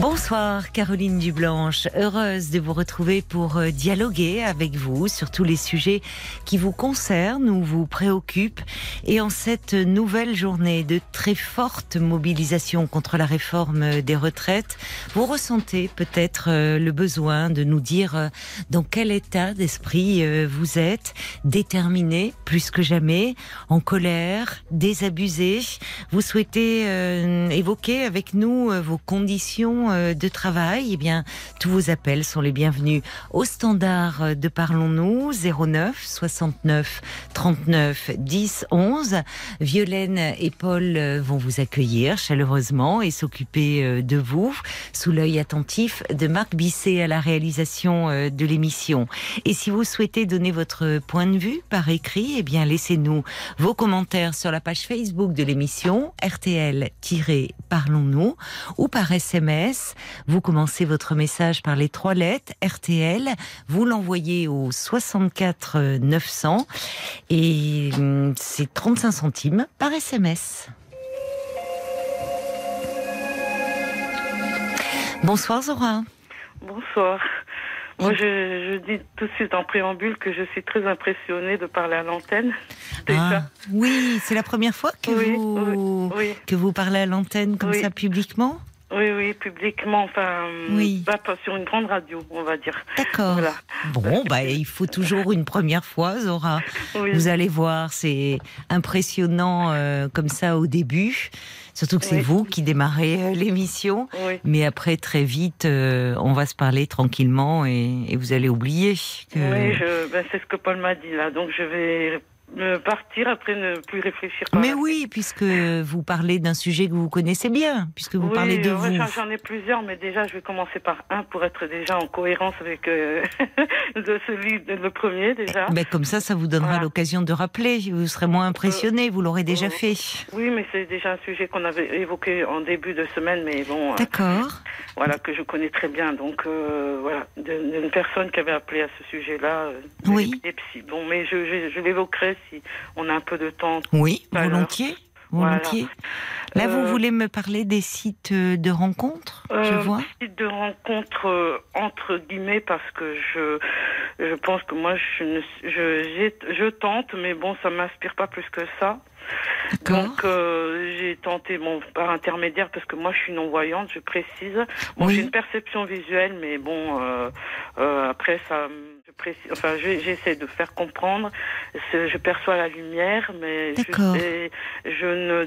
Bonsoir Caroline Dublanche, heureuse de vous retrouver pour euh, dialoguer avec vous sur tous les sujets qui vous concernent ou vous préoccupent. Et en cette nouvelle journée de très forte mobilisation contre la réforme des retraites, vous ressentez peut-être euh, le besoin de nous dire euh, dans quel état d'esprit vous êtes, déterminé plus que jamais, en colère, désabusé. Vous souhaitez évoquer avec nous vos conditions euh, de travail, eh bien, tous vos appels sont les bienvenus au standard de Parlons-nous 09 69 39 10 11. Violaine et Paul euh, vont vous accueillir chaleureusement et s'occuper euh, de vous sous l'œil attentif de Marc Bisset à la réalisation de l'émission. Et si vous souhaitez donner votre point de vue par écrit, eh bien, laissez-nous vos commentaires sur la page Facebook de l'émission RTL-Parlons-nous ou par SMS vous commencez votre message par les trois lettres RTL. Vous l'envoyez au 64 900 et hum, c'est 35 centimes par SMS. Bonsoir Zora. Bonsoir. Moi, je, dis tout de suite en préambule que je suis très impressionnée de parler à l'antenne. Ah, oui, c'est la première fois que, vous, que vous parlez à l'antenne comme ça publiquement? Oui, oui, publiquement, enfin, pas sur une grande radio, on va dire. D'accord. Bon, bah, il faut toujours une première fois, Zora. Vous allez voir, c'est impressionnant euh, comme ça au début. Surtout que c'est vous qui démarrez euh, l'émission. Mais après, très vite, euh, on va se parler tranquillement et, vous allez oublier. Que... Oui, ben, c'est ce que Paul m'a dit là. Donc je vais partir après ne plus réfléchir. Mais oui, puisque vous parlez d'un sujet que vous connaissez bien, puisque vous parlez de vous. J'en ai plusieurs, mais déjà je vais commencer par un pour être déjà en cohérence avec euh, de celui de le premier déjà. Mais comme ça, ça vous donnera l'occasion de rappeler. Vous serez moins impressionné, vous l'aurez déjà fait. Oui, mais c'est déjà un sujet qu'on avait évoqué en début de semaine, mais bon. Euh, D'accord. voilà que je connais très bien. Donc euh, voilà, d'une personne qui avait appelé à ce sujet-là. oui. Bon, mais je, je, je l'évoquerai si on a un peu de temps. Oui, volontiers. Volontiers. Là, vous euh, voulez me parler des sites de rencontres, je euh, vois Sites de rencontres euh, entre guillemets parce que je je pense que moi je je, je tente, mais bon, ça m'inspire pas plus que ça. Donc j'ai tenté bon par intermédiaire parce que moi je suis non voyante, je précise. Bon, j'ai une perception visuelle, mais bon après ça enfin, j'essaie de faire comprendre. Je perçois la lumière, mais je, je, ne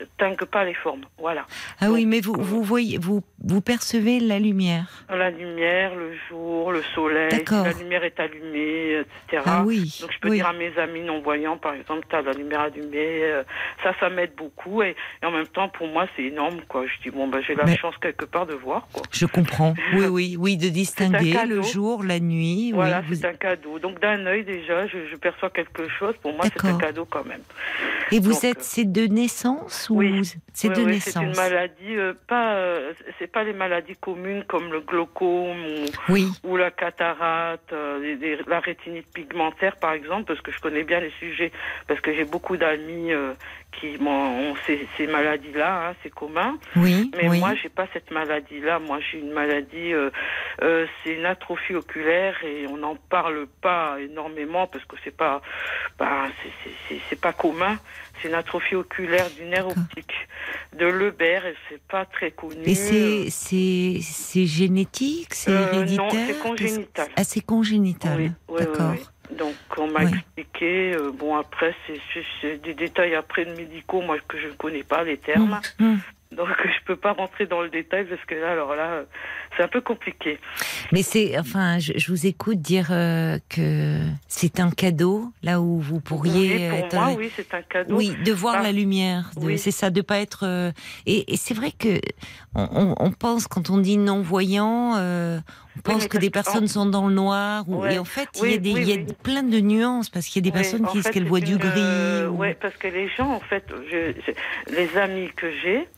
distingue pas les formes. Voilà. Ah oui, mais vous, vous voyez, vous, vous percevez la lumière. La lumière, le jour, le soleil, la lumière est allumée, etc. Ah oui. Donc je peux dire à mes amis non voyants, par exemple, tu as la lumière allumée. Euh, ça, ça m'aide beaucoup. Et, en même temps, pour moi, c'est énorme. Quoi. Je dis, bon, bah, j'ai la chance quelque part de voir. Quoi. Je comprends. Oui, oui, oui, de distinguer le jour, la nuit. Voilà, c'est un cadeau. Donc d'un œil, déjà, je, perçois quelque chose. Pour moi, c'est un cadeau quand même. Et vous êtes, c'est de naissance ou oui. c'est de naissance C'est une maladie, euh, pas, euh, c'est pas les maladies communes comme le glaucome ou, ou la cataracte, euh, la rétinite pigmentaire par exemple, parce que je connais bien les sujets, parce que j'ai beaucoup d'amis qui ont ces, ces maladies-là, hein, c'est commun. Oui. Mais moi, j'ai pas cette maladie-là. Moi, j'ai une maladie, euh, euh, c'est une atrophie oculaire et on n'en parle pas énormément parce que c'est pas, bah, c'est pas commun. C'est une atrophie oculaire du nerf optique de Lebert et c'est pas très connu. Et c'est c'est génétique, c'est euh, héréditaire. Non, c'est congénital. Ah, c'est congénital. Oui, D'accord. Donc on m'a expliqué. Euh, bon après c'est des détails après de médicaux moi que je ne connais pas les termes. Mmh, mmh. Donc je peux pas rentrer dans le détail parce que là alors là c'est un peu compliqué. Mais c'est enfin je, vous écoute dire euh, que c'est un cadeau là où vous pourriez oui, pour moi oui c'est un cadeau. Oui de voir ah, la lumière c'est ça de pas être euh, et, c'est vrai que on, pense quand on dit non voyant pense que des personnes sont dans le noir. Ou, Et en fait, il y a, des, il y a plein de nuances parce qu'il y a des personnes qui disent qu'elles voient du gris. Euh, Oui, parce que les gens, en fait, les amis que j'ai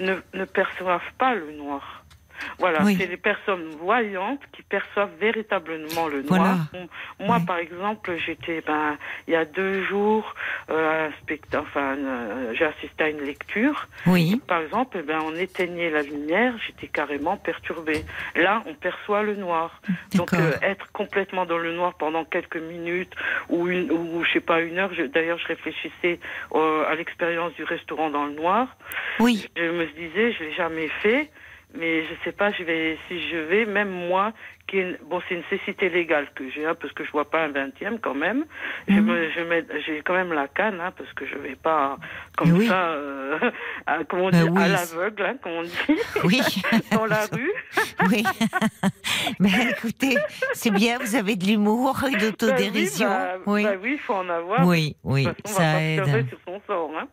ne, perçoivent pas le noir. Voilà, c'est les personnes voyantes qui perçoivent véritablement le noir. Moi, par exemple, j'étais, ben, il y a deux jours, euh, enfin, euh, j'ai assisté à une lecture. Oui. Par exemple, ben, on éteignait la lumière, j'étais carrément perturbée. Là, on perçoit le noir. Donc, euh, être complètement dans le noir pendant quelques minutes ou une, ou je sais pas une heure. D'ailleurs, je réfléchissais à l'expérience du restaurant dans le noir. Oui. Je me disais, je l'ai jamais fait mais je sais pas, je vais, si je vais, même moi, bon, c'est une cécité légale que j'ai, hein, parce que je vois pas un vingtième quand même. Mhm. j'ai quand même la canne, hein, parce que je vais pas comme ça, euh, à, comme on ben dit, à l'aveugle, hein, comme on dit, oui. dans la rue. oui. Mais écoutez, c'est bien, vous avez de l'humour et d'autodérision. Ben oui, bah, oui. il faut en avoir. Oui, oui, ça aide. Sur son sort, hein.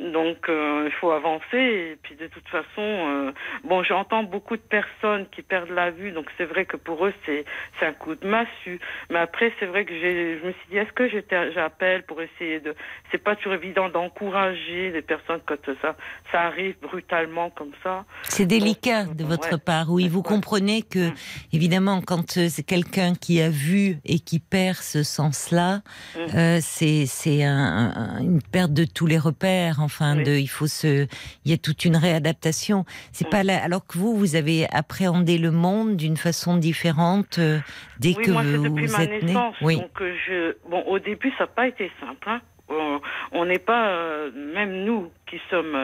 Donc, euh, il faut avancer. Et puis, de toute façon, euh, bon, j'entends beaucoup de personnes qui perdent la vue. Donc, c'est vrai que pour eux, c'est un coup de massue. Mais après, c'est vrai que je me suis dit, est-ce que j'appelle pour essayer de... C'est pas toujours évident d'encourager les personnes quand ça, ça arrive brutalement comme ça. C'est délicat de votre part. Oui, vous comprenez que, mm. évidemment, quand euh, c'est quelqu'un qui a vu et qui perd ce sens-là, mm. c'est un, une perte de tous les repères Enfin, de, il faut se, il y a toute une réadaptation. C'est pas là, alors que vous, vous avez appréhendé le monde d'une façon différente euh, dès que moi, vous, depuis ma êtes naissance, Oui. Donc euh, je, bon, au début, ça n'a pas été simple. Hein. On n'est pas, euh, même nous qui sommes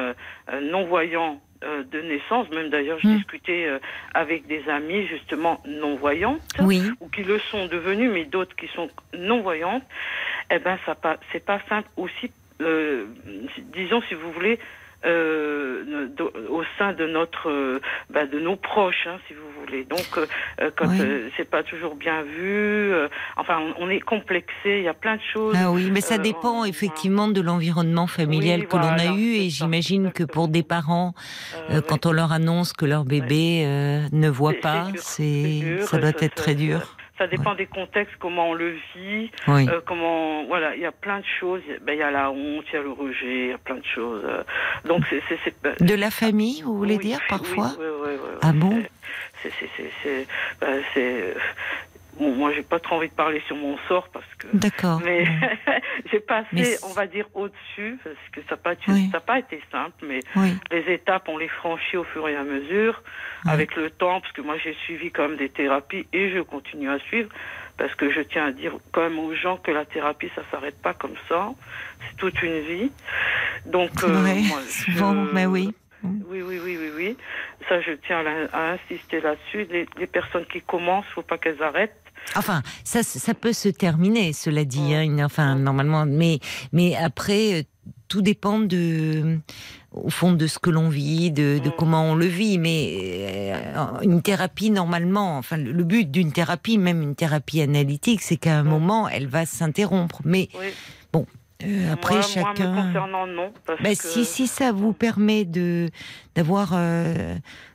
non voyants de naissance, même d'ailleurs, j'ai hmm. discuté avec des amis justement non voyantes, oui. ou qui le sont devenus, mais d'autres qui sont non voyantes. Eh ben, ça pas, c'est pas simple aussi euh, disons si vous voulez, euh, au sein de notre, euh, bah, de nos proches, hein, si vous voulez. Donc, euh, quand c'est pas toujours bien vu, enfin, on, est complexé. Il y a plein de choses. Ah oui, mais ça dépend effectivement de l'environnement familial que l'on a eu, et j'imagine que pour des parents, quand on leur annonce que leur bébé ne voit pas, c'est, ça doit être très dur. Ça dépend des contextes, comment on le vit, euh, comment voilà, il y a plein de choses. Ben, il y a la honte, il y a le rejet, il y a plein de choses. Euh. donc c'est ben, de la famille, vous voulez dire parfois oui, oui, oui, Ah bon? C'est c'est ben, Bon, moi, j'ai pas trop envie de parler sur mon sort parce que. D'accord. Mais j'ai passé, on va dire, au-dessus parce que ça n'a pas, ça pas été simple, mais les étapes, on les franchit au fur et à mesure, avec le temps, parce que moi, j'ai suivi quand même des thérapies et je continue à suivre parce que je tiens à dire quand même aux gens que la thérapie, ça s'arrête pas comme ça. C'est toute une vie. Donc, euh, moi, souvent, mais oui. Oui, oui, oui, oui, oui. Ça, je tiens à, insister là-dessus. Les, les, personnes qui commencent, faut pas qu'elles arrêtent. Enfin, ça, ça peut se terminer, cela dit. Hein, enfin, normalement, mais, mais après, euh, tout dépend de, au fond, de ce que l'on vit, de, comment on le vit. Mais euh, une thérapie, normalement, enfin, le, but d'une thérapie, même une thérapie analytique, c'est qu'à un moment, elle va s'interrompre. Mais bon, euh, après, chacun. Moi, concernant, non. Bah, si, si ça vous permet de d'avoir,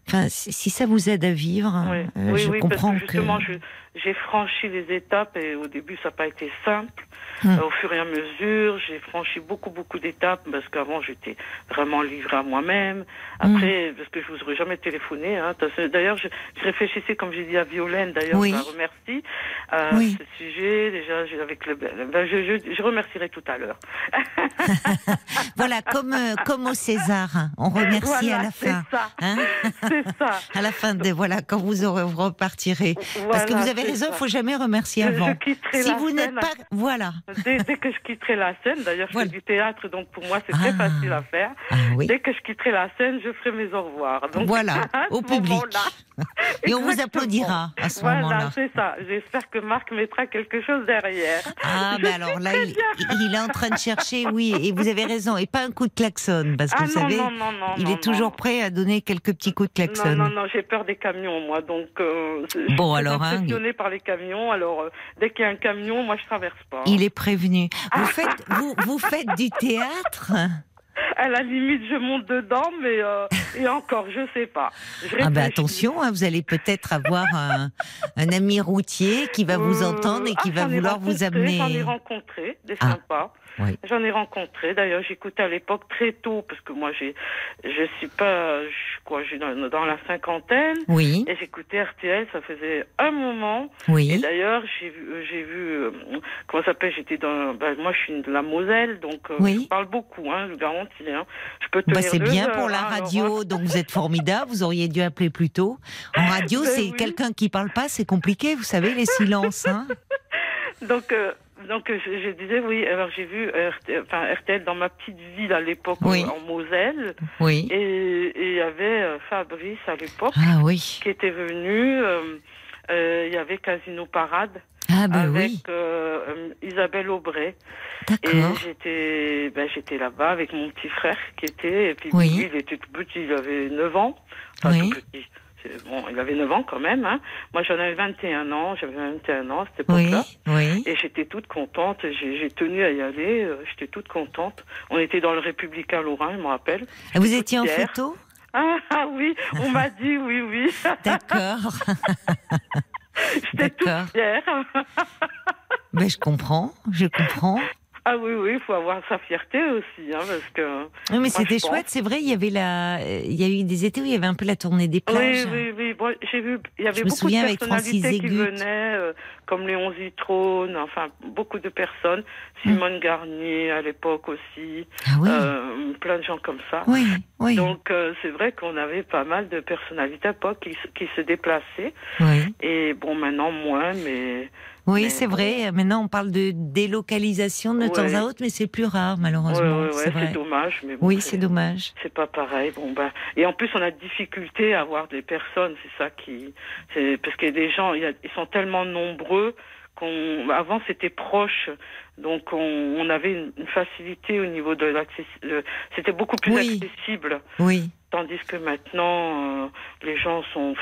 enfin, si, ça vous aide à vivre, je comprends parce que justement, que j'ai franchi les étapes et au début ça n'a pas été simple. Hmm. au fur et à mesure, j'ai franchi beaucoup beaucoup d'étapes parce qu'avant j'étais vraiment livrée à moi-même. Après, hmm. parce que je vous aurais jamais téléphoné. Hein, d'ailleurs, je, réfléchissais comme j'ai dit à Violaine. D'ailleurs, je la remercie à ce sujet. Déjà, avec le, ben, je, je, je, remercierai tout à l'heure. voilà, comme euh, comme au César, on remercie à la fin. Ça. Hein c'est ça. à la fin de voilà quand vous repartirez. parce que vous avez raison, il faut jamais remercier avant. si vous n'êtes pas, voilà. Dès, que je quitterai la scène, d'ailleurs, je fais du théâtre, donc pour moi c'est très ah. facile à faire. Ah dès que je quitterai la scène, je ferai mes au revoir. Donc, voilà, au public. Et on vous applaudira à ce moment-là. Voilà, c'est ça. J'espère que Marc mettra quelque chose derrière. Ah, mais alors là, il, est en train de chercher, oui, et vous avez raison, et pas un coup de klaxon, parce que ah, vous savez, il est toujours prêt à donner quelques petits coups de klaxon. Non, non, non, j'ai peur des camions, moi, donc euh, bon, je suis alors, hein, par les camions, alors euh, dès qu'il y a un camion, moi je traverse pas. Il est prévenu. Vous faites, vous, vous faites du théâtre? À la limite, je monte dedans, mais euh, Et encore, je sais pas. Je Ah ben réfléchis. attention, hein, vous allez peut-être avoir un, un ami routier qui va vous Euh, entendre et ah, qui va j'en ai vouloir vous amener. J'en ai rencontré, des Ah. sympas. Oui. J'en ai rencontré. D'ailleurs, j'écoutais à l'époque très tôt, parce que moi, j'ai, je suis pas, je, quoi, j'ai dans, dans la cinquantaine. Oui, Et j'écoutais RTL, ça faisait un moment. Et oui. d'ailleurs, j'ai vu, j'ai vu, euh, comment ça s'appelle, j'étais dans, ben, moi je suis de la Moselle, donc euh, Oui. je parle beaucoup, hein, je garantis. Hein. Je peux tenir Bah, c'est bien heures, pour la hein, alors, radio, donc vous êtes formidable. Vous auriez dû appeler plus tôt. En radio, Ben c'est oui. quelqu'un qui parle pas, c'est compliqué. Vous savez les silences. Hein Donc, euh, donc euh, je, je disais, oui, alors j'ai vu RTL, enfin, RTL dans ma petite ville à l'époque, Oui. euh, en Moselle, oui. et il y avait euh, Fabrice à l'époque Ah oui. qui était venu. euh, euh, Il y avait Casino Parade Ah ben avec oui. euh, euh, Isabelle Aubray. Et j'étais ben, j'étais là-bas avec mon petit frère qui était, et puis Oui. lui, il était tout petit, il avait 9 ans. Enfin, Oui. tout petit. Bon, il avait 9 ans quand même. Hein. Moi, j'en avais 21 ans, j'avais 21 ans à cette époque-là. oui. Et j'étais toute contente, j'ai tenu à y aller, euh, j'étais toute contente. On était dans le Républicain Lorrain, je me rappelle. Ah, Vous étiez en photo? Ah, ah oui, on m'a dit oui, oui. D'accord. J'étais toute fière. Ben, je comprends, je comprends. Ah oui, oui, il faut avoir sa fierté aussi, hein, parce que... Oui, mais c'était pense. chouette, c'est vrai. Il y avait la, il y a eu des étés où il y avait un peu la tournée des Oui, plages. oui, oui. Bon, j'ai vu, il y avait Je beaucoup de personnalités qui venaient, euh, comme Léon Zitrone, enfin, beaucoup de personnes. Simone Garnier, à l'époque aussi. Ah oui, euh, plein de gens comme ça. oui, oui, Donc, euh, c'est vrai qu'on avait pas mal de personnalités à l'époque qui, qui se déplaçaient. oui. Et bon, maintenant, moins, mais... Oui, c'est vrai. Maintenant, on parle de délocalisation de temps à autre, mais c'est plus rare, malheureusement. ouais, ouais, c'est vrai. dommage. Mais bon, Oui, c'est dommage. C'est pas pareil. Bon ben et en plus on a de difficulté à avoir des personnes. C'est ça qui c'est parce qu'il y a des gens ils sont tellement nombreux qu'on avant c'était proche donc on, on avait une, une facilité au niveau de l'accès. C'était beaucoup plus Oui. accessible. Oui, Tandis que maintenant, euh, les gens sont,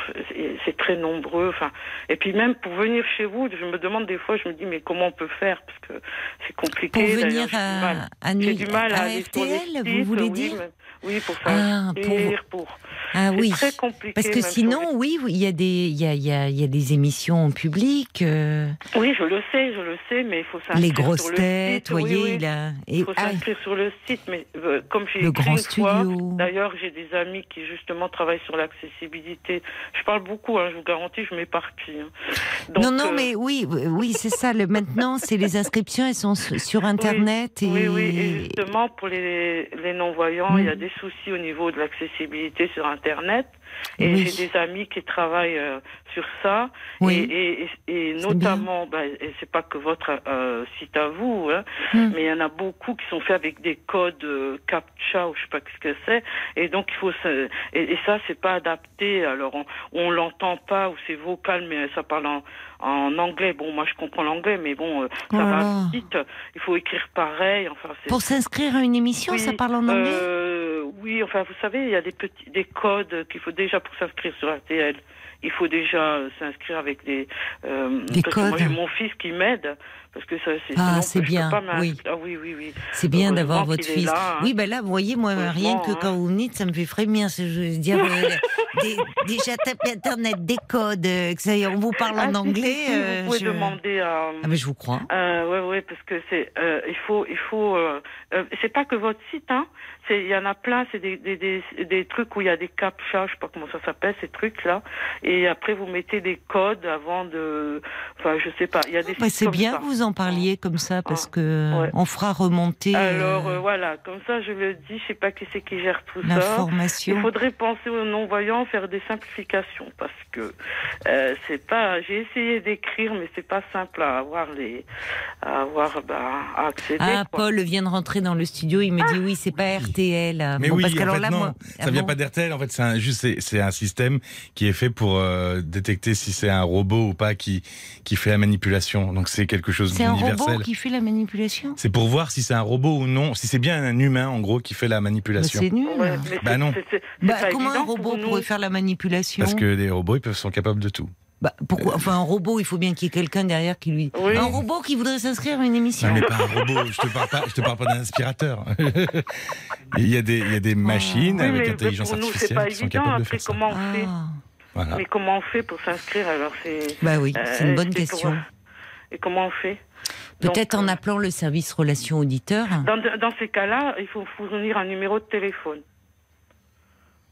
c'est- très nombreux. Enfin, et puis même pour venir chez vous, je me demande des fois, je me dis mais comment on peut faire? Parce que c'est compliqué. pour venir j'ai du à, mal. à, Nu- du mal à, à vous voulez oui, dire? mais- Oui, pour Ah, s'inscrire, pour. Ah C'est oui. très compliqué. Parce que sur sinon, oui, oui, il y a des, il y a, y a, y a des émissions en public, euh, Oui, je le sais, je le sais, mais il faut s'inscrire les sur grosses le têtes, vous voyez, oui, oui. il a, et Il faut ah, s'inscrire sur le site, mais euh, comme j'ai le écrit grand studio. D'ailleurs, j'ai des amis qui justement travaillent sur l'accessibilité. Je parle beaucoup, hein, je vous garantis, je m'éparpille. hein. Non, non, euh, mais oui, oui, c'est ça. Le, maintenant, c'est les inscriptions, elles sont sur sur Internet et, Oui, oui, et justement, pour les, les non-voyants, il y a des soucis au niveau de l'accessibilité sur Internet. Et Oui. j'ai des amis qui travaillent euh, sur ça. Oui. Et, notamment, et c'est pas que votre euh, site à vous, hein, Mm. mais il y en a beaucoup qui sont faits avec des codes euh, CAPTCHA ou je sais pas ce que c'est. Et donc, il faut se, et, et ça, c'est pas adapté. Alors, on, on l'entend pas ou c'est vocal, mais ça parle en, en anglais. Bon, moi, je comprends l'anglais, mais bon, euh, ça Oh va vite. Il faut écrire pareil. Enfin, c'est pour s'inscrire à une émission, oui, ça parle en anglais. euh, Oui, enfin, vous savez, il y a des petits, des codes qu'il faut déjà pour s'inscrire sur RTL. Il faut déjà euh, s'inscrire avec des. euh, Des parce que moi, codes. j'ai mon fils qui m'aide parce que ça, c'est. Ah, c'est bien, oui. Ah oui, oui, oui. C'est bien d'avoir votre fils. là, hein. Oui, ben là, vous voyez, moi, rien que hein. quand vous venez, ça me fait frémir. c'est- Je veux dire, euh, des- déjà Internet, des codes, euh, que ça y est, on vous parle Ah, en anglais. si, si, euh, vous pouvez je- demander à. Ah, mais je vous crois. Euh, ouais, ouais, parce que c'est, euh, il faut, il faut, euh, euh, c'est pas que votre site, hein. C'est, il y en a plein, c'est des, des, des, des trucs où il y a des captcha, je sais pas comment ça s'appelle, ces trucs-là. Et après, vous mettez des codes avant de, enfin, je sais pas, il y a des Bah, c'est bien que vous en parliez comme ça parce Ah, que ouais. on fera remonter Alors, euh, euh, voilà, comme ça, je le dis, je sais pas qui c'est qui gère tout ça. l'information. Il faudrait penser aux non-voyants, faire des simplifications, parce que euh, c'est pas. J'ai essayé d'écrire, mais c'est pas simple à avoir les, à avoir, bah, à accéder. Ah, quoi. Paul vient de rentrer dans le studio. Il me dit oui, c'est pas RTL. Mais Bon, oui, parce en fait, là, non, moi, ça ah vient bon pas d'RTL. En fait, c'est un, juste, c'est, un système qui est fait pour euh, détecter si c'est un robot ou pas qui qui fait la manipulation. Donc c'est quelque chose C'est un d'universel. robot qui fait la manipulation? C'est pour voir si c'est un robot ou non, si c'est bien un humain en gros qui fait la Bah, manipulation. c'est nul. Ouais, mais Bah c'est- non. c'est- c'est- c'est Bah, pas comment un robot pourrait faire la manipulation? Parce que les robots, ils peuvent sont capables de tout. Bah, pourquoi Enfin, un robot, il faut bien qu'il y ait quelqu'un derrière qui lui. Oui. Un robot qui voudrait s'inscrire à une émission. Non, mais pas un robot. Je te parle pas. Je te parle pas d'un aspirateur. il y a des, il y a des machines Oui, avec mais intelligence pour nous, c'est artificielle pas qui sont capables de Après, faire ça. comment on fait Ah. Voilà. Mais comment on fait pour s'inscrire alors c'est Bah oui, c'est une Euh, bonne question. pour- Et comment on fait Peut-être en euh, appelant le service relations auditeurs. dans, dans ces cas-là, il faut fournir un numéro de téléphone.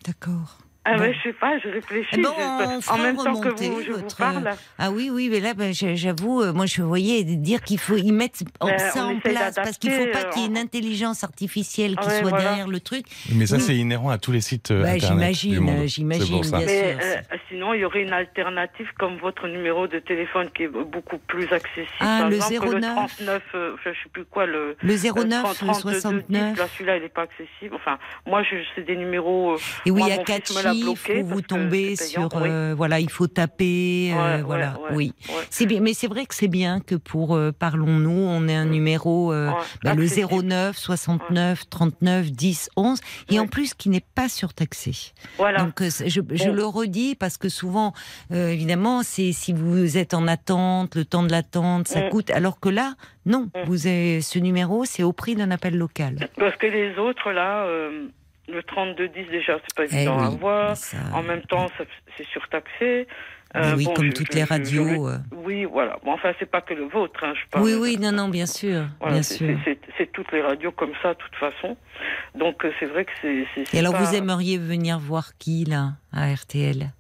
D'accord. Ah ben, je sais pas, je réfléchis. Eh ben, bon, en même temps que vous, je votre... vous parle. Euh, ah oui, oui, mais là, ben, j'avoue, euh, moi, je voyais dire qu'il faut y mettre ben, ça en place parce qu'il ne faut pas qu'il y ait une euh, intelligence artificielle qui soit derrière le truc. Mais ça, c'est inhérent à tous les sites bah, internet J'imagine, j'imagine. Sinon, il y aurait une alternative comme votre numéro de téléphone qui est beaucoup plus accessible. Ah, le exemple, 09. Le 39, euh, je sais plus quoi, le. Le 09, le 69. celui-là, il n'est pas accessible. Enfin, moi, je, c'est des numéros. Et oui, il y a 4 chiffres où vous tombez payant, sur, oui. euh, voilà, il faut taper, euh, Ouais, voilà, ouais, oui. C'est bien, mais c'est vrai que c'est bien que pour euh, Parlons-nous, on ait un numéro, euh, Ouais, bah, le accessible. 09 69 39 10 11, et en plus qui n'est pas surtaxé. Voilà. Donc je, je Bon. le redis parce que souvent, évidemment, c'est si vous êtes en attente, le temps de l'attente, ça Mm. coûte. Alors que là, non, Mm. vous avez ce numéro, c'est au prix d'un appel local. Parce que les autres, là, euh, le 3210, déjà, c'est pas Eh évident à oui, avoir. ça- En même temps, c'est surtaxé. Mais Euh, oui, bon, comme je- toutes je- les je radios. euh. Oui, voilà. Bon, enfin, c'est pas que le vôtre. Hein, je parle Oui, oui, non, non, bien sûr, Voilà, bien c'est- sûr. c'est- toutes les radios comme ça, de toute façon. Donc, euh, c'est vrai que c'est. Et alors, pas- vous aimeriez venir voir qui, là, à RTL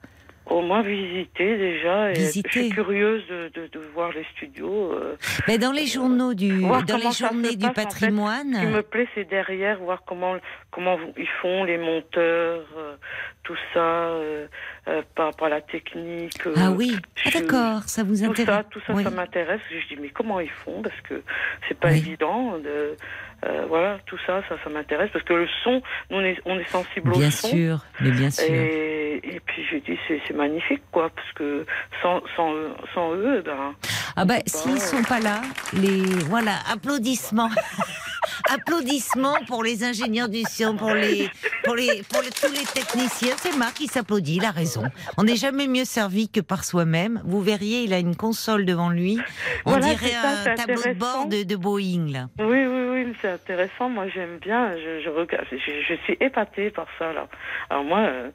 Au moins visiter déjà. Et Visiter. Je suis curieuse de, de, de voir les studios. euh. Mais Dans les journaux du, dans les journées du passe, en fait. patrimoine. Ce qui me plaît, c'est derrière, voir comment, comment ils font, les monteurs, euh, tout ça, euh, euh, par rapport à la technique. euh, Ah oui, ah, d'accord, ça vous Tout intéresse. ça, tout ça, Oui. ça m'intéresse. Je dis, mais comment ils font? Parce que c'est pas Oui. évident. De, euh, voilà, tout ça, ça, ça m'intéresse. Parce que le son, nous, on est, on est sensible Bien au son. sûr, mais bien sûr. Et, et puis je dis, c'est magnifique, quoi. Parce que sans, sans, eux- sans eux, ben. Ah ben, pas, s'ils euh. sont pas là, les voilà, applaudissements. applaudissements pour les ingénieurs du son, pour les pour les pour les- tous les techniciens. C'est Marc qui s'applaudit, il a raison. On n'est jamais mieux servi que par soi-même. Vous verriez, il a une console devant lui. On Voilà, dirait ça, un tableau de bord de, de Boeing là. Oui, oui, oui, intéressant. Moi, j'aime bien. Je, je regarde. Je, je suis épatée par ça, là. Alors moi, euh,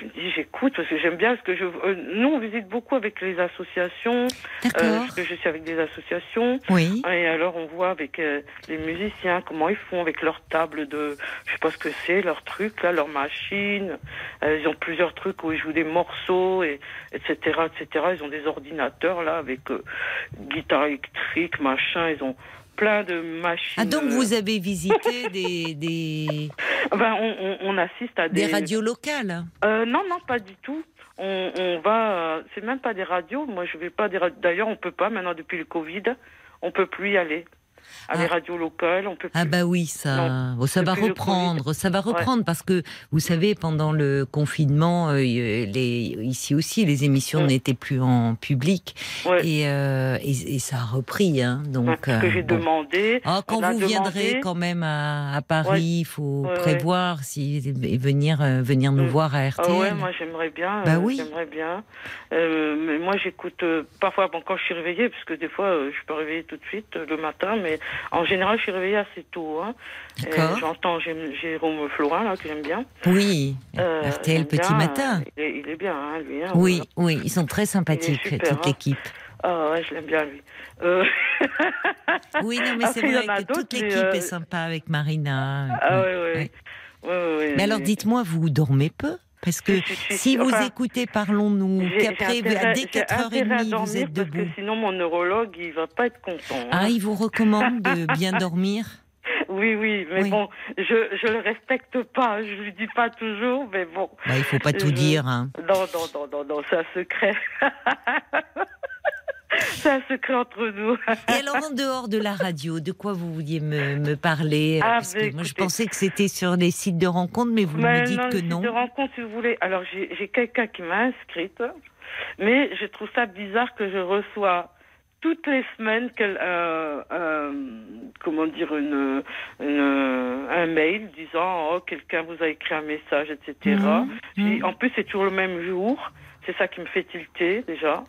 je me dis, j'écoute parce que j'aime bien ce que je. euh, nous, on visite beaucoup avec les associations. Euh, parce que je suis avec des associations. Oui. Et alors, on voit avec euh, les musiciens comment ils font avec leur table de, je sais pas ce que c'est, leur truc là, leur machine. Euh, ils ont plusieurs trucs où ils jouent des morceaux et etc. etc. Ils ont des ordinateurs là avec euh, guitare électrique, machin. Ils ont plein de machines. Ah donc euh, vous avez visité des des, ben, on, on, on assiste à des des, radios locales. Euh, non, non, pas du tout. On, on va, euh, c'est même pas des radios. Moi, je vais pas des radios. D'ailleurs, on peut pas maintenant depuis le Covid, on peut plus y aller. À Ah. des radios locales, on peut plus. Ah bah oui, ça, Non, bon, ça va reprendre, ça va reprendre parce que vous savez pendant le confinement, euh, les, ici aussi les émissions n'étaient plus en public Ouais. et, euh, et, et ça a repris. Hein, donc parce que euh, j'ai bon. demandé. Ah, quand vous viendrez demandé- quand même à, à Paris, il faut Ouais, prévoir si et venir euh, venir nous Mm. voir à Ah RTL. ouais, moi j'aimerais bien. Bah euh, oui. J'aimerais bien. Euh, mais moi j'écoute euh, parfois bon, quand je suis réveillée, parce que des fois euh, je peux réveiller tout de suite euh, le matin, mais en général je suis réveillée assez tôt. Hein. J'entends Jé- Jérôme Florin là que j'aime bien. Oui, Euh, RTL Petit bien, Matin. euh, Il est, il est bien, hein, lui. hein, Oui, voilà. oui, ils sont très sympathiques super, toute hein. l'équipe. Ah ouais, je l'aime bien lui. Euh, Oui, non, mais c'est il y vrai que toute l'équipe euh, est sympa avec Marina. ah Oui, ouais, ouais. oui. Ouais, ouais, ouais, Mais alors, dites-moi, vous dormez peu? Parce que Si, vous enfin, écoutez Parlons-nous, qu'après, dès j'ai intérêt à 4h30, dormir vous êtes parce debout. que sinon mon neurologue il va pas être content. hein. Ah, il vous recommande de bien dormir Oui, oui, mais Oui. bon, je je le respecte pas, je lui dis pas toujours, mais bon. bah, Il faut pas tout Je- dire. hein. Non, non, non, non, non, c'est un secret. c'est un secret entre nous. Et alors, en dehors de la radio, de quoi vous vouliez me, me parler? Ah, Parce que bah, moi, je pensais que c'était sur les sites de rencontres, mais vous Mais me dites non, que non. de rencontre, si vous voulez. Alors, j'ai quelqu'un qui m'a inscrite, mais je trouve ça bizarre que je reçois toutes les semaines euh, euh, comment dire une, une- un mail disant oh quelqu'un vous a écrit un message etc. J'ai- mhm. En plus c'est toujours le même jour. C'est ça qui me fait tilter déjà.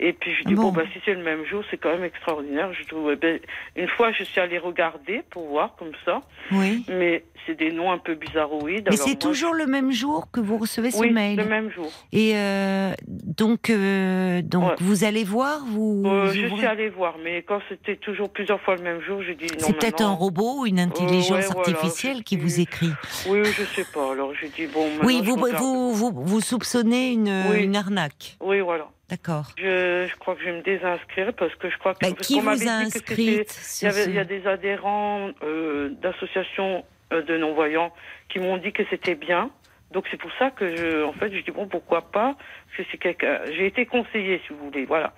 Et puis je dis Bon. bon, bah si c'est le même jour, c'est quand même extraordinaire. Je trouve. eh ben, une fois, je suis allée regarder pour voir comme ça, Oui. mais c'est des noms un peu bizarroïdes. Mais c'est toujours le même jour que vous recevez ce oui, mail. le même jour. Et euh, donc, euh, donc Ouais. vous allez voir, vous. Euh, je suis allée voir, mais quand c'était toujours plusieurs fois le même jour, j'ai dit non. C'est peut-être un robot ou une intelligence ouais, artificielle je qui suis- vous écrit. Oui, je sais pas. Alors j'ai dit bon. Oui, vous, je vous, vous, vous soupçonnez une, Oui. une arnaque. Oui, voilà. D'accord. Je, je crois que je vais me désinscrire parce que je crois que Bah, parce qui vous a dit inscrite Il y, ce- a des adhérents euh, d'associations euh, de non-voyants qui m'ont dit que c'était bien. Donc c'est pour ça que je, en fait, je dis bon pourquoi pas? J'ai été conseillée si vous voulez, voilà.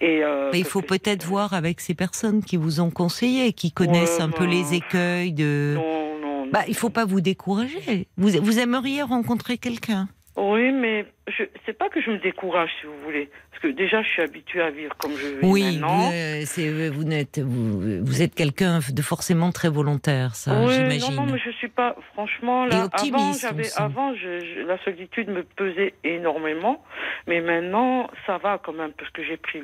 Et euh, Mais il faut peut-être voir avec ces personnes qui vous ont conseillé, qui connaissent Ouais, un peu les écueils de. Non, non. non. Bah, il faut pas vous décourager. Vous, vous aimeriez rencontrer quelqu'un? Oui, mais je c'est pas que je me décourage si vous voulez, parce que déjà je suis habituée à vivre comme je vis Oui, maintenant. vous, euh, vous, vous, vous êtes quelqu'un de forcément très volontaire, ça, oui, j'imagine. non, non, mais je suis pas. Franchement, Et là, avant, j'avais, avant, je, je- la solitude me pesait énormément, mais maintenant, ça va quand même parce que j'ai pris,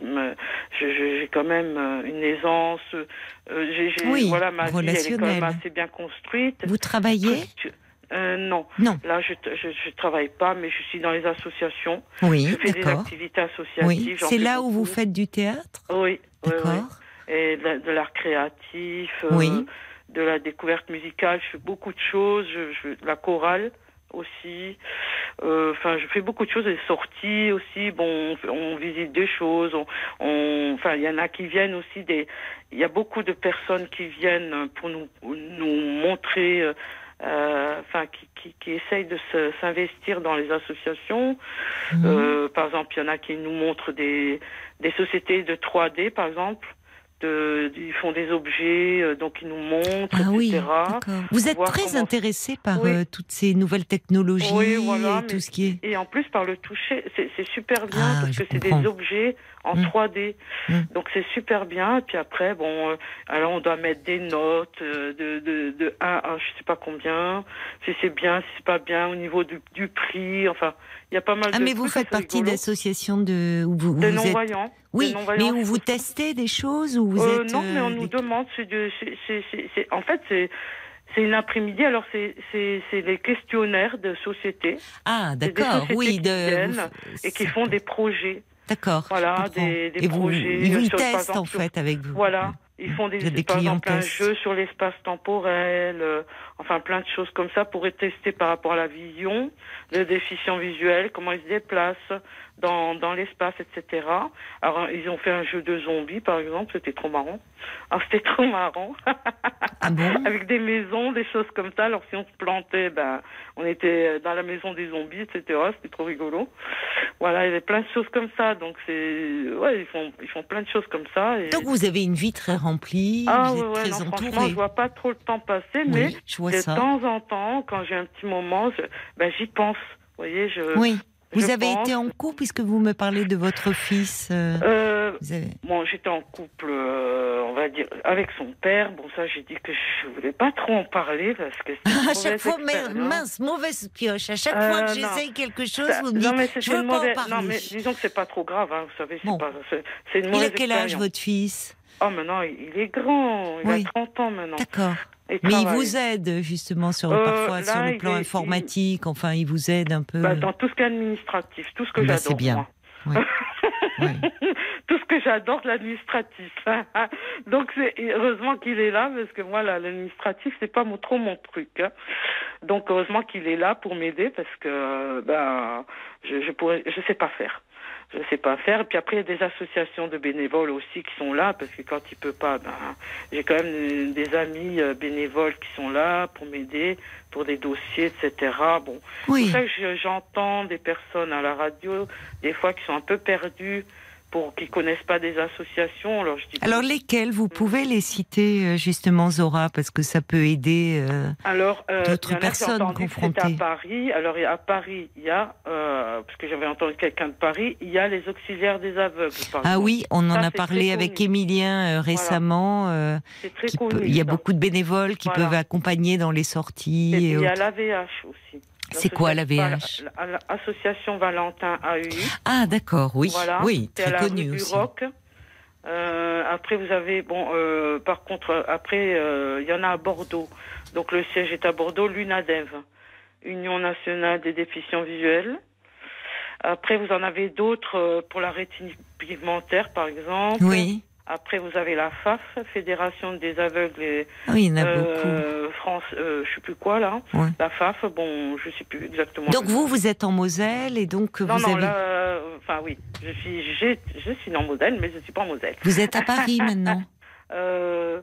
j'ai quand même euh, une aisance. euh, j'ai, Oui, voilà, ma vie, elle est quand même assez bien construite. Vous travaillez? Euh, non, Non. là, je, je, je travaille pas, mais je suis dans les associations. Oui, je fais des d'accord. activités associatives. Oui, c'est là où vous faites du théâtre? Oui, oui, oui. D'accord. Et de, la- de l'art créatif, euh, Oui. de la découverte musicale. Je fais beaucoup de choses. Je, je- la chorale aussi. Euh, Enfin, je fais beaucoup de choses. Des sorties aussi. Bon, on, on visite des choses. On, on- enfin, il y en a qui viennent aussi. Des, il y a beaucoup de personnes qui viennent pour nous, nous montrer. Euh, enfin, qui, qui, qui essayent de s'investir dans les associations. Mhm. Euh, par exemple, il y en a qui nous montrent des, des sociétés de 3D, par exemple. De, ils font des objets, euh, donc ils nous montrent, Ah etc. Vous êtes très intéressé par Oui. euh, toutes ces nouvelles technologies Oui, voilà, et tout ce qui est. Et en plus, par le toucher, c'est super bien Ah, parce que c'est des objets en Mm. 3D. Mm. Donc c'est super bien. Et puis après, bon, euh, alors on doit mettre des notes euh, de, de, de 1 à je sais pas combien, si c'est bien, si c'est pas bien, au niveau du, du prix. Enfin, il y a pas mal Ah, de mais vous faites partie d'associations de. Où vous, où de vous êtes... non-voyants. Oui, mais où vous testez des choses ou vous Euh, êtes. non, mais on euh, nous des- demande. C'est de, c'est, en fait, c'est, c'est une après-midi. Alors, c'est, c'est, c'est les questionnaires de sociétés Ah, d'accord, oui, qui de. et qui font des projets. D'accord. Voilà, des- des et vous, projets Ils vous sur- par testent en exemple, sur- fait avec vous. Voilà. Ils font des, Vous des par exemple, un jeu sur l'espace temporel, euh, enfin plein de choses comme ça pour tester par rapport à la vision, le déficient visuel, comment ils se déplacent dans, dans l'espace, etc. Alors ils ont fait un jeu de zombies par exemple, c'était trop marrant. Alors c'était trop marrant. Ah bon? Avec des maisons, des choses comme ça. Alors si on se plantait, ben on était dans la maison des zombies, etc. C'était trop rigolo. Voilà, il y avait plein de choses comme ça. Donc c'est, ouais, ils font, ils font plein de choses comme ça. Et... Donc vous avez une vie très remplie, Ah vous ouais, êtes ouais, très non, franchement, entourée. je vois pas trop le temps passer, mais Oui, je vois de ça. temps en temps, quand j'ai un petit moment, ben, j'y pense. Vous voyez, je. Oui. Vous avez pense. été en couple puisque vous me parlez de votre fils. euh, Euh, vous avez- bon, j'étais en couple, euh, on va dire, avec son père. Bon, ça, j'ai dit que je voulais pas trop en parler parce que une À chaque fois, mais- mince, mauvaise pioche. À chaque Euh, fois que non. j'essaye quelque chose, Ça- vous me non, dites, mais je c'est veux pas en mauvaise. parler. Non, mais disons que c'est pas trop grave. Hein, vous savez, c'est Bon. pas. C'est une Il mauvaise a quel âge votre fils? Oh, maintenant, il est grand. Il Oui. a 30 ans maintenant. D'accord. Mais il vous aide justement sur Euh, parfois sur le plan est- informatique. Enfin, il vous aide un peu. Bah, dans tout ce qui est administratif, tout ce que Bah, j'adore. c'est bien. moi. Oui. Oui. tout ce que j'adore, l'administratif. Donc heureusement qu'il est là parce que moi l'administratif c'est pas mon, trop mon truc. hein. Donc heureusement qu'il est là pour m'aider parce que ben je je pourrais je sais pas faire. Je sais pas faire. Et puis après, il y a des associations de bénévoles aussi qui sont là, parce que quand il peut pas, ben, j'ai quand même des amis euh, bénévoles qui sont là pour m'aider, pour des dossiers, etc. Bon, Oui. c'est ça que je- j'entends des personnes à la radio, des fois qui sont un peu perdues, pour qui connaissent pas des associations. Alors je dis. Alors lesquels vous pouvez les citer euh, justement Zora parce que ça peut aider. euh, Alors, euh, d'autres personnes confrontées. à Paris. Alors, à Paris, il y a, euh, parce que j'avais entendu quelqu'un de Paris, il y a les auxiliaires des aveugles. par Ah exemple. oui, on en a parlé avec connu. Émilien euh, récemment. c'est très connu. peut- il y a ça. beaucoup de bénévoles qui Voilà. peuvent accompagner dans les sorties. et il y a l'AVH aussi. C'est quoi la VH L'association Valentin AU. Ah d'accord, oui, Voilà. oui, très la connu rue du aussi. Roc. Euh, après, vous avez, bon, euh, par contre, après, euh, il y en a à Bordeaux. Donc, le siège est à Bordeaux, l'UNADEV, Union nationale des déficients visuels. Après, vous en avez d'autres euh, pour la rétine pigmentaire, par exemple. Oui, Après, vous avez la FAF, Fédération des aveugles et Ah oui, il y en a beaucoup. euh, France, euh, je sais plus quoi là. Ouais. La FAF, bon, je sais plus exactement. Donc vous, vous êtes en Moselle et donc non, vous non, avez... là, euh, enfin oui, je suis, je suis en Moselle, mais je suis pas en Moselle. Vous êtes à Paris maintenant Euh,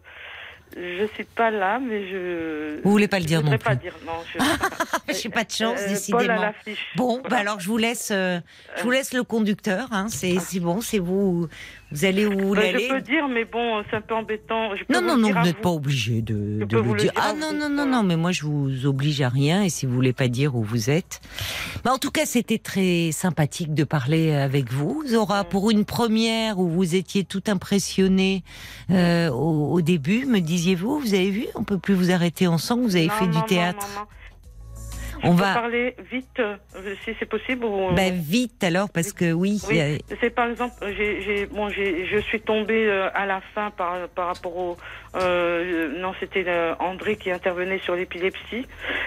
je suis pas là, mais je. Vous voulez pas le dire je non voudrais pas plus dire non. Je... J'ai pas de chance, Euh, à décidément. l'affiche. Bon, bah alors je vous laisse, euh, je vous laisse le conducteur. Hein, c'est c'est bon, c'est vous. Vous allez où Bah, aller je peux dire, mais bon, c'est un peu embêtant. Je peux Non, non, non, vous n'êtes vous. pas obligé de, de le dire. Ah non, non, non, non, mais moi je vous oblige à rien et si vous voulez pas dire où vous êtes. Bah, en tout cas, c'était très sympathique de parler avec vous. Zora, Mm. pour une première où vous étiez tout impressionné euh, au, au début, me disiez-vous, vous avez vu, on peut plus vous arrêter ensemble, vous avez Non, fait non, du théâtre. non. On va parler vite, euh, si c'est possible. Ou... bah, vite alors, parce que oui, a- C'est par exemple, j'ai, j'ai, bon, j'ai, je suis tombée euh, à la fin par, par rapport au, euh, non, c'était euh, André qui intervenait sur l'épilepsie,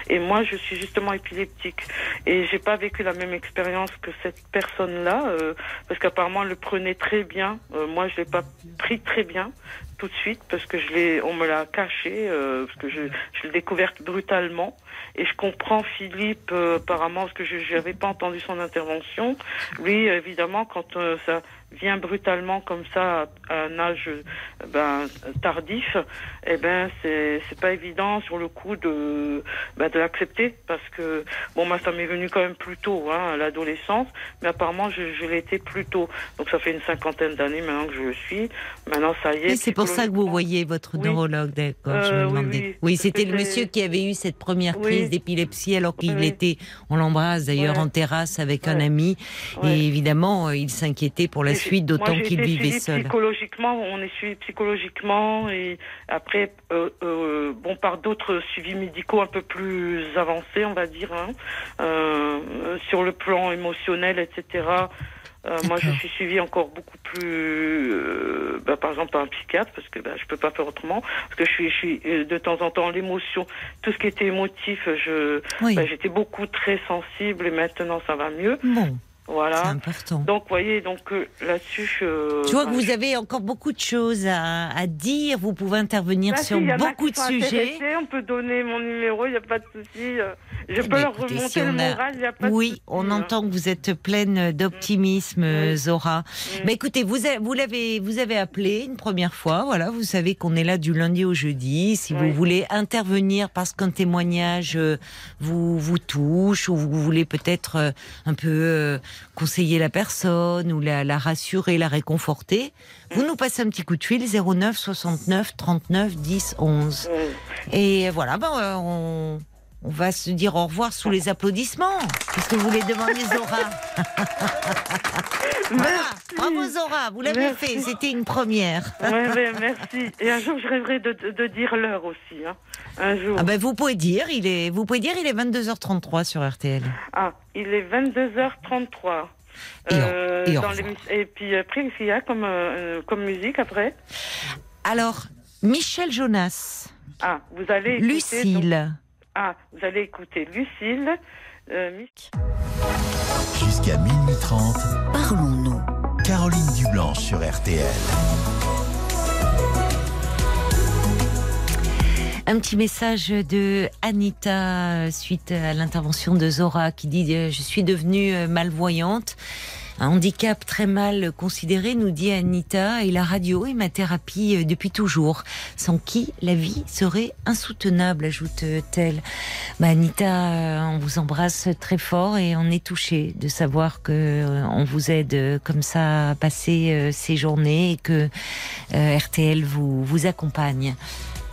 et moi je suis justement épileptique, et j'ai pas vécu la même expérience que cette personne-là, euh, parce qu'apparemment elle le prenait très bien. Euh, moi je l'ai pas pris très bien tout de suite parce que je l'ai, on me l'a caché, euh, parce que je, je l'ai découverte brutalement. Et je comprends Philippe euh, apparemment parce que je n'avais pas entendu son intervention. Lui, évidemment, quand euh, ça vient brutalement comme ça à un âge euh, ben, tardif, eh ben c'est c'est pas évident sur le coup de ben, de l'accepter parce que bon moi ça m'est venu quand même plus tôt hein, à l'adolescence, mais apparemment je, je l'ai été plus tôt. Donc ça fait une cinquantaine d'années maintenant que je le suis. Maintenant ça y est. Oui, c'est pour ça que vous voyez votre Oui. neurologue, d'accord. je Euh, me oui, demandais. oui, Oui, c'était le monsieur qui avait eu cette première Oui. prise d'épilepsie alors qu'il Oui. était, on l'embrasse d'ailleurs Ouais. en terrasse avec un ami. Ouais. Et évidemment, euh, il s'inquiétait pour la Et suite, d'autant qu'il vivait seul. Psychologiquement, on est suivi psychologiquement et après, euh, euh, bon, par d'autres suivis médicaux un peu plus avancés, on va dire, hein, euh, sur le plan émotionnel, etc. Moi, je suis suivie encore beaucoup plus, bah, par exemple, par un psychiatre, parce que bah, je peux pas faire autrement, parce que je suis, je suis de temps en temps l'émotion, tout ce qui était émotif, je, Oui, bah, j'étais beaucoup très sensible et maintenant ça va mieux, bon, c'est voilà. important. Donc, vous voyez, donc euh, là-dessus, je. Je vois que bah, vous avez encore beaucoup de choses à, à dire. Vous pouvez intervenir Bah, sur si, beaucoup de sujets. On peut donner mon numéro, il n'y a pas de souci. euh, Je Eh peux ben, leur écoutez, remonter si le moral, il n'y a pas de Oui, souci, on hein. entend que vous êtes pleine d'optimisme, Oui. Zora. Mm. Mais écoutez, vous, a- vous l'avez, vous avez appelé une première fois. Voilà, vous savez qu'on est là du lundi au jeudi. Si vous voulez intervenir parce qu'un témoignage euh, vous vous touche ou vous voulez peut-être euh, un peu euh, conseiller la personne ou la, rassurer, la réconforter, vous nous passez un petit coup de fil 09 69 39 10 11. Euh, Et voilà, ben, euh, on, on va se dire au revoir sous les applaudissements. Qu'est-ce que vous voulez demander, Zora Voilà, bravo Zora, vous l'avez fait, c'était une première. ouais, ouais, merci. Et un jour, je rêverai de, dire l'heure aussi. Hein. Un jour. Ah ben vous pouvez dire, il est, vous pouvez dire, il est 22h33 sur RTL. Ah, il est 22h33. Et au- et dans et puis après, qu'est-ce qu'il y a comme, euh, comme musique après Alors, Michel Jonas, Ah, vous allez écouter. donc- Lucille. Ah, vous allez écouter Lucille. euh, Jusqu'à minuit 30, Parlons-nous. Caroline Dublanche sur RTL. Un petit message de Anita euh, suite à l'intervention de Zora qui dit euh, Je suis devenue euh, malvoyante. Un handicap très mal considéré, nous dit Anita, et la radio est ma thérapie euh, depuis toujours, sans qui la vie serait insoutenable, ajoute-t-elle. Bah, Anita, euh, on vous embrasse très fort et on est touché de savoir que euh, on vous aide comme ça à passer ces journées et que RTL vous accompagne.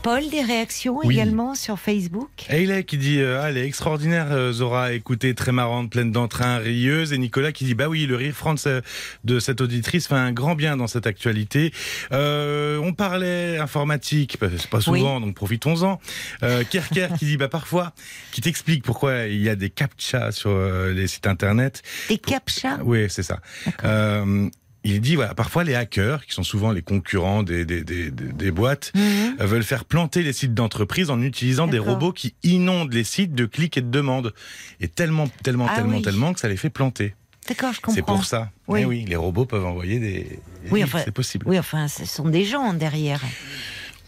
Paul, des réactions Oui. également sur Facebook? Hayley qui dit euh, ah, elle est extraordinaire euh, Zora. Écoutez très marrante pleine d'entrain rieuse. Et Nicolas qui dit bah oui le rire franc de, ce- de cette auditrice fait un grand bien dans cette actualité. Euh, on parlait informatique bah, c'est pas souvent donc profitons-en. Euh, Kerker qui dit bah parfois qui t'explique pourquoi il y a des captchas sur euh, les sites internet. Des captchas? Oui c'est ça. Euh, il dit voilà parfois les hackers qui sont souvent les concurrents des, des, des, des- boîtes Mhm. veulent faire planter les sites d'entreprise en utilisant des robots qui inondent les sites de clics et de demandes. Et tellement, tellement, Ah tellement, oui. tellement que ça les fait planter. D'accord, je comprends. C'est pour ça. Oui. Eh oui, les robots peuvent envoyer des. Oui, enfin, c'est possible. Oui, enfin, ce sont des gens derrière.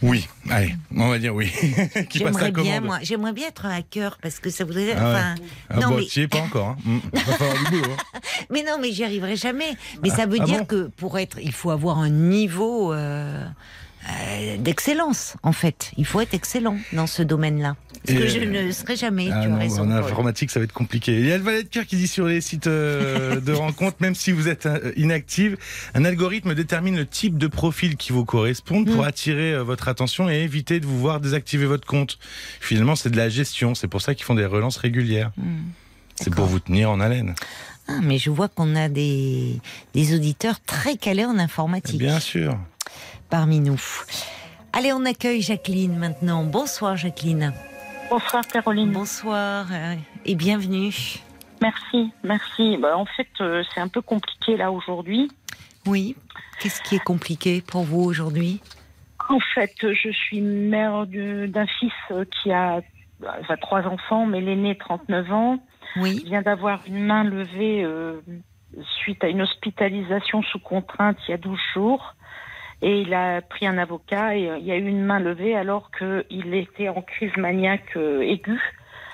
Oui, allez, on va dire oui. qui passe la J'aimerais bien, moi, j'aimerais bien être un hacker parce que ça voudrait. Ah ouais. enfin, Ah non, bon, mais, es pas encore. Hein. Mm. Boulot. hein. mais non, mais j'y arriverai jamais. Mais ça veut ah dire bon que pour être, il faut avoir un niveau euh, euh, d'excellence. En fait, il faut être excellent dans ce domaine-là. Ce que je ne serai jamais. Ah tu as raison. en informatique, ça va être compliqué. Il y a le valet de cœur qui dit sur les sites euh, de rencontres, même si vous êtes euh, inactive, un algorithme détermine le type de profil qui vous correspond pour Mm. attirer votre attention et éviter de vous voir désactiver votre compte. Finalement, c'est de la gestion. C'est pour ça qu'ils font des relances régulières. Hmm. C'est pour vous tenir en haleine. Ah, mais je vois qu'on a des, des auditeurs très calés en informatique Bien sûr. Parmi nous. Allez, on accueille Jacqueline maintenant. Bonsoir Jacqueline. Bonsoir Caroline. Bonsoir euh, et bienvenue. Merci, merci. Bah, en fait, euh, c'est un peu compliqué là aujourd'hui. Oui. Qu'est-ce qui est compliqué pour vous aujourd'hui? En fait, je suis mère d'un fils euh, qui a enfin, trois enfants, mais l'aîné 39 ans Oui. vient d'avoir une main levée euh, suite à une hospitalisation sous contrainte il y a 12 jours. Et il a pris un avocat et euh, il y a eu une main levée alors qu'il était en crise maniaque euh, aiguë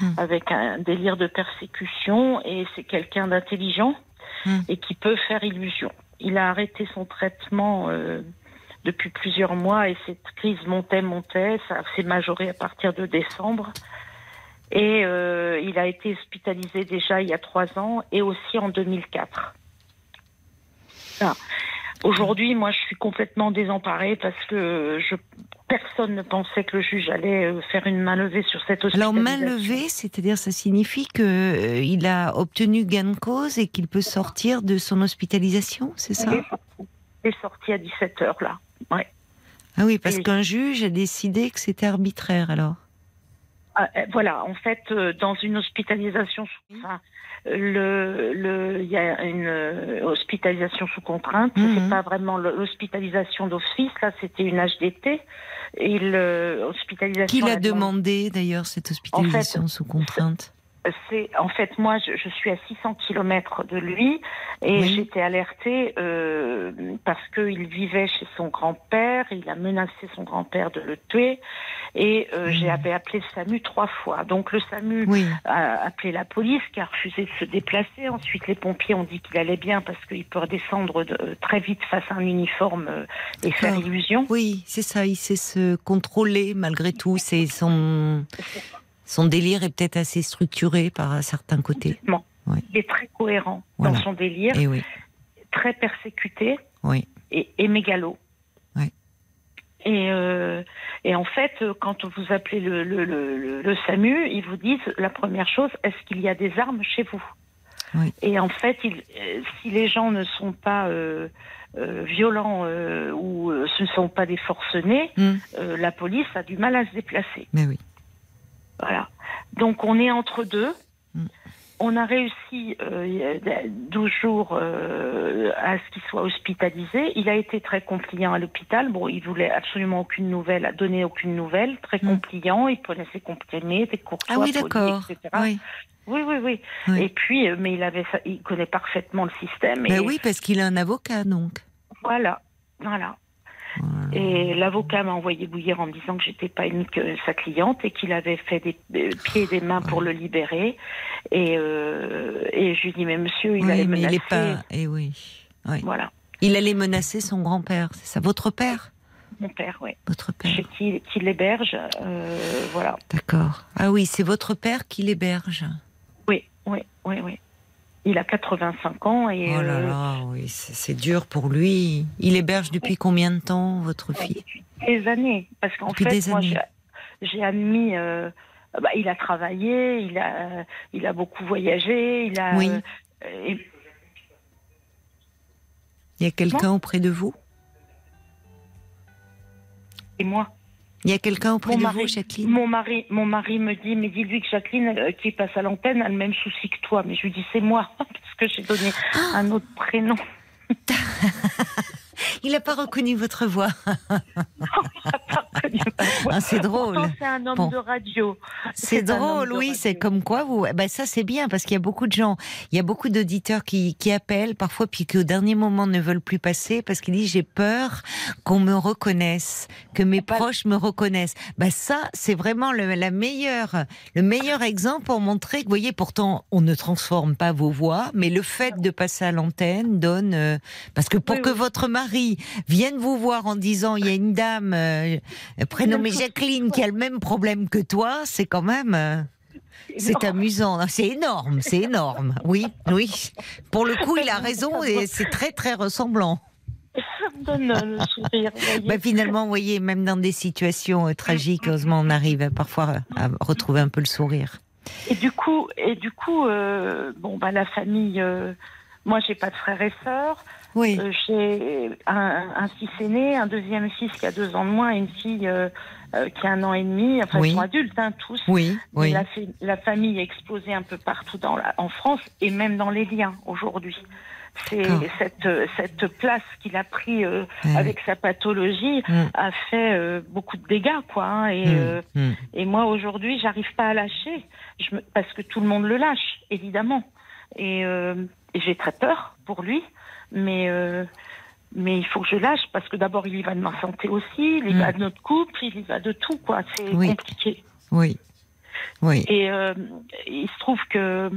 Hmm. avec un délire de persécution et c'est quelqu'un d'intelligent Hmm. et qui peut faire illusion. Il a arrêté son traitement euh, depuis plusieurs mois et cette crise montait, montait, ça s'est majoré à partir de décembre. Et euh, il a été hospitalisé déjà il y a trois ans et aussi en 2004. Voilà. Aujourd'hui, moi, je suis complètement désemparée parce que je, personne ne pensait que le juge allait euh, faire une main levée sur cette Alors hospitalisation. main levée, c'est-à-dire ça signifie que euh, il a obtenu gain de cause et qu'il peut sortir de son hospitalisation, c'est ça? Il est sorti à 17 heures là. Ouais. Ah oui, parce qu'un juge a décidé que c'était arbitraire alors. Ah, euh, voilà, en fait, euh, dans une hospitalisation, sous, enfin, le, le, il y a une euh, hospitalisation sous contrainte. Mhm. C'est pas vraiment l'hospitalisation d'office. Là, c'était une HDT. Et l'hospitalisation. Qui l'a demandé d'ailleurs cette hospitalisation sous contrainte? C'est en fait moi, je, je suis à 600 kilomètres de lui et Oui. j'étais alertée euh, parce qu'il vivait chez son grand-père. Il a menacé son grand-père de le tuer et euh, j'ai avait appelé le SAMU trois fois. Donc le SAMU Oui. a appelé la police qui a refusé de se déplacer. Ensuite, les pompiers ont dit qu'il allait bien parce qu'il peut redescendre de- très vite face à un uniforme euh, et faire illusion. Oui, c'est ça, il sait se contrôler malgré tout. C'est son, son délire est peut-être assez structuré par certains côtés. Il est très cohérent Voilà. dans son délire, Et oui, très persécuté. oui. et, et mégalo. Et, euh, et en fait, quand vous appelez le, le, le, le- le SAMU, ils vous disent la première chose est-ce qu'il y a des armes chez vous? Oui. Et en fait, euh, si les gens ne sont pas euh, euh, violents ou ce ne sont pas des forcenés, Hmm. la police a du mal à se déplacer. Mais oui. Voilà. Donc on est entre deux. Mm. On a réussi euh, il y a 12 jours euh, à ce qu'il soit hospitalisé. Il a été très compliant à l'hôpital. Bon, il voulait absolument aucune nouvelle, a donné aucune nouvelle. Très Mm. compliant. Il prenait ses comprimés, des courtois, Ah oui, d'accord. etc. Oui. Oui, oui, oui. Oui. Et puis, euh, mais il avait, il connaît parfaitement le système. Et Ben oui, parce qu'il a un avocat donc. Voilà, voilà. Voilà. Et l'avocat m'a envoyé bouillir en me disant que j'étais pas une que sa cliente et qu'il avait fait des pieds et des mains pour le libérer. Et, euh, et je lui dis mais monsieur, il oui, allait mais il menacer. est pas. Et oui. oui. Voilà, Il allait menacer son grand-père, c'est ça Votre père? Mon père, oui. Votre père. Chez qui, qui l'héberge, euh, voilà. D'accord. Ah oui, c'est votre père qui l'héberge. Oui, oui, oui, oui. Il a 85 ans et. Oh là là, oui, c'est dur pour lui. Il héberge depuis combien de temps, votre fille des années. Parce qu'en fait, moi, j'ai admis. bah, il a travaillé, il a, il a beaucoup voyagé, il a. Oui. Il y a quelqu'un auprès de vous? Et moi. Il y a quelqu'un auprès de vous, Jacqueline? Mon mari, mon mari me dit, mais dis-lui que Jacqueline, euh, qui passe à l'antenne, a le même souci que toi. Mais je lui dis, c'est moi, parce que j'ai donné ah. un autre prénom. Il n'a pas reconnu votre voix. Ah, c'est drôle. C'est un homme de radio. C'est drôle, oui. C'est comme quoi vous. Eh ben ça, c'est bien parce qu'il y a beaucoup de gens, il y a beaucoup d'auditeurs qui, qui appellent parfois puis qui au dernier moment ne veulent plus passer parce qu'ils disent j'ai peur qu'on me reconnaisse, que mes proches me reconnaissent. Ben ça, c'est vraiment le, la meilleure, le meilleur exemple pour montrer que, vous voyez, pourtant, on ne transforme pas vos voix, mais le fait de passer à l'antenne donne, euh, parce que pour que votre mari vienne vous voir en disant il y a une dame euh, prénommée Jacqueline qui a le même problème que toi, c'est quand même. Euh, c'est amusant, c'est énorme, c'est énorme. Oui, oui. Pour le coup, il a raison et c'est très très ressemblant. Ça me donne euh, le sourire. Bah, finalement, vous voyez, même dans des situations tragiques, heureusement, on arrive parfois à retrouver un peu le sourire. Et du coup, et du coup, bon, bah, la famille. moi, j'ai pas de frères et sœurs. Oui. Euh, j'ai un, fils aîné, un deuxième fils qui a deux ans de moins et une fille euh, euh, qui a un an et demi. Enfin, ils sont adultes, hein, tous. Oui, oui. La, la, famille est explosée un peu partout dans la, en France et même dans les liens aujourd'hui. C'est cette, cette place qu'il a pris avec sa pathologie mm. a fait beaucoup de dégâts, quoi. Hein, et, mm. Mm. et moi aujourd'hui, j'arrive pas à lâcher, je parce que tout le monde le lâche, évidemment. Et, et j'ai très peur pour lui mais euh, mais il faut que je lâche parce que d'abord il y va de ma santé aussi, il y va mm. de notre couple, il y va de tout quoi. C'est compliqué. Oui. Oui. Et euh, il se trouve que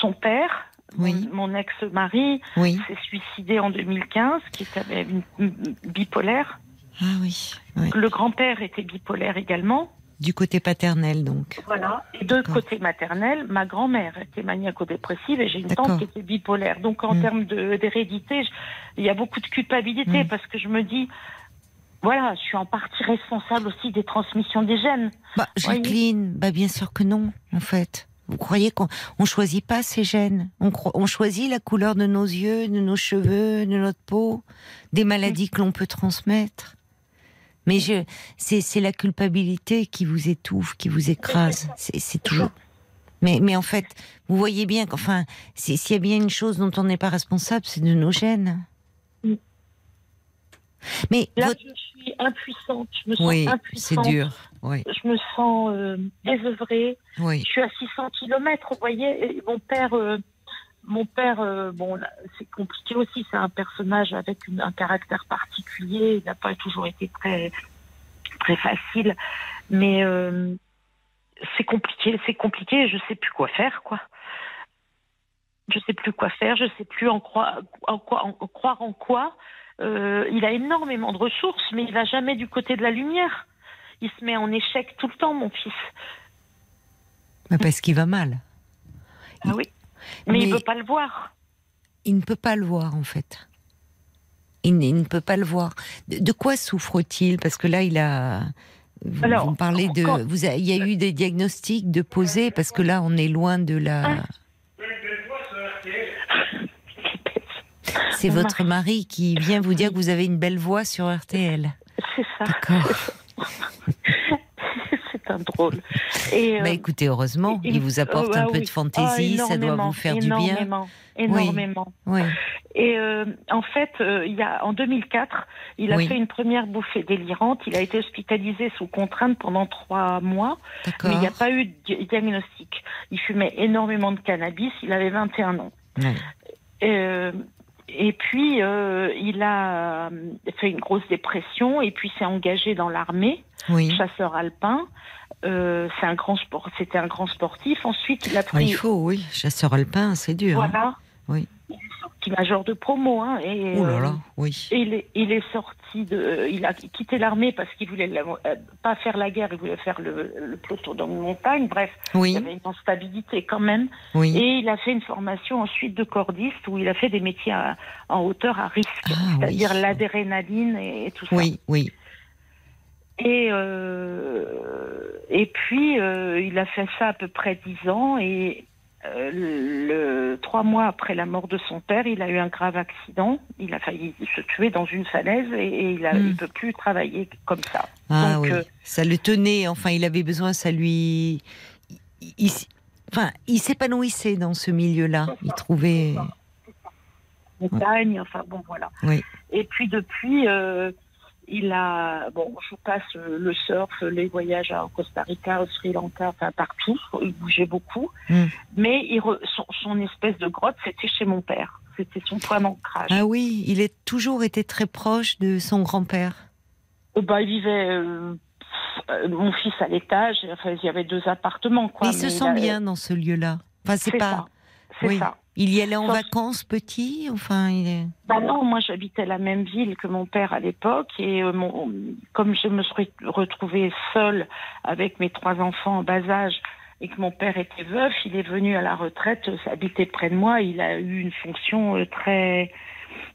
son père, mon, ex-mari, s'est suicidé en 2015, qui était bipolaire. Ah oui. Le grand-père était bipolaire également. Du côté paternel, donc. Voilà. Et de côté maternel, ma grand-mère était maniaco-dépressive et j'ai une tante qui était bipolaire. Donc, en mm. termes d'hérédité, il y a beaucoup de culpabilité mm. parce que je me dis, voilà, je suis en partie responsable aussi des transmissions des gènes. Bah, Jacqueline, bah, bien sûr que non, en fait. Vous croyez qu'on ne choisit pas ces gènes on, on, choisit la couleur de nos yeux, de nos cheveux, de notre peau, des maladies mm. que l'on peut transmettre mais je, c'est la culpabilité qui vous étouffe, qui vous écrase. C'est toujours. Mais, mais en fait, vous voyez bien qu'enfin, s'il y a bien une chose dont on n'est pas responsable, c'est de nos gènes. Mais là, je suis impuissante. Je me sens oui, c'est dur. Oui. Je me sens euh, désœuvrée. Oui. Je suis à 600 km. Vous voyez, mon père. Euh, mon père, euh, bon, c'est compliqué aussi. C'est un personnage avec un caractère particulier. Il n'a pas toujours été très, très facile. Mais euh, c'est compliqué. C'est compliqué. Je sais plus quoi faire, quoi. Je sais plus quoi faire. Je sais plus en, croire en quoi. En, croire en quoi. Euh, il a énormément de ressources, mais il va jamais du côté de la lumière. Il se met en échec tout le temps, mon fils. parce qu'il va mal. Ah oui. Mais, il ne peut pas le voir. Il ne peut pas le voir, en fait. Il, ne peut pas le voir. De, quoi souffre-t-il? Parce que là, il a. Vous, Alors, parlez de. Vous il y a eu des diagnostics de poser, parce que là, on est loin de la. C'est votre mari qui vient vous dire que vous avez une belle voix sur RTL. C'est ça. D'accord. drôle. Et, bah, écoutez, heureusement, il vous apporte un peu de fantaisie, ah, ça doit vous faire du bien. Énormément. Oui. Et euh, en fait, euh, il y a, en 2004, il a fait une première bouffée délirante. Il a été hospitalisé sous contrainte pendant trois mois, mais il n'y a pas eu de diagnostic. Il fumait énormément de cannabis. Il avait 21 ans. Euh, et puis, il a fait une grosse dépression et puis s'est engagé dans l'armée, chasseur alpin. Euh, c'est un grand sport, c'était un grand sportif. Ensuite, il a pris. il faut, oui, chasseur alpin, c'est dur. Hein. Voilà. Oui. Il petit major de promo. Hein, et, oh là là, oui. Et il est, il est sorti de. Il a quitté l'armée parce qu'il voulait pas faire la guerre, il voulait faire le, le peloton dans une montagne. Bref, oui. il y avait une instabilité quand même. Oui. Et il a fait une formation ensuite de cordiste où il a fait des métiers en hauteur à risque, Ah, c'est-à-dire oui. l'adrénaline et, et tout ça. Oui, oui. Et, euh, et puis, euh, il a fait ça à peu près dix ans. Et euh, le, trois mois après la mort de son père, il a eu un grave accident. Il a failli se tuer dans une falaise et, et il ne Mm. peut plus travailler comme ça. Ah Donc, oui. euh, Ça le tenait, enfin, il avait besoin, ça lui. il- enfin, il s'épanouissait dans ce milieu-là. Il trouvait. montagne, enfin bon, voilà. Oui. Et puis depuis, euh, il a, bon, je vous passe le surf, les voyages à Costa Rica, au Sri Lanka, enfin partout, il bougeait beaucoup. Mm. Mais il re- son, son espèce de grotte, c'était chez mon père. C'était son point d'ancrage. Ah oui, il est toujours été très proche de son grand-père. Euh, bah, il vivait, euh, euh, mon fils à l'étage, enfin, il y avait deux appartements, quoi. Mais se sent a- bien dans ce lieu-là. Enfin, c'est C'est pas. ça. C'est Oui. ça. Il y allait en Sauf- vacances petit, enfin, il est. Bah non, moi j'habitais la même ville que mon père à l'époque et euh, mon, comme je me suis retrouvée seule avec mes trois enfants en bas âge et que mon père était veuf, il est venu à la retraite, euh, habiter près de moi. Il a eu une fonction euh, très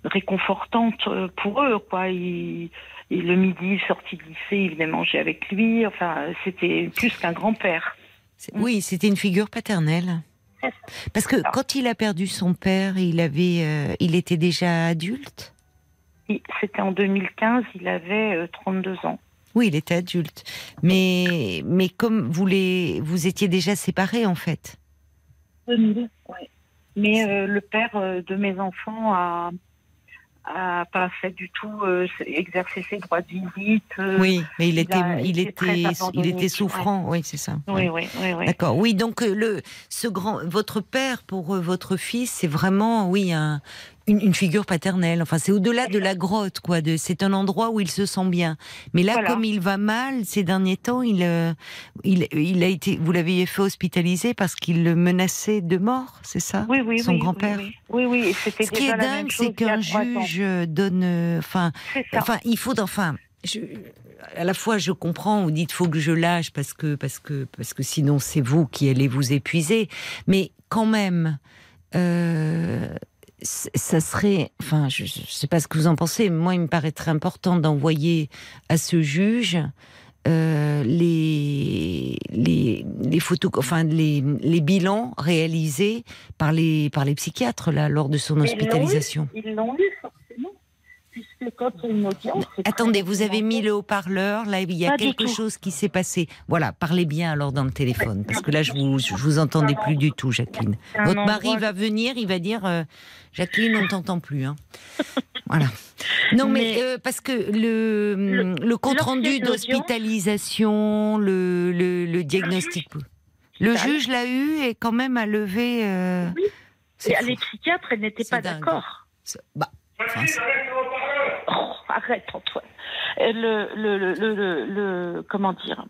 réconfortante pour eux, quoi. Il, le midi, sorti de lycée, il venait manger avec lui. Enfin, c'était plus qu'un grand-père. Oui, c'était une figure paternelle. Parce que quand il a perdu son père, il avait, euh, il était déjà adulte? C'était en 2015, il avait euh, 32 ans. Oui, il était adulte. Mais, mais comme vous les, vous étiez déjà séparés en fait? 2000, ouais. Mais euh, le père euh, de mes enfants a, a pas fait du tout euh, exercer ses droits de visite. euh, Oui, mais il était, a il était, il était souffrant. Oui, c'est ça. Oui, oui, oui, oui. D'accord. Oui, donc euh, le, ce grand, votre père pour euh, votre fils, c'est vraiment, oui, un, une, une figure paternelle. Enfin, c'est au-delà de la grotte, quoi. De, c'est un endroit où il se sent bien. Mais là, Voilà. comme il va mal ces derniers temps, il, euh, il, il a été, vous l'avez fait hospitaliser parce qu'il le menaçait de mort, c'est ça? Oui, oui, Son oui, grand-père? Oui, oui, oui, c'était Ce qui est dingue, c'est qu'un ans. juge euh, donne, euh, enfin. Enfin, il faut, enfin, je, à la fois je comprends, vous dites faut que je lâche parce que parce que parce que sinon c'est vous qui allez vous épuiser, mais quand même. Euh, ça serait, enfin, je ne sais pas ce que vous en pensez, mais moi, il me paraîtrait important d'envoyer à ce juge euh, les, les, les photos, enfin, les, les bilans réalisés par les, par les psychiatres, là, lors de son Mais ils l'ont eu. hospitalisation. Ils l'ont lu, forcément. Puisque quand une audience. Attendez, vous avez mis le haut-parleur, là il y a Pas quelque chose qui s'est passé. Voilà, parlez bien alors dans le téléphone, parce que là je vous, je vous entendais plus du tout, Jacqueline. Votre mari va venir, il va dire, euh, Jacqueline, on t'entend plus. Hein. Voilà. Non mais, Mais- euh, parce que le, Le- le compte lorsqu'il y a rendu une audience- d'hospitalisation, le, le, diagnostic, le juge l'a eu et quand même a levé. euh, Oui. Et les psychiatres, elles n'étaient pas d'accord. C'est- Oh, arrête, Antoine. Euh, Le, le, le, le, le- le- comment dire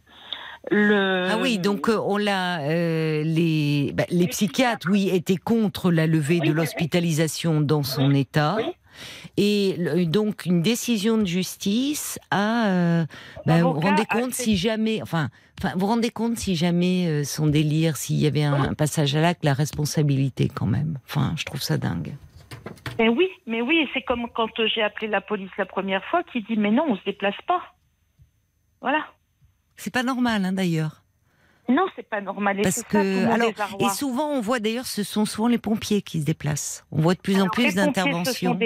le, Ah oui, donc euh, on l'a. euh, les, bah, les psychiatres, oui, étaient contre la levée Oui, de l'hospitalisation dans son état. Oui. Et donc une décision de justice a. euh, bah, vous rendez compte fait- si jamais. Enfin, enfin, vous vous rendez compte si jamais euh, son délire, s'il y avait un, un passage à l'acte, la responsabilité quand même. Enfin, je trouve ça dingue. Mais oui, mais oui, c'est comme quand j'ai appelé la police la première fois, qui dit mais non, on se déplace pas. Voilà. C'est pas normal, hein, d'ailleurs. Non, c'est pas normal. Et Parce ça, que. Alors, et souvent, on voit d'ailleurs, ce sont souvent les pompiers qui se déplacent. On voit de plus en plus d'interventions.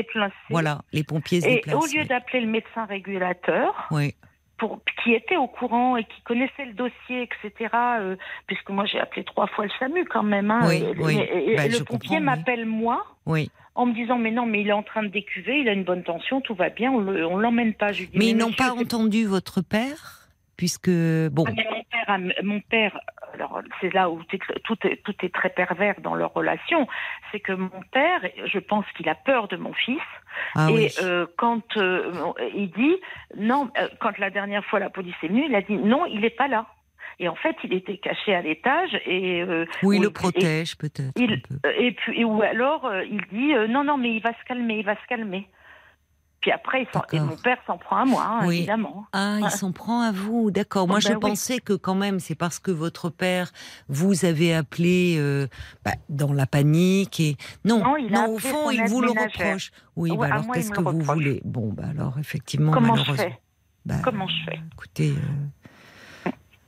Voilà, les pompiers se Et déplacent. au lieu oui. d'appeler le médecin régulateur, Oui. pour, qui était au courant et qui connaissait le dossier, etc., euh, puisque moi j'ai appelé trois fois le SAMU quand même, hein, Oui, euh, oui. et- et Ben, le pompier m'appelle moi Oui. En me disant mais non, mais il est en train de décuver, il a une bonne tension, tout va bien, on on l'emmène pas. Je lui dis, Mais ils n'ont pas entendu votre père, puisque bon. Ah, mon père, a- mon père, alors c'est là où tout est, tout est, tout est très pervers dans leur relation, c'est que mon père, je pense qu'il a peur de mon fils, Ah et oui. euh, quand euh, il dit non, euh, quand la dernière fois la police est venue, il a dit non, il n'est pas là. Et en fait, il était caché à l'étage et euh, Oui, il le protège peut-être. peu. euh, et puis ou alors euh, il dit euh, non non mais il va se calmer, il va se calmer. Puis après, et mon père s'en prend à moi, hein, Oui. évidemment. Ah, il s'en prend à vous, d'accord. Moi, Oh, je ben oui. pensais que quand même, c'est parce que votre père vous avait appelé euh, bah, dans la panique et non, Non, il au fond, il vous le reproche. Oui, Ouais, bah alors qu'est-ce que vous voulez? Bon, bah alors effectivement, Comment je fais? bah, Comment je fais? Écoutez, euh,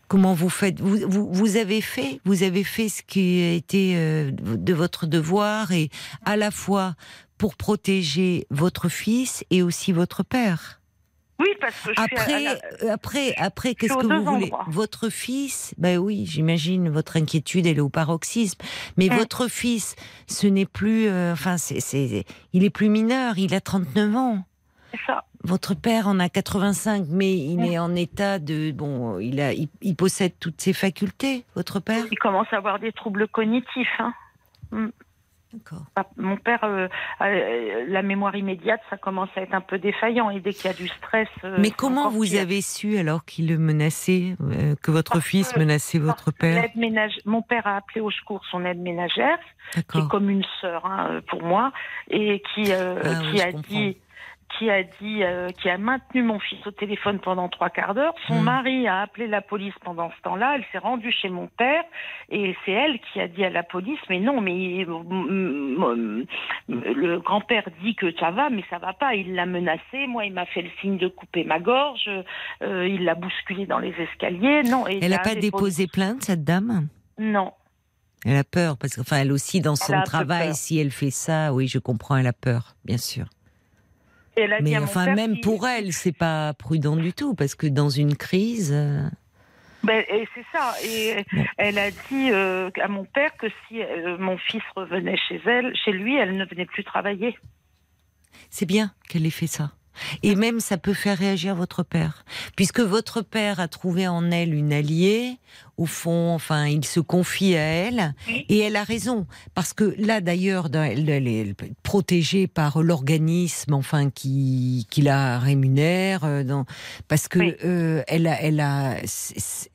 comment vous faites? Vous, vous, vous avez fait, vous avez fait ce qui a été euh, de votre devoir et à la fois pour protéger votre fils et aussi votre père. Oui, parce que je suis Après, la- euh, après, après, qu'est-ce que vous voulez? endroits. Votre fils, ben oui, j'imagine votre inquiétude, elle est au paroxysme. Mais Mm. votre fils, ce n'est plus, euh, enfin, c'est, c'est, il est plus mineur, il a 39 ans. c'est ça. Votre père en a 85, mais il Mm. est en état de, bon, il a, il, il possède toutes ses facultés, votre père? Il commence à avoir des troubles cognitifs. Hein. D'accord. Ah, Mon père, euh, euh, la mémoire immédiate, ça commence à être un peu défaillant. Et dès qu'il y a du stress. euh, Mais comment vous pire. avez su alors qu'il le menaçait, que votre Parce fils que- menaçait votre père? ménage- Mon père a appelé au secours son aide ménagère, qui est comme une sœur hein, pour moi, et qui, Ah qui a dit. Qui a dit, euh, qui a maintenu mon fils au téléphone pendant trois quarts d'heure. Son Hmm. mari a appelé la police pendant ce temps-là. Elle s'est rendue chez mon père et c'est elle qui a dit à la police, mais non, mais euh, le grand-père dit que ça va, mais ça va pas. Il l'a menacé. Moi, il m'a fait le signe de couper ma gorge. euh, il l'a bousculé dans les escaliers. Non. Et Elle n'a pas déposé plainte, cette dame? Non. Elle a peur, parce qu'enfin, elle aussi, dans Elle son travail, si elle fait ça, oui, je comprends, elle a peur, bien sûr. Et elle a dit Mais mon enfin, père même pour elle, c'est pas prudent du tout, parce que dans une crise. euh, Ben, et c'est ça. Et Bon. elle a dit euh, à mon père que si euh, mon fils revenait chez elle, chez lui, elle ne venait plus travailler. C'est bien qu'elle ait fait ça. Et même, ça peut faire réagir votre père. Puisque votre père a trouvé en elle une alliée, au fond, enfin, il se confie à elle, et elle a raison. Parce que là, d'ailleurs, elle, elle est protégée par l'organisme, enfin, qui, qui la rémunère, euh, dans, parce que Oui. euh, elle, a, elle, a,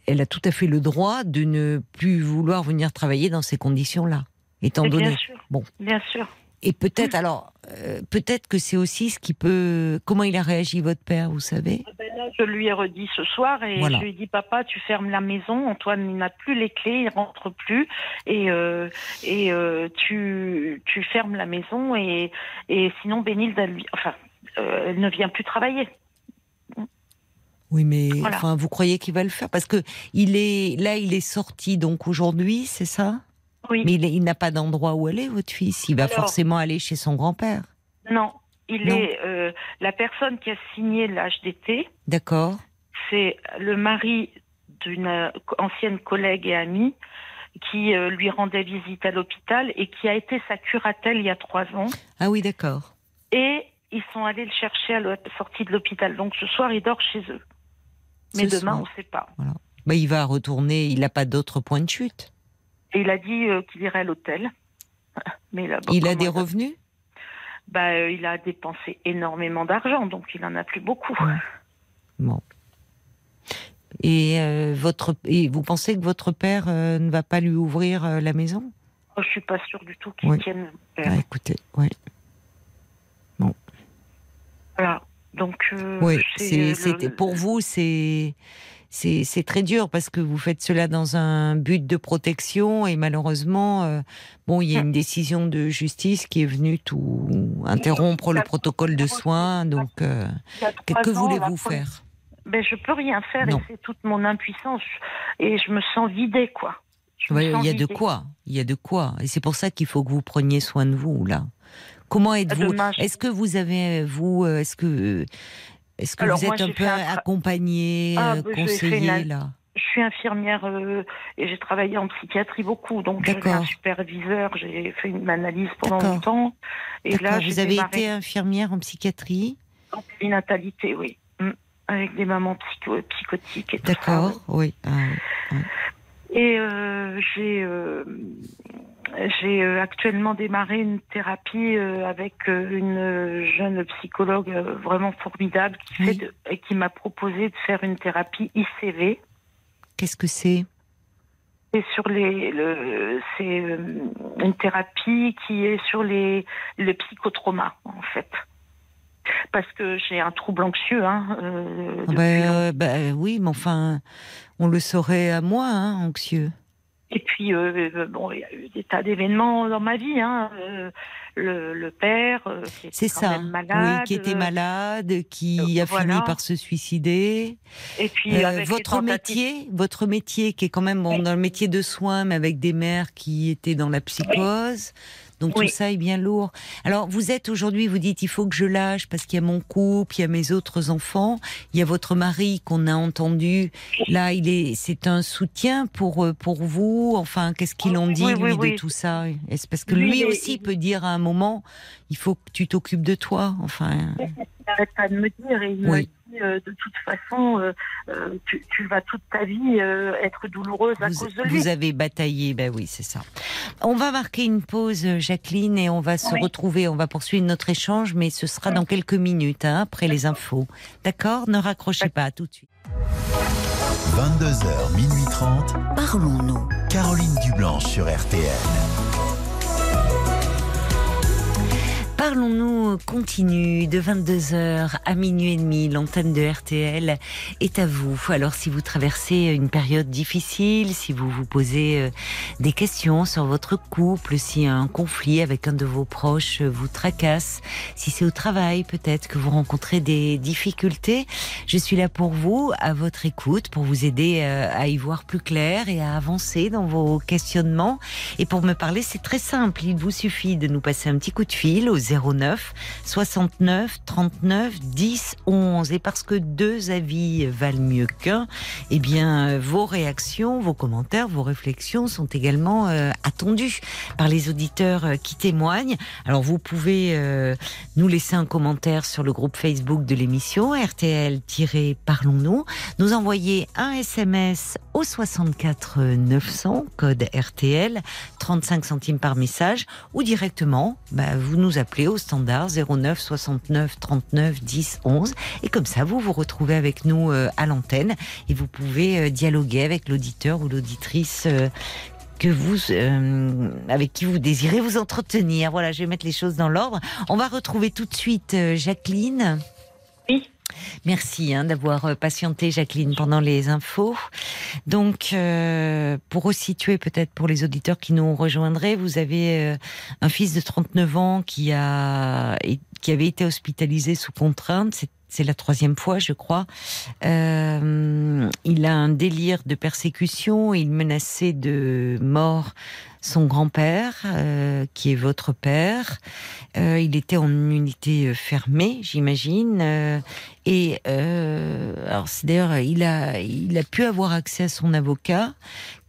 elle a tout à fait le droit de ne plus vouloir venir travailler dans ces conditions-là. Étant donné sûr. Bon. Bien sûr. Et peut-être, alors, euh, peut-être que c'est aussi ce qui peut. Comment il a réagi, votre père, vous savez? Ah ben là, je lui ai redit ce soir et Voilà. je lui ai dit papa, tu fermes la maison. Antoine il n'a plus les clés, il rentre plus et euh, et euh, tu tu fermes la maison et et sinon Bénilde, elle, enfin, euh, elle ne vient plus travailler. Oui, mais Voilà. enfin, vous croyez qu'il va le faire? Parce que il est là, il est sorti donc aujourd'hui, c'est ça? Oui. Mais il, n'a pas d'endroit où aller, votre fils. Il va Alors- forcément aller chez son grand-père. Non, il Non. est euh, la personne qui a signé l'HDT. D'accord c'est le mari d'une euh, ancienne collègue et amie qui euh, lui rendait visite à l'hôpital et qui a été sa curatelle il y a trois ans. Ah oui, d'accord. Et ils sont allés le chercher à la sortie de l'hôpital. Donc ce soir, il dort chez eux. Mais Ce demain, soir. on ne sait pas. Bah, il va retourner. Il n'a pas d'autre point de chute. Et il a dit euh, qu'il irait à l'hôtel. Mais là, bon, il a des revenus? Bah, euh, Il a dépensé énormément d'argent, donc il en a plus beaucoup. Ouais. Bon. Et, euh, votre, et vous pensez que votre père ne va pas lui ouvrir la maison? Oh, je suis pas sûre du tout qu'il Oui. tienne. ah, Écoutez, ouais. Voilà. Donc, Oui, c'est, c'est, c'est- le- pour vous, c'est, c'est, très dur parce que vous faites cela dans un but de protection et malheureusement, euh, bon, il y a une décision de justice qui est venue tout interrompre le protocole de soins. Donc, euh, que, voulez-vous faire? Ben, je peux rien faire Non. et c'est toute mon impuissance. Et je me sens vidée, quoi. Ouais, Il y a de quoi, il y a de quoi, et c'est pour ça qu'il faut que vous preniez soin de vous là. Comment êtes-vous? Est-ce que vous avez vous, euh, est-ce que, est-ce que Alors, vous moi, êtes un j'ai peu un tra- accompagné, Ah, euh, bah, j'ai fait conseillé une- là Je suis infirmière euh, et j'ai travaillé en psychiatrie beaucoup. Donc, j'avais un superviseur, j'ai fait une analyse pendant longtemps. Et là, j'ai vous avez démarré été infirmière en psychiatrie en périnatalité, oui. Mm. Avec des mamans psycho- psychotiques et tout ça. D'accord, oui. Ah, oui. Et euh, j'ai euh, j'ai euh, actuellement démarré une thérapie euh, avec euh, une jeune psychologue vraiment formidable qui, Oui. de- qui m'a proposé de faire une thérapie ICV. Qu'est-ce que c'est? C'est sur les, le, c'est une thérapie qui est sur les, le psychotrauma en fait. Parce que j'ai un trouble anxieux. Hein, euh, Ah ben, euh, ben oui, mais enfin, on le saurait à moi, hein, anxieux. Et puis, euh, euh, bon, il y a eu des tas d'événements dans ma vie. Hein. Euh, le, le père, qui était quand ça. même malade. oui, qui était malade, qui a fini par se suicider. Et puis, avec votre métier, votre métier qui est quand même bon, Oui. dans le métier de soins, mais avec des mères qui étaient dans la psychose. Donc Oui. tout ça est bien lourd. Alors vous êtes aujourd'hui, vous dites il faut que je lâche parce qu'il y a mon couple, il y a mes autres enfants, il y a votre mari qu'on a entendu. Là, il est, c'est un soutien pour euh, pour vous. Enfin, qu'est-ce qu'ils ont dit Oui, lui oui. de tout ça? Est-ce parce que Lui, aussi il- peut dire à un moment, il faut que tu t'occupes de toi. Enfin, Il n'arrête pas de me dire et il me Euh, de toute façon, euh, euh, tu, tu vas toute ta vie euh, être douloureuse à vous, cause de lui. vous avez bataillé, ben oui, c'est ça. On va marquer une pause, Jacqueline, et on va se Oui. retrouver. On va poursuivre notre échange, mais ce sera dans quelques minutes, hein, après les infos. D'accord? Ne raccrochez pas, à tout de suite. 22h, minuit 30. Parlons-nous. Caroline Dublanche sur RTL. Parlons-nous continue de 22h à minuit et demi. L'antenne de RTL est à vous. Alors si vous traversez une période difficile, si vous vous posez euh, des questions sur votre couple, si un conflit avec un de vos proches vous tracasse, si c'est au travail peut-être que vous rencontrez des difficultés, je suis là pour vous, à votre écoute, pour vous aider euh, à y voir plus clair et à avancer dans vos questionnements. Et pour me parler, c'est très simple. Il vous suffit de nous passer un petit coup de fil au 09 69 39 10 11. Et parce que deux avis valent mieux qu'un, eh bien, vos réactions, vos commentaires, vos réflexions sont également euh, attendus par les auditeurs euh, qui témoignent. Alors, vous pouvez euh, nous laisser un commentaire sur le groupe Facebook de l'émission RTL-Parlons-nous, nous envoyer un SMS au 64 900, code RTL, 35 centimes par message, ou directement, bah, vous nous appelez au standard 09 69 39 10 11, et comme ça, vous vous retrouvez avec nous euh, à l'antenne, et vous pouvez euh, dialoguer avec l'auditeur ou l'auditrice euh, que vous, avec qui vous désirez vous entretenir. Voilà, je vais mettre les choses dans l'ordre. On va retrouver tout de suite Jacqueline. Merci hein, d'avoir euh, patienté, Jacqueline, pendant les infos. Donc, euh, pour resituer peut-être pour les auditeurs qui nous rejoindraient, vous avez euh, un fils de 39 ans qui a qui avait été hospitalisé sous contrainte. C'est c'est la troisième fois, je crois. Euh, il a un délire de persécution. Il menaçait de mort son grand-père, euh, qui est votre père. Euh, il était en unité fermée, j'imagine. Et alors, c'est d'ailleurs, il a, il a pu avoir accès à son avocat,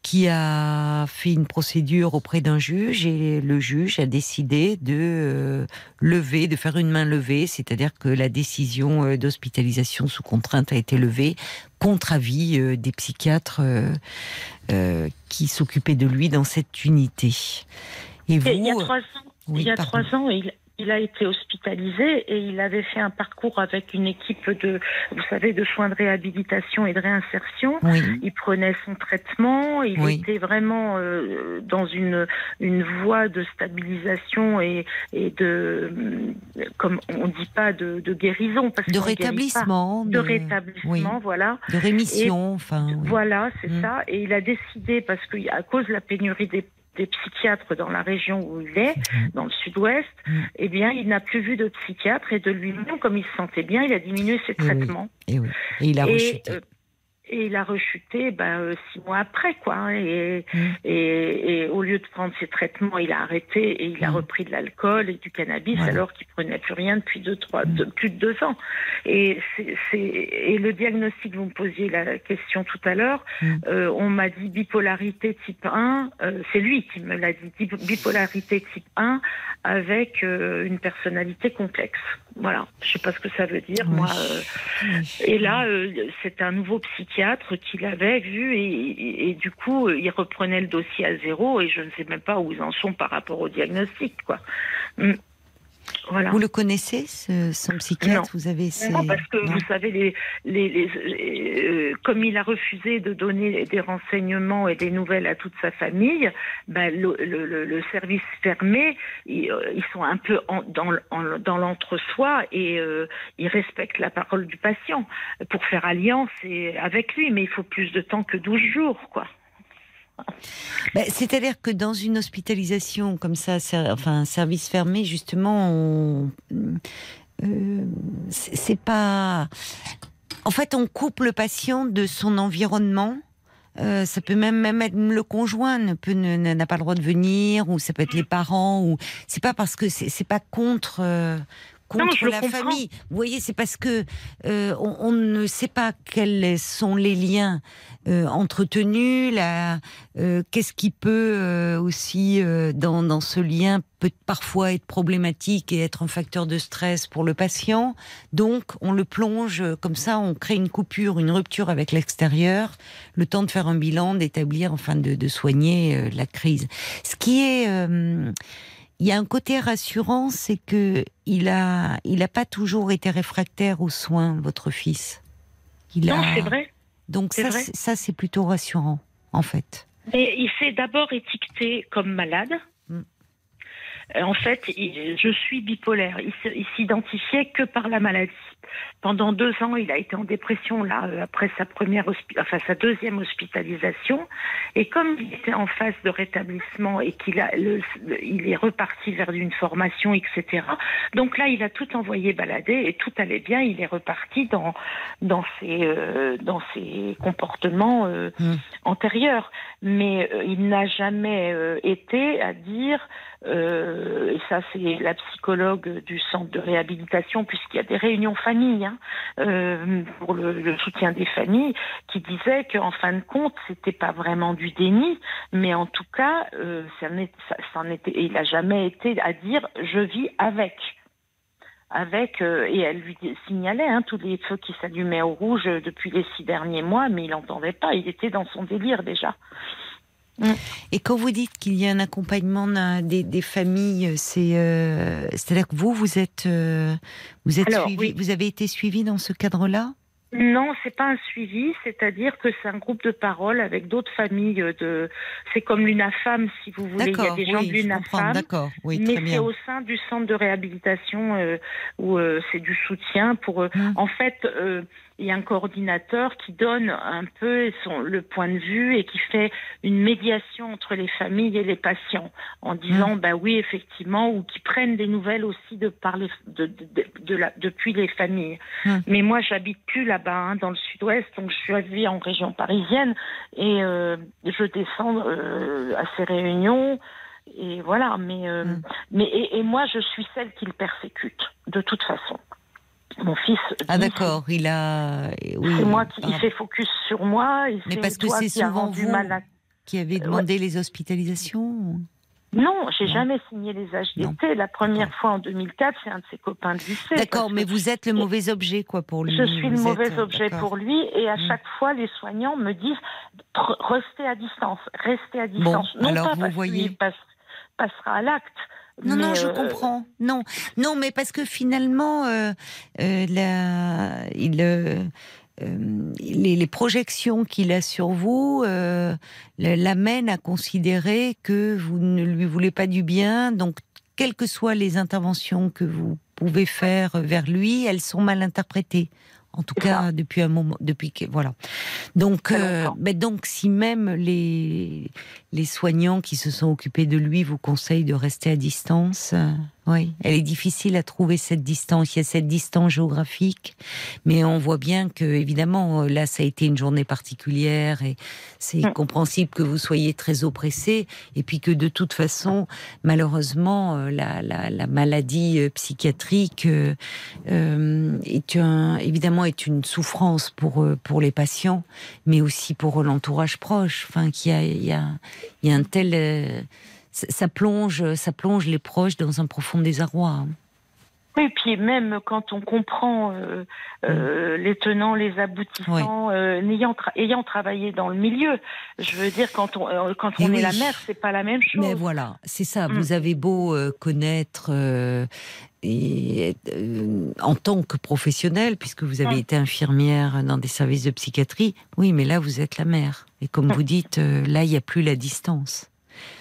qui a fait une procédure auprès d'un juge et le juge a décidé de euh, lever, de faire une main levée, c'est-à-dire que la décision euh, d'hospitalisation sous contrainte a été levée contre avis euh, des psychiatres qui s'occupaient de lui dans cette unité. Et vous, Et il y a trois ans, oui, il y a trois ans, il, il a été hospitalisé et il avait fait un parcours avec une équipe de, vous savez, de soins de réhabilitation et de réinsertion. oui, Il prenait son traitement, il Oui. était vraiment euh, dans une une voie de stabilisation et et de comme on dit pas de, de guérison parce de rétablissement, de rétablissement, voilà. de rémission, enfin. Voilà, c'est Mm. ça. Et il a décidé, parce qu'à cause de la pénurie des, des psychiatres dans la région où il est, dans le sud-ouest, Mm. eh bien, il n'a plus vu de psychiatre et de lui-même, comme il se sentait bien, il a diminué ses Eh oui. traitements. Et, oui. Et il a rechuté. euh, et il a rechuté ben, euh, six mois après, quoi. hein. Et, Mm. et, et au lieu de prendre ses traitements, il a arrêté et il a Mm. repris de l'alcool et du cannabis Voilà. alors qu'il prenait plus rien depuis deux, trois, de- plus de deux ans. Et, c'est, c'est- et le diagnostic, vous me posiez la question tout à l'heure, Mm. euh, on m'a dit bipolarité type 1, euh, c'est lui qui me l'a dit, bipolarité type 1 avec euh, une personnalité complexe. Voilà, je sais pas ce que ça veut dire, Oui. moi. Oui. et là, c'est un nouveau psychiatre qui l'avait vu et, du coup, il reprenait le dossier à zéro et je ne sais même pas où ils en sont par rapport au diagnostic, quoi. Vous le connaissez, ce, son psychiatre? Vous avez Non, parce que vous savez, les, les, euh, comme il a refusé de donner des renseignements et des nouvelles à toute sa famille, ben, le, service fermé, ils, euh, sont un peu dans, dans l'entre-soi et euh, ils respectent la parole du patient pour faire alliance et, avec lui, mais il faut plus de temps que 12 jours, quoi. Bah, c'est-à-dire que dans une hospitalisation comme ça, enfin un service fermé, justement, euh, c'est pas. En fait, on coupe le patient de son environnement. Euh, ça peut même, même être le conjoint n'a pas le droit de venir, ou ça peut être les parents, ou c'est pas parce que c'est pas contre euh, contre la famille. Vous voyez, c'est parce que euh, on, ne sait pas quels sont les liens euh, entretenus, la, euh, qu'est-ce qui peut aussi dans, dans ce lien peut parfois être problématique et être un facteur de stress pour le patient. Donc, on le plonge comme ça, on crée une coupure, une rupture avec l'extérieur, le temps de faire un bilan, d'établir, enfin, de, de soigner la crise. Ce qui est il y a un côté rassurant, c'est que il a, il a pas toujours été réfractaire aux soins, votre fils. Il non, c'est vrai. Donc ça, ça c'est plutôt rassurant, en fait. Mais il s'est d'abord étiqueté comme malade. Mm. En fait, je suis bipolaire. Il s'identifiait que par la maladie. Pendant deux ans, il a été en dépression là euh, après sa première, enfin sa deuxième hospitalisation. Et comme il était en phase de rétablissement et qu'il a, il est reparti vers une formation, etc. Donc là, il a tout envoyé balader et tout allait bien. Il est reparti dans dans ses euh, dans ses comportements euh, mmh. antérieurs. Mais il n'a jamais été à dire et ça c'est la psychologue du centre de réhabilitation puisqu'il y a des réunions famille hein, euh, pour le, soutien des familles, qui disait qu'en fin de compte, c'était pas vraiment du déni, mais en tout cas, euh, ça, ça, était, il n'a jamais été à dire je vis avec. Avec euh, et elle lui signalait hein, tous les feux qui s'allumaient au rouge depuis les six derniers mois, mais il n'entendait pas, il était dans son délire déjà. Mm. Et quand vous dites qu'il y a un accompagnement des, familles, c'est euh, à dire que vous vous êtes euh, vous êtes suivi, vous avez été suivi dans ce cadre-là? Non, c'est pas un suivi, c'est-à-dire que c'est un groupe de parole avec d'autres familles de. C'est comme l'UNAFAM, si vous voulez. Il y a des gens de l'UNAFAM, oui, mais c'est au sein du centre de réhabilitation euh, où c'est du soutien pour. Mmh. En fait, il y a un coordinateur qui donne un peu son, le point de vue et qui fait une médiation entre les familles et les patients en disant mmh. bah oui effectivement ou qui prennent des nouvelles aussi de parler de, de, de, la, depuis les familles. Mmh. Mais moi j'habite plus là-bas hein, dans le sud-ouest donc je suis en région parisienne et euh, je descends euh, à ces réunions et voilà mais euh, mmh. mais et, et moi je suis celle qui le persécute de toute façon mon fils. Ah d'accord, il a. Oui, c'est moi qui ah. fait focus sur moi. Mais parce que c'est souvent vous qui avez demandé les hospitalisations. Non, j'ai jamais signé les HDT. La première fois en 2004, c'est un de ses copains de lycée. D'accord, mais vous êtes le mauvais objet, quoi, pour lui. Je suis le mauvais objet pour lui, et à mm. chaque fois, les soignants me disent restez à distance, restez à distance. non alors pas vous parce voyez. passera à l'acte, non, non, je euh, comprends. Non, non, mais parce que finalement, euh, euh, la, il, les, les, projections qu'il a sur vous l'amènent à considérer que vous ne lui voulez pas du bien. Donc, quelles que soient les interventions que vous pouvez faire vers lui, elles sont mal interprétées en tout cas depuis un moment, depuis que voilà. Donc, euh, mais donc si même les les soignants qui se sont occupés de lui vous conseillent de rester à distance, euh, oui, elle est difficile à trouver cette distance. Il y a cette distance géographique, mais on voit bien que évidemment là ça a été une journée particulière et c'est mm. compréhensible que vous soyez très oppressé et puis que de toute façon malheureusement euh, la, la, la maladie euh, psychiatrique euh, est un, évidemment est une souffrance pour pour les patients, mais aussi pour l'entourage proche. Enfin, qu'il y a il y a, il y a un tel ça plonge, ça plonge les proches dans un profond désarroi. Hein. Oui, puis même quand on comprend euh, euh, mm. les tenants, les aboutissants, euh, ayant, travaillé dans le milieu, je veux dire quand on quand on est la mère, c'est pas la même chose. Mais voilà, c'est ça. Mm. Vous avez beau connaître et, euh, en tant que professionnelle, puisque vous avez été infirmière dans des services de psychiatrie, oui, mais là, vous êtes la mère. Et comme vous dites, euh, là, il n'y a plus la distance.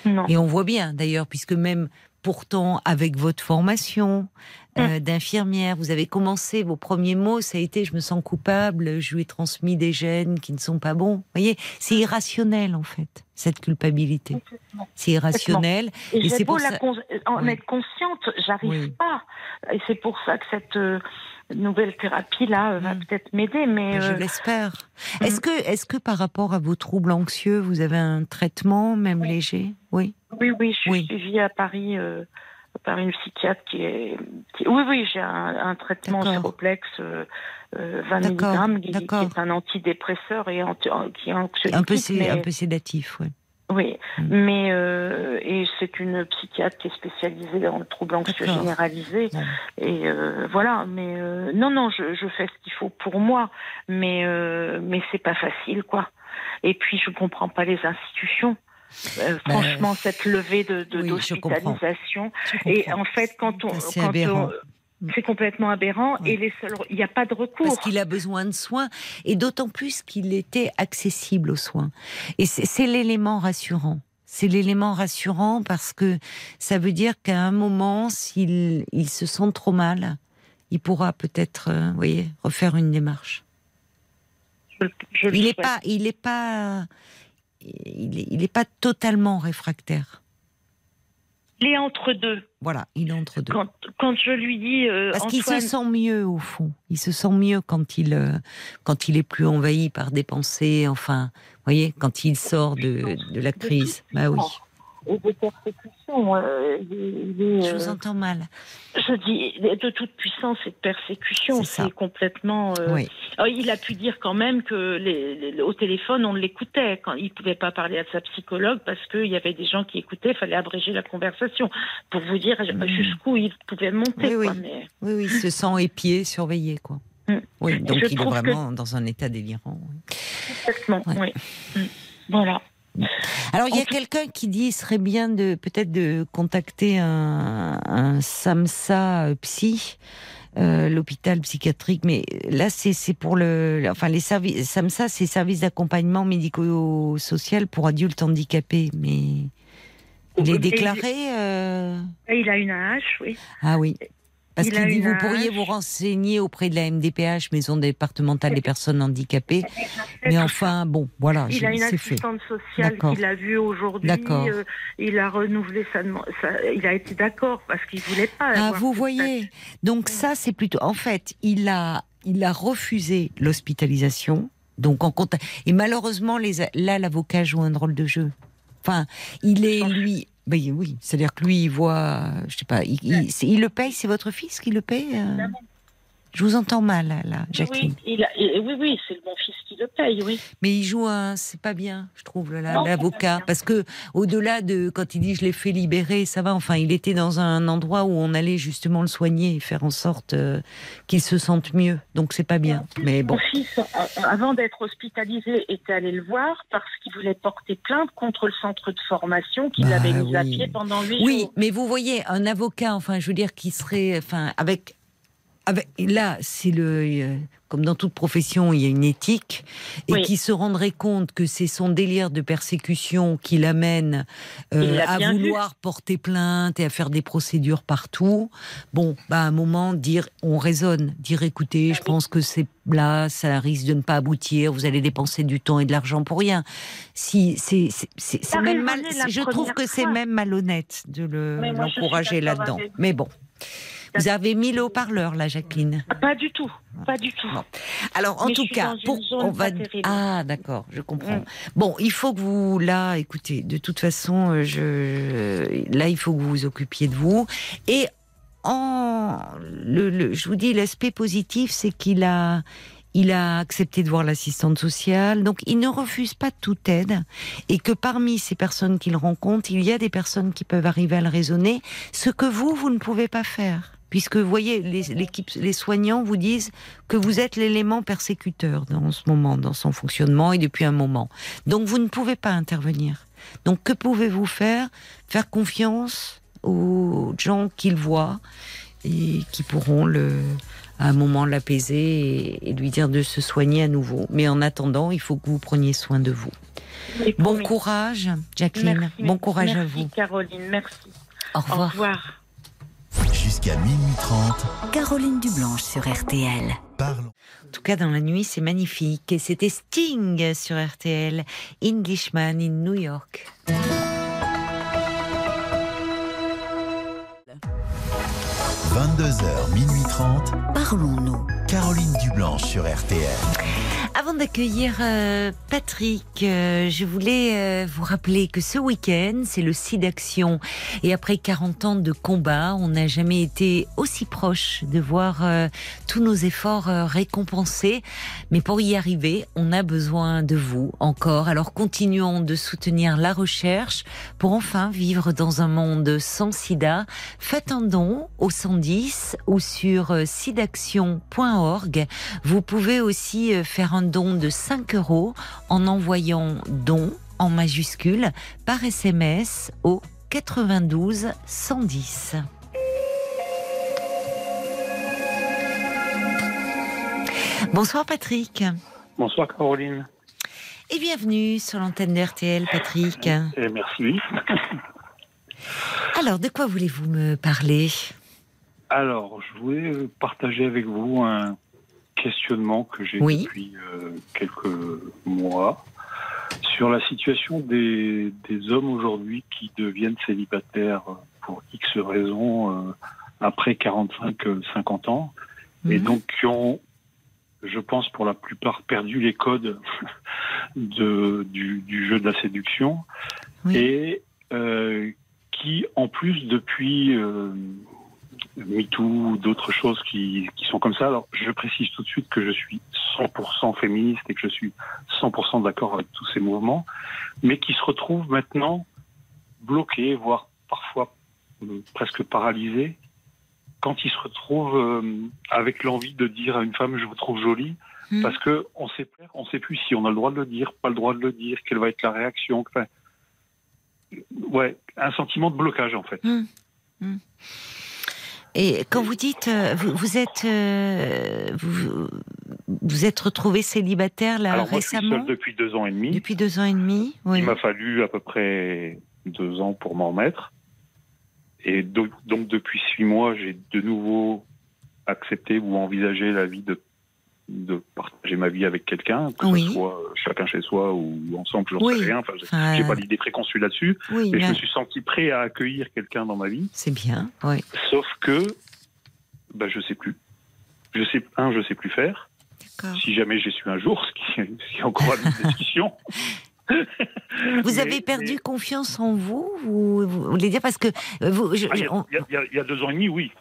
Non. Et on voit bien, d'ailleurs, puisque même pourtant, avec votre formation euh, d'infirmière, vous avez commencé, vos premiers mots, ça a été « je me sens coupable, je lui ai transmis des gènes qui ne sont pas bons ». Vous voyez, c'est irrationnel, en fait, cette culpabilité. C'est irrationnel. Et, Et c'est pour la ça- con- en Oui. être consciente, j'arrive Oui. pas. Et c'est pour ça que cette euh, nouvelle thérapie là euh, va Mm. peut-être m'aider. Mais Je euh, l'espère. Mm. Est-ce que, est-ce que par rapport à vos troubles anxieux, vous avez un traitement, même léger? Oui. oui, oui, je suis Oui. suivie à Paris euh, par une psychiatre qui est. qui- Oui, oui, j'ai un, un traitement D'accord. séroplexe euh, euh, 20 D'accord, mg qui, est un antidépresseur et anti- qui est anxiolytique. Un peu, mais- un peu sédatif, oui. Oui, Mm. mais euh, et c'est une psychiatre qui est spécialisée dans le trouble anxieux généralisé. Bon. Et euh, voilà, mais euh, non, non, je, je fais ce qu'il faut pour moi, mais euh, mais c'est pas facile, quoi. Et puis je comprends pas les institutions. Euh, Ben, franchement, cette levée de de- oui, d'hospitalisation. Et en fait, quand on, quand on- c'est complètement aberrant et les seuls, il n'y a pas de recours. Parce qu'il a besoin de soins, et d'autant plus qu'il était accessible aux soins. Et c'est l'élément rassurant. C'est l'élément rassurant parce que ça veut dire qu'à un moment, s'il il se sent trop mal, il pourra peut-être, euh, voyez, refaire une démarche. Je, je le Il n'est pas, il est pas, il est, il est pas totalement réfractaire. Il est entre deux. Voilà, il est entre deux. Quand, quand je lui dis euh, Parce qu'il se sent mieux au fond. Il se sent mieux quand il euh, quand il est plus envahi par des pensées. Enfin, vous voyez, quand il sort de, de la crise. Bah oui. Et de persécution. euh, est, Je vous euh, entends mal. je dis de toute puissance et de persécution, C'est complètement. euh, Oui. oh, il a pu dire quand même que les, les- au téléphone on l'écoutait quand il pouvait pas parler à sa psychologue parce qu'il y avait des gens qui écoutaient, il fallait abréger la conversation pour vous dire jusqu'où il pouvait monter. Oui, quoi, oui. mais- Oui, oui, il se sent épié, surveillé, quoi. Mm. Oui, donc je il est que- vraiment dans un état délirant. Ouais. oui. Mm. Voilà. Alors il y a quelqu'un qui dit il serait bien de peut-être de contacter un, un SAMSA euh, psy. euh, l'hôpital psychiatrique, mais là c'est pour le, enfin les services SAMSA, c'est services d'accompagnement médico-social pour adultes handicapés, mais il est déclaré. euh, Et il a une AH, oui. Ah oui. Parce qu'il dit vous pourriez vous renseigner auprès de la MDPH, Maison départementale des personnes handicapées. Mais enfin, bon, voilà, Il a une fait. assistante sociale qu'il a vue aujourd'hui. Euh, il a renouvelé sa, sa- Il a été d'accord parce qu'il voulait pas. Ah, avoir vous voyez. Donc ça, c'est plutôt. En fait, il a, il a refusé l'hospitalisation. Donc en contact. Et malheureusement, les, là, l'avocat joue un drôle de jeu. Enfin, il est lui. Ben oui, c'est-à-dire que lui, il voit, je sais pas, il, il le paye, c'est votre fils qui le paye euh? Je vous entends mal, là. Jacqueline. Oui, il a- et- oui, oui, c'est mon fils qui le paye, oui. Mais il joue un, c'est pas bien, je trouve, l'avocat, parce que au-delà de quand il dit je l'ai fait libérer, ça va. Enfin, il était dans un endroit où on allait justement le soigner et faire en sorte euh, qu'il se sente mieux. Donc c'est pas bien. Mais bon, Mon fils, avant d'être hospitalisé, était allé le voir parce qu'il voulait porter plainte contre le centre de formation qu'il Bah avait mis à oui. pied pendant huit oui, jours. mais vous voyez, un avocat, enfin, je veux dire, qui serait, enfin, avec, avec, là, c'est le, euh, comme dans toute profession, il y a une éthique, et Oui. qui se rendrait compte que c'est son délire de persécution qui l'amène euh, à vu. vouloir porter plainte et à faire des procédures partout. Bon, bah, à un moment, dire, on raisonne, dire, écoutez, je pense que c'est là, ça risque de ne pas aboutir, vous allez dépenser du temps et de l'argent pour rien. Si, c'est, même mal, je trouve que c'est même malhonnête de l'encourager là-dedans. Mais bon. Vous avez mis le haut-parleur, là, Jacqueline. Ah, Pas du tout, pas du tout. Bon. Alors, en Mais tout cas, pour, on va. Ah, d'accord, je comprends. Mm. Bon, il faut que vous, là, écoutez, de toute façon, euh, je, là, il faut que vous vous occupiez de vous. Et en, le, le- je vous dis, l'aspect positif, c'est qu'il a, il a accepté de voir l'assistante sociale, donc il ne refuse pas toute aide, et que parmi ces personnes qu'il rencontre, il y a des personnes qui peuvent arriver à le raisonner, ce que vous, vous ne pouvez pas faire. Puisque, vous voyez, les, les soignants vous disent que vous êtes l'élément persécuteur dans ce moment, dans son fonctionnement et depuis un moment. Donc, vous ne pouvez pas intervenir. Donc, que pouvez-vous faire? Faire confiance aux gens qu'il voit, et qui pourront le, à un moment l'apaiser et, lui dire de se soigner à nouveau. Mais en attendant, il faut que vous preniez soin de vous. Bon courage, Jacqueline. bon courage à vous. Caroline, merci. Au revoir. Au revoir. Jusqu'à minuit 30. Caroline Dublanche sur RTL. Parlons. En tout cas, dans la nuit, c'est magnifique. Et c'était Sting sur RTL, Englishman in New York. 22h, minuit 30. Parlons-nous. Caroline Dublanche sur RTL. Avant d'accueillir euh, Patrick, euh, je voulais euh, vous rappeler que ce week-end, c'est le SIDAction. Et après 40 ans de combat, on n'a jamais été aussi proche de voir tous nos efforts récompensés. Mais pour y arriver, on a besoin de vous encore. Alors continuons de soutenir la recherche pour enfin vivre dans un monde sans sida. Faites un don au 110 ou sur sidaction.org. Vous pouvez aussi faire un don de 5 euros en envoyant don en majuscule par SMS au 92 110. Bonsoir Patrick. Bonsoir Caroline. Et bienvenue sur l'antenne de RTL Patrick. Et merci. Alors, de quoi voulez-vous me parler? Alors, je voulais partager avec vous un, questionnement que j'ai depuis euh, quelques mois sur la situation des, des hommes aujourd'hui qui deviennent célibataires pour X raisons euh, après 45-50 ans et mhm. donc qui ont, je pense pour la plupart, perdu les codes de, du, du jeu de la séduction et euh, qui, en plus, depuis MeToo ou d'autres choses qui, qui, sont comme ça. Alors, je précise tout de suite que je suis 100% féministe et que je suis 100% d'accord avec tous ces mouvements, mais qui se retrouvent maintenant bloqués, voire parfois euh, presque paralysés, quand ils se retrouvent euh, avec l'envie de dire à une femme je vous trouve jolie, hmm. parce que on sait on sait plus si on a le droit de le dire, pas le droit de le dire, quelle va être la réaction. Enfin, ouais, un sentiment de blocage en fait. Hmm. Hmm. Et quand vous dites, euh, vous, vous êtes, euh, vous, vous, êtes retrouvé célibataire là Alors récemment je suis seul depuis deux ans et demi. Depuis deux ans et demi, oui. Il m'a fallu à peu près deux ans pour m'en remettre. Et donc, donc depuis six mois, j'ai de nouveau accepté ou envisagé la vie de de partager ma vie avec quelqu'un, que ce soit chacun chez soi ou ensemble, je n'en sais rien. Enfin, j'ai pas d'idée préconçue là-dessus, mais je me suis senti prêt à accueillir quelqu'un dans ma vie. C'est bien, oui. Sauf que, bah, je sais plus. Je sais, un, je sais plus faire. Si jamais j'y suis un jour, ce qui, est encore une discussion. vous avez perdu confiance en vous vous, voulez dire parce que vous, ah, il y, a deux ans et demi, oui.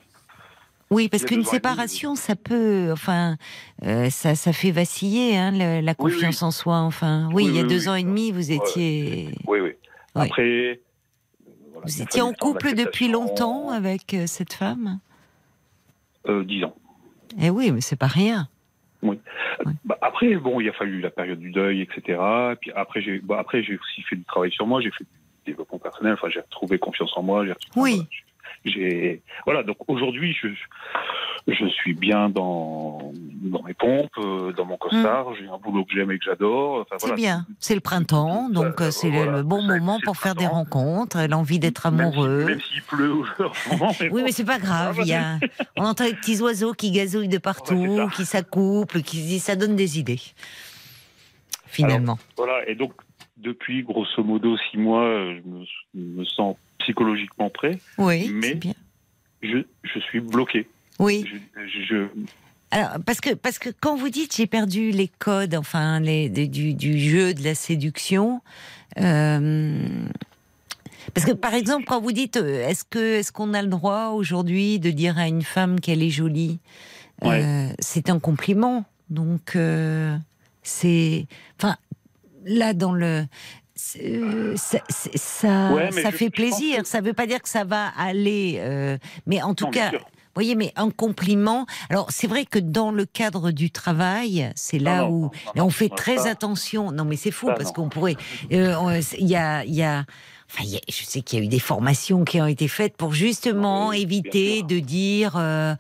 Oui, parce qu'une séparation, ça peut, enfin, euh, ça, ça fait vaciller hein, la, confiance en soi. Enfin, oui, il y a deux ans et demi, vous étiez. Oui, oui. Après. vous étiez en couple depuis longtemps avec euh, cette femme? Euh, Dix ans. Eh oui, mais c'est pas rien. Oui. Bah, après, bon, il a fallu la période du deuil, etc. puis après, j'ai, bah, après, j'ai aussi fait du travail sur moi. J'ai fait du développement personnel. Enfin, j'ai retrouvé confiance en moi. oui j'ai voilà donc aujourd'hui je je suis bien dans dans mes pompes, euh, dans mon costard. Mm. J'ai un boulot que j'aime et que j'adore. c'est bien. C'est le printemps, donc euh, c'est le bon moment pour faire des rencontres, l'envie d'être amoureux. Même s'il pleut oui, mais c'est pas grave. Il y a... on entend les petits oiseaux qui gazouillent de partout, qui s'accouplent, qui ça donne des idées. Finalement. voilà. Et donc depuis grosso modo six mois, je me sens psychologiquement prêt. Oui, mais bien. Je, je, suis bloqué. Oui. Je, Alors, parce que, parce que quand vous dites j'ai perdu les codes, enfin, les, du, du, jeu de la séduction, euh, parce que par exemple, quand vous dites euh, est-ce que est-ce qu'on a le droit aujourd'hui de dire à une femme qu'elle est jolie, euh, c'est un compliment. Donc, c'est. Enfin, là, dans le. Euh, ça, ça, fait plaisir. Ça ne veut pas dire que ça va aller, euh, mais en tout cas, voyez, mais un compliment. Alors, c'est vrai que dans le cadre du travail, c'est là où on fait très attention. Non, mais c'est fou parce qu'on pourrait. Euh, il y a, il y a je sais qu'il y a eu des formations qui ont été faites pour justement éviter de dire. Euh,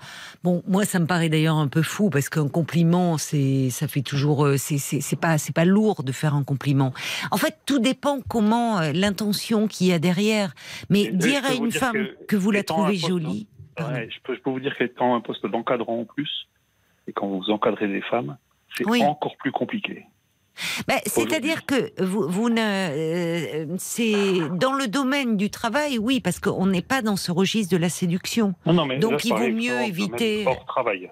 bon, moi, ça me paraît d'ailleurs un peu fou parce qu'un compliment, c'est, ça fait toujours, euh, c'est, c'est, pas, c'est pas lourd de faire un compliment. En fait, tout dépend comment euh, l'intention qu'il y a derrière. Mais dire à une femme que, vous la trouvez jolie. je, peux, vous dire qu'étant un poste d'encadrant en plus, et quand vous encadrez des femmes, c'est encore plus compliqué. Ben, c'est-à-dire que vous, vous ne, euh, c'est dans le domaine du travail, oui, parce qu'on n'est pas dans ce registre de la séduction. Donc il vaut mieux éviter. Hors travail.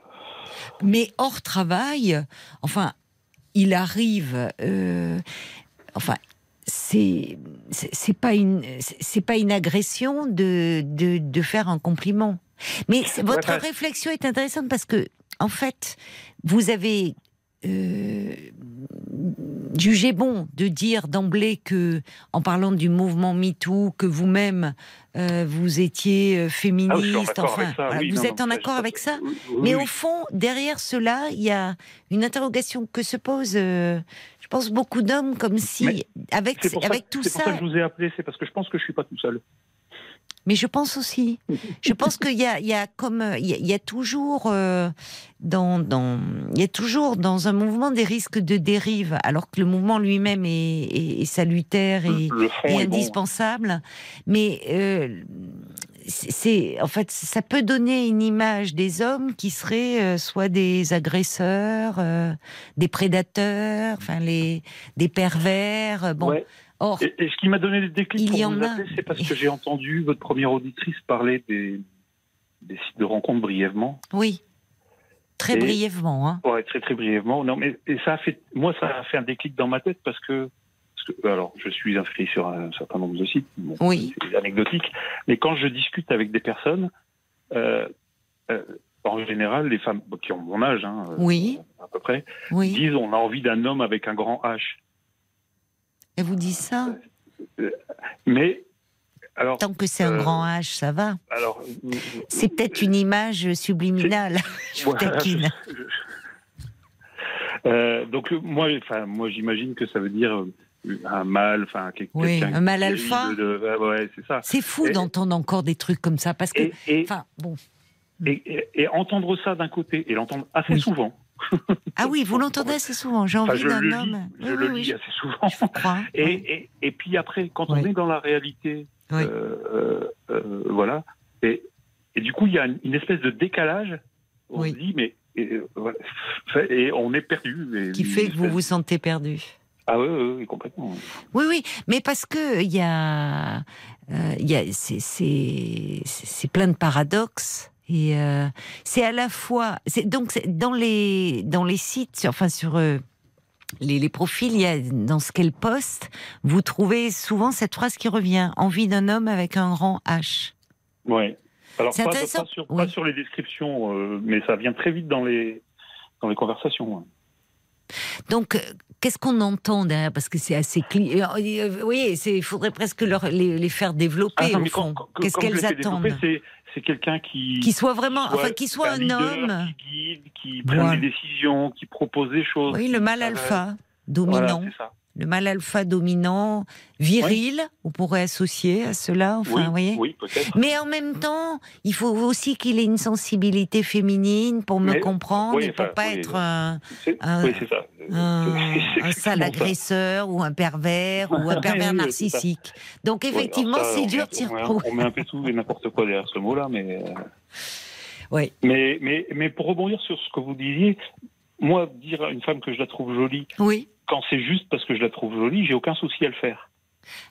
Mais hors travail, enfin, il arrive, euh, enfin, c'est c'est pas une c'est pas une agression de, de, de faire un compliment. Mais votre réflexion est intéressante parce que en fait, vous avez euh, jugé bon de dire d'emblée que, en parlant du mouvement MeToo, que vous-même euh, vous étiez euh, féministe. Ah, enfin, vous êtes en accord avec ça. Mais au fond, derrière cela, il y a une interrogation que se pose. je pense beaucoup d'hommes comme si, avec avec tout ça. C'est pour ça que je vous ai appelé, c'est parce que je pense que je suis pas tout seul. Mais je pense aussi. Je pense qu'il y a, il y a comme il y a, toujours euh, dans, dans il y a toujours dans un mouvement des risques de dérive, alors que le mouvement lui-même est, salutaire et, indispensable. Mais euh, c'est en fait ça peut donner une image des hommes qui seraient euh, soit des agresseurs, des prédateurs, enfin les des pervers. Bon et, ce qui m'a donné des déclics pour vous appeler, c'est parce que j'ai entendu votre première auditrice parler des, sites de rencontres brièvement. Oui. Très brièvement, hein. Ouais, très très brièvement. Non, mais et ça a fait, moi, ça a fait un déclic dans ma tête parce que, alors, je suis inscrit sur un certain nombre de sites, oui. c'est anecdotique, mais quand je discute avec des personnes, euh, euh, en général, les femmes qui ont mon âge, hein, oui. à peu près, oui. disent on a envie d'un homme avec un grand H. Elle vous dit ça Mais alors, Tant que c'est un euh, grand H, ça va. Alors, c'est peut-être une image subliminale. Je vous taquine. Euh, donc moi, enfin moi, j'imagine que ça veut dire euh, un mâle, enfin quelqu'un. Oui, un mâle alpha. ouais, c'est ça. C'est fou d'entendre encore des trucs comme ça parce que, enfin, bon. Et, entendre ça d'un côté et l'entendre assez souvent. Ah oui, vous l'entendez assez souvent. J'ai envie d'un homme. Je le lis assez souvent. et, et, puis après, quand on est dans la réalité, euh, euh, euh, voilà. Et, et du coup, il y a une, espèce de décalage. On se dit, mais et, on est perdu. Qui fait que vous vous sentez perdu. Ah oui, oui, complètement. Oui, oui, mais parce que il y a, y a c'est plein de paradoxes. Et euh, c'est à la fois, c'est donc dans les dans les sites, enfin sur euh, les, les, profils, il y a dans ce qu'elle poste, vous trouvez souvent cette phrase qui revient envie d'un homme avec un grand H. Oui. Alors pas, pas, sur, pas, sur, les descriptions, euh, mais ça vient très vite dans les dans les conversations. Donc, qu'est-ce qu'on entend derrière? Parce que c'est assez clair. Oui, il faudrait presque leur, les, faire développer, ah, au fond. Qu'est-ce qu'elles attendent? c'est quelqu'un qui qui soit vraiment, enfin, qui soit un, homme, qui guide, qui prend des décisions, qui propose des choses. Oui, le mal alpha, dominant. Le mal alpha dominant, viril, on pourrait associer à cela, enfin, oui, voyez. Oui. Mais en même temps, il faut aussi qu'il ait une sensibilité féminine pour me comprendre et pour pas être un, un, un, sale agresseur ou un pervers ou un pervers narcissique. Donc effectivement, c'est dur de s'y On met un peu tout et n'importe quoi derrière ce mot-là, mais. Euh, oui. Mais, mais, mais pour rebondir sur ce que vous disiez, moi, dire à une femme que je la trouve jolie, oui. Quand c'est juste parce que je la trouve jolie, j'ai aucun souci à le faire.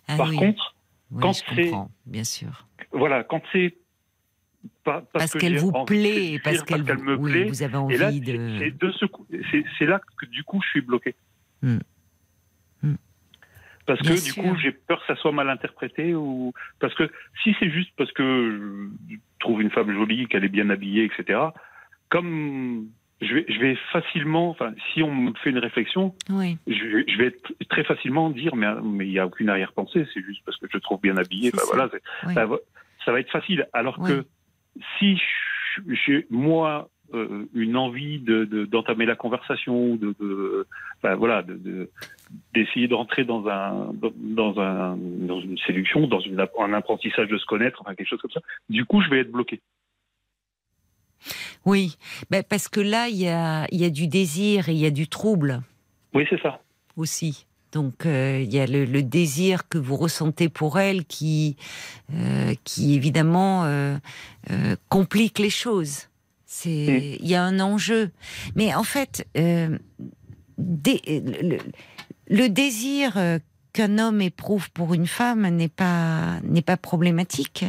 Ah Par contre, quand c'est. Bien sûr. Voilà, quand c'est parce, qu'elle vous plaît, parce qu'elle me plaît. Vous avez envie de. C'est là que du coup je suis bloqué. Hmm. Hmm. Parce que du coup j'ai peur que ça soit mal interprété ou parce que si c'est juste parce que je trouve une femme jolie, qu'elle est bien habillée, etc. Comme je vais, je vais facilement, enfin, si on me fait une réflexion, je, vais très facilement dire, mais mais il n'y a aucune arrière-pensée, c'est juste parce que je trouve bien habillée. voilà, ça, va être facile. Alors que si je, moi, euh, une envie d'entamer de, la conversation, de, de ben voilà, d'essayer de, rentrer dans un dans un dans une séduction, dans une, un apprentissage de se connaître, enfin quelque chose comme ça. Du coup, je vais être bloqué. Oui, ben parce que là, il y a, y a du désir et il y a du trouble. Oui, c'est ça. Aussi. Donc euh, il y a le, désir que vous ressentez pour elle qui, euh, qui évidemment euh, complique les choses. C'est, il y a un enjeu. Mais en fait, le, le, désir qu'un homme éprouve pour une femme n'est pas n'est pas problématique.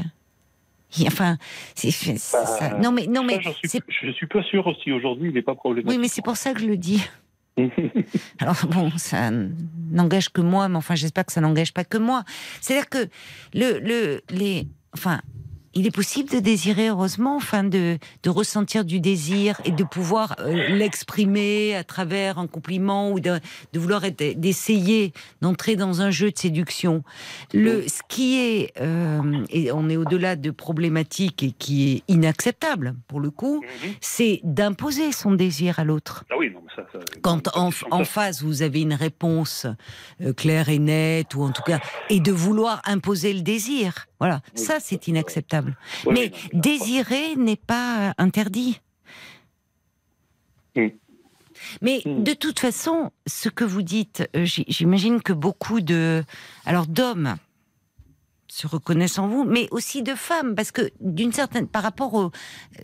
Enfin, c'est, ça. Non mais non mais je suis, je suis pas sûr aussi aujourd'hui, il n'est pas problématique. Oui, mais c'est pour ça que je le dis. Alors bon, ça n'engage que moi, mais enfin j'espère que ça n'engage pas que moi. C'est-à-dire que le, le, les, enfin, il est possible de désirer, heureusement, enfin, de, de ressentir du désir et de pouvoir euh, l'exprimer à travers un compliment ou de, de vouloir d'essayer d'entrer dans un jeu de séduction. Le, ce qui est, euh, et on est au-delà de problématiques et qui est inacceptable pour le coup, mhm. c'est d'imposer son désir à l'autre. Ah oui, non, ça, ça, Quand en, en, face vous avez une réponse euh, claire et nette, ou en tout cas, et de vouloir imposer le désir. Voilà, ça c'est inacceptable. Mais désirer n'est pas interdit. Mais de toute façon, ce que vous dites, euh, j'imagine que beaucoup de, alors d'hommes se reconnaissent en vous, mais aussi de femmes, parce que d'une certaine, par rapport au,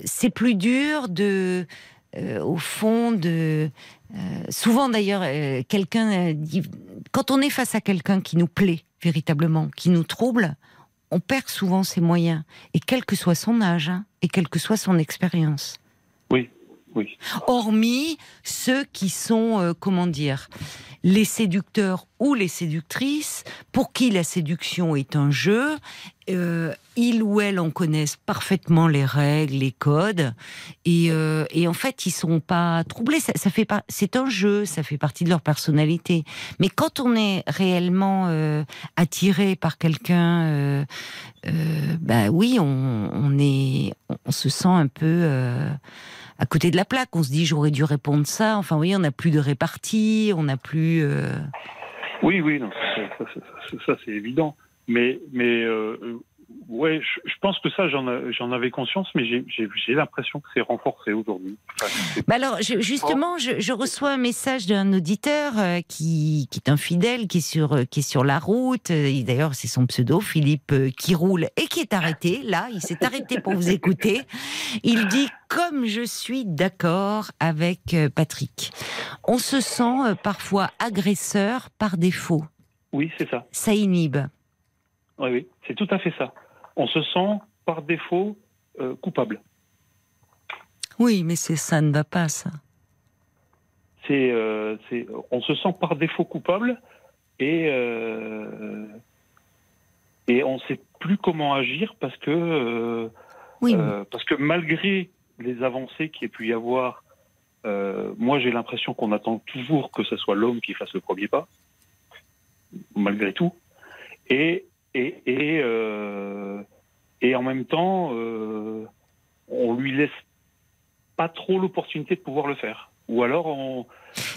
c'est plus dur de, euh, au fond de, euh, souvent d'ailleurs, quelqu'un dit, quand on est face à quelqu'un qui nous plaît véritablement, qui nous trouble, on perd souvent ses moyens, et quel que soit son âge, hein, et quelle que soit son expérience. Hormis ceux qui sont, euh, comment dire, les séducteurs ou les séductrices, pour qui la séduction est un jeu, euh, ils ou elles en connaissent parfaitement les règles, les codes, et, euh, en fait ils sont pas troublés. Ça, fait pas, c'est un jeu, ça fait partie de leur personnalité. Mais quand on est réellement attiré par quelqu'un, bah oui, on, est, on se sent un peu à côté de la plaque. On se dit j'aurais dû répondre ça. Enfin, vous voyez, on n'a plus de répartie, on n'a plus. Euh, oui, oui, non, ça, c'est évident. Mais, mais euh, Ouais, je, pense que ça, j'en avais conscience, mais j'ai l'impression que c'est renforcé aujourd'hui. bah alors, justement, je, je, reçois un message d'un auditeur euh, qui, qui, est un fidèle, qui est sur, euh, qui est sur la route. D'ailleurs, c'est son pseudo, Philippe, euh, qui roule et qui est arrêté. Là, il s'est arrêté pour vous écouter. Il dit Comme je suis d'accord avec Patrick, on se sent parfois agresseur par défaut. Oui, c'est ça. Ça inhibe. Oui, oui, c'est tout à fait ça. On se sent par défaut euh, coupable. Oui, mais c'est ça ne va pas, ça. C'est, euh, on se sent par défaut coupable et euh, et on ne sait plus comment agir parce que oui. parce que malgré les avancées qu'il y ait pu y avoir, moi j'ai l'impression qu'on attend toujours que ce soit l'homme qui fasse le premier pas, malgré tout. Et et, et, euh, et en même temps, euh, on lui laisse pas trop l'opportunité de pouvoir le faire. Ou alors on.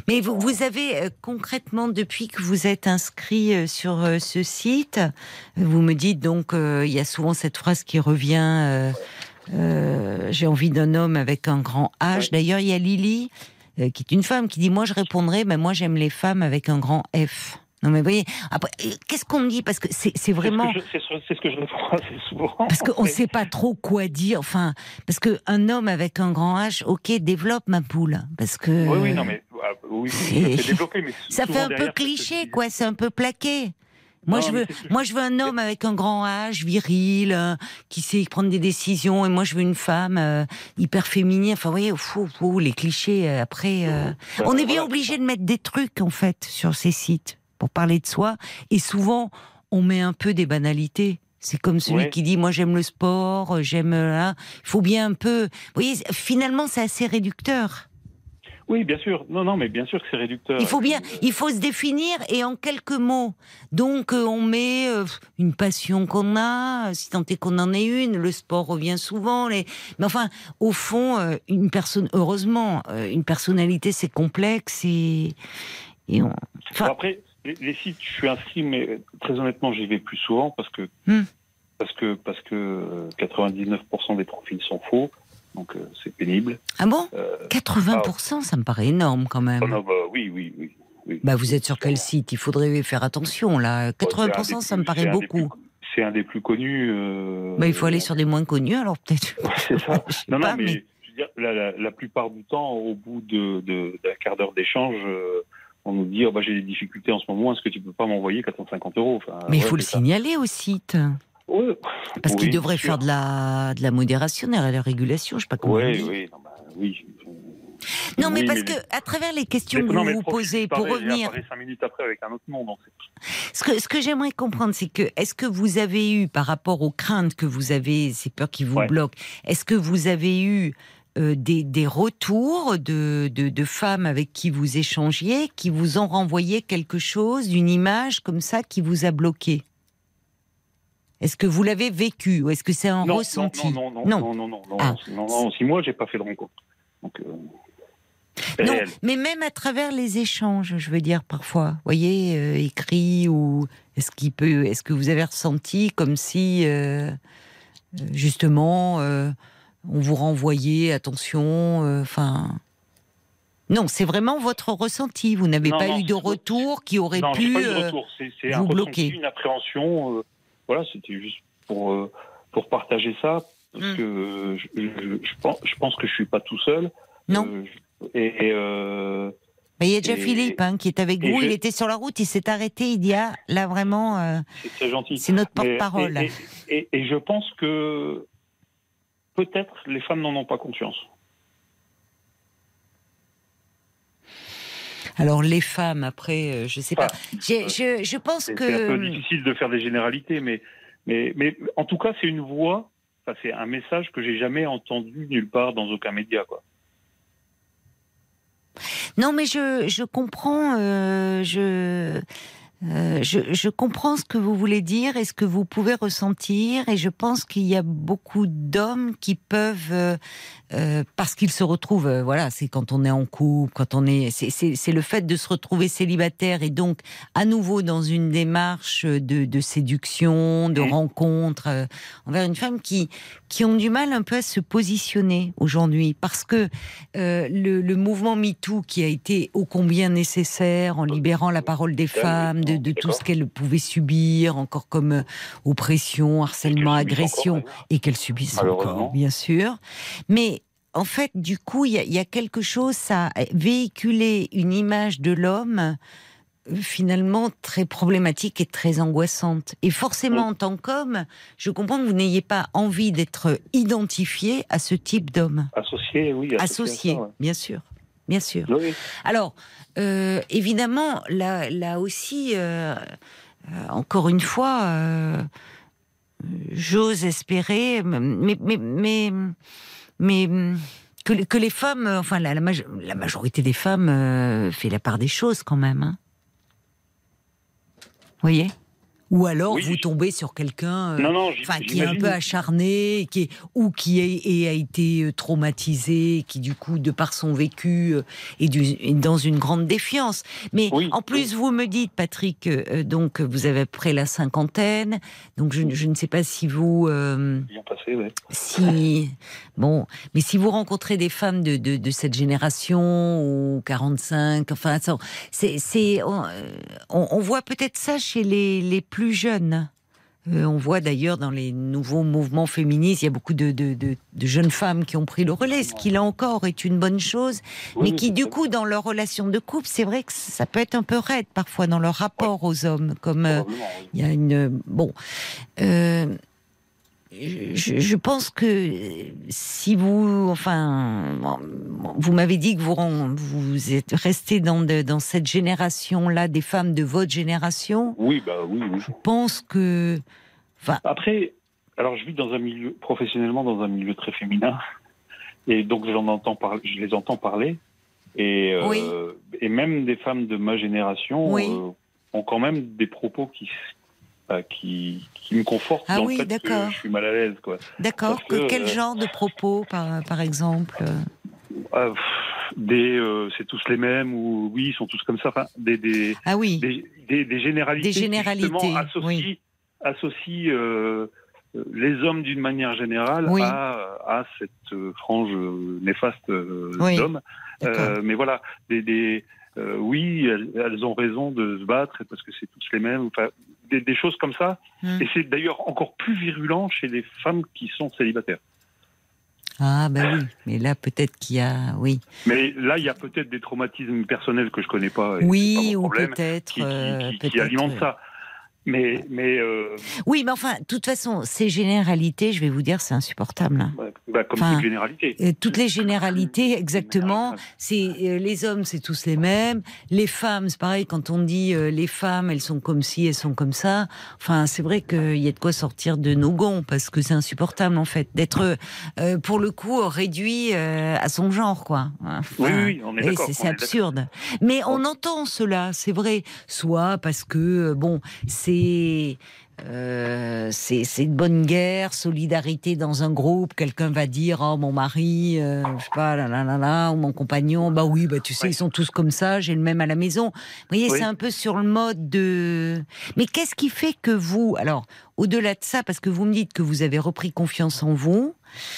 Mais vous, vous avez euh, concrètement, depuis que vous êtes inscrit euh, sur ce site, vous me dites donc, il y a souvent cette phrase qui revient J'ai envie d'un homme avec un grand H. D'ailleurs, il y a Lily, qui est une femme, qui dit Moi, je répondrai, ben, moi, j'aime les femmes avec un grand F. Non mais vous voyez, après, qu'est-ce qu'on me dit? Parce que c'est vraiment... C'est ce, que je réponds assez souvent. Parce qu'on ne sait pas trop quoi dire. Enfin, parce qu'un homme avec un grand H, ok, développe ma poule. Parce que... Oui, oui, non mais... Ah, oui, ça fait un peu cliché, quoi, c'est un peu plaqué. Moi, je veux, moi, je veux un homme avec un grand H, viril, euh, qui sait prendre des décisions. Et moi, je veux une femme euh, hyper féminine. Enfin, vous voyez, fou, fou, les clichés. Euh, après, on est bien obligé de mettre des trucs en fait sur ces sites pour parler de soi. Et souvent, on met un peu des banalités. C'est comme celui qui dit moi j'aime le sport, j'aime Il faut bien un peu. Vous voyez, finalement c'est assez réducteur. Oui, bien sûr. Non, non, mais bien sûr que c'est réducteur. Il faut bien, il faut se définir et en quelques mots. Donc, euh, on met euh, une passion qu'on a, si tant est qu'on en ait une. Le sport revient souvent. Les... Mais enfin, au fond, euh, une personne, heureusement, une personnalité, c'est complexe et, et on. Enfin... après, les, sites, je suis inscrit, mais très honnêtement, j'y vais plus souvent parce que. Hmm. Parce que, parce que 99% des profils sont faux donc euh, c'est pénible. Ah bon 80%, euh, ça me paraît énorme quand même. Oh bah, oui, oui, oui. Bah, vous êtes sur quel site? Il faudrait faire attention là. 80%, ça me paraît beaucoup. C'est un des plus connus. Euh, bah, il faut aller sur des moins connus alors peut-être. c'est ça. non, non, mais, la, plupart du temps, au bout d'un de, quart d'heure d'échange, on nous dit oh, bah, j'ai des difficultés en ce moment, est-ce que tu peux pas m'envoyer 450 euros? Mais il faut le signaler au site. Parce qu'il devrait faire de la, de la modération de la régulation, je sais pas comment. Oui, oui, non, bah, oui. Non, mais parce que à travers les questions que vous vous posez, pour revenir. cinq minutes après avec un autre nom. ce que, ce que j'aimerais comprendre, c'est que est-ce que vous avez eu, par rapport aux craintes que vous avez, ces peurs qui vous bloquent, est-ce que vous avez eu euh, des, des, retours de, de, de, femmes avec qui vous échangiez, qui vous ont renvoyé quelque chose, une image comme ça qui vous a bloqué? Est-ce que vous l'avez vécu ou est-ce que c'est un ressenti? non non non, non, non, non, non, ah. non, non, si moi j'ai pas fait de rencontre. Donc, euh, non, mais même à travers les échanges, je veux dire parfois, voyez, euh, écrit ou est-ce qu'il peut, est-ce que vous avez ressenti comme si euh, justement on vous renvoyait attention, enfin. Non, c'est vraiment votre ressenti. Vous n'avez pas eu de retour qui aurait pu vous bloquer. Une appréhension voilà, c'était juste pour, euh, pour partager ça, parce hmm. que je, pense, je pense que je suis pas tout seul. Non. Euh, et, euh, il y a déjà Philippe hein, qui est avec vous. Il était sur la route, il s'est arrêté. Il dit ah, là vraiment. c'est gentil. C'est notre porte-parole. Et, et, je pense que peut-être les femmes n'en ont pas conscience. Alors les femmes, après, euh, je sais pas. Je, je, pense que c'est un peu difficile de faire des généralités, mais mais mais en tout cas, c'est une voix. c'est un message que j'ai jamais entendu nulle part dans aucun média, quoi. Non, mais je, je comprends. Euh, je euh, je, comprends ce que vous voulez dire et ce que vous pouvez ressentir, et je pense qu'il y a beaucoup d'hommes qui peuvent, euh, euh, parce qu'ils se retrouvent, voilà, c'est quand on est en couple, quand on est, c'est le fait de se retrouver célibataire et donc à nouveau dans une démarche de, séduction, de rencontre envers une femme qui qui ont du mal un peu à se positionner aujourd'hui, parce que le, le mouvement MeToo qui a été ô combien nécessaire en libérant la parole des femmes de, tout ce qu'elle pouvait subir, encore comme euh, oppression, harcèlement, agression, et qu'elle subisse encore, bien sûr. Mais en fait, du coup, il y, a quelque chose, ça a véhiculé une image de l'homme euh, finalement très problématique et très angoissante. Et forcément, en tant qu'homme, je comprends que vous n'ayez pas envie d'être identifié à ce type d'homme. Associé, oui. Associé, bien sûr bien sûr. Alors, euh, évidemment, là, là aussi, euh, euh, encore une fois, j'ose espérer, mais, mais, mais, mais que, que, les femmes, enfin, la, la, majorité des femmes fait la part des choses quand même. Hein. Vous voyez? Ou alors vous tombez sur quelqu'un euh, qui est un peu acharné, qui est, ou qui a été euh, traumatisé, qui du coup, de par son vécu, euh, est, dans une grande défiance. Mais en plus, vous me dites, Patrick, donc vous avez près la cinquantaine, donc je, ne sais pas si vous... Bien passé. Si, bon, mais si vous rencontrez des femmes de, de, cette génération, ou 45, enfin, c'est, on, on, voit peut-être ça chez les, les plus plus jeunes. Euh, on voit d'ailleurs dans les nouveaux mouvements féministes, il y a beaucoup de, jeunes femmes qui ont pris le relais, ce qui là encore est une bonne chose, mais qui du coup dans leur relation de couple, c'est vrai que ça peut être un peu raide parfois dans leur rapport aux hommes, comme euh, il y a une bon. Euh, je, pense que si vous, enfin, vous m'avez dit que vous, vous êtes resté dans, dans cette génération-là, des femmes de votre génération. Oui, bah oui, oui. Je pense que. Enfin... Après, alors je vis dans un milieu, professionnellement dans un milieu très féminin, et donc j'en entends parler, je les entends parler. Et, et même des femmes de ma génération ont quand même des propos qui qui, qui me confortent ah dans oui, le fait que je suis mal à l'aise. D'accord. Que, quel genre de propos, par, par exemple ah, des, euh, c'est tous les mêmes ou oui, ils sont tous comme ça. Enfin, des, des, ah oui. des, des, généralités. Des généralités. associent, euh, les hommes d'une manière générale à, à, cette frange néfaste d'hommes. mais voilà, des, oui, elles, ont raison de se battre parce que c'est tous les mêmes. Enfin, des, choses comme ça. Hum. Et c'est d'ailleurs encore plus virulent chez les femmes qui sont célibataires. Ah ben oui, mais là peut-être qu'il y a, oui. Mais là il y a peut-être des traumatismes personnels que je connais pas. Oui, ou peut-être qui, euh, qui, alimentent ça. Mais, mais euh, Oui, mais enfin, de toute façon, ces généralités, je vais vous dire, c'est insupportable. Hein. Bah, comme toutes les généralités. Euh, toutes les généralités, exactement. C'est euh, les hommes, c'est tous les mêmes. Les femmes, c'est pareil. Quand on dit les femmes, elles sont comme ci, elles sont comme ça. Enfin, c'est vrai qu'il y a de quoi sortir de nos gonds parce que c'est insupportable en fait d'être, pour le coup, réduit à son genre, quoi. oui, oui, on est d'accord. C'est absurde. Mais on entend cela, c'est vrai. Soit parce que bon, c'est euh, c'est une bonne guerre, solidarité dans un groupe. Quelqu'un va dire oh mon mari, euh, je sais pas, là, là, là, là, ou mon compagnon, bah oui, bah tu sais, ils sont tous comme ça. J'ai le même à la maison. Vous voyez, c'est un peu sur le mode de. Mais qu'est-ce qui fait que vous, alors au-delà de ça, parce que vous me dites que vous avez repris confiance en vous.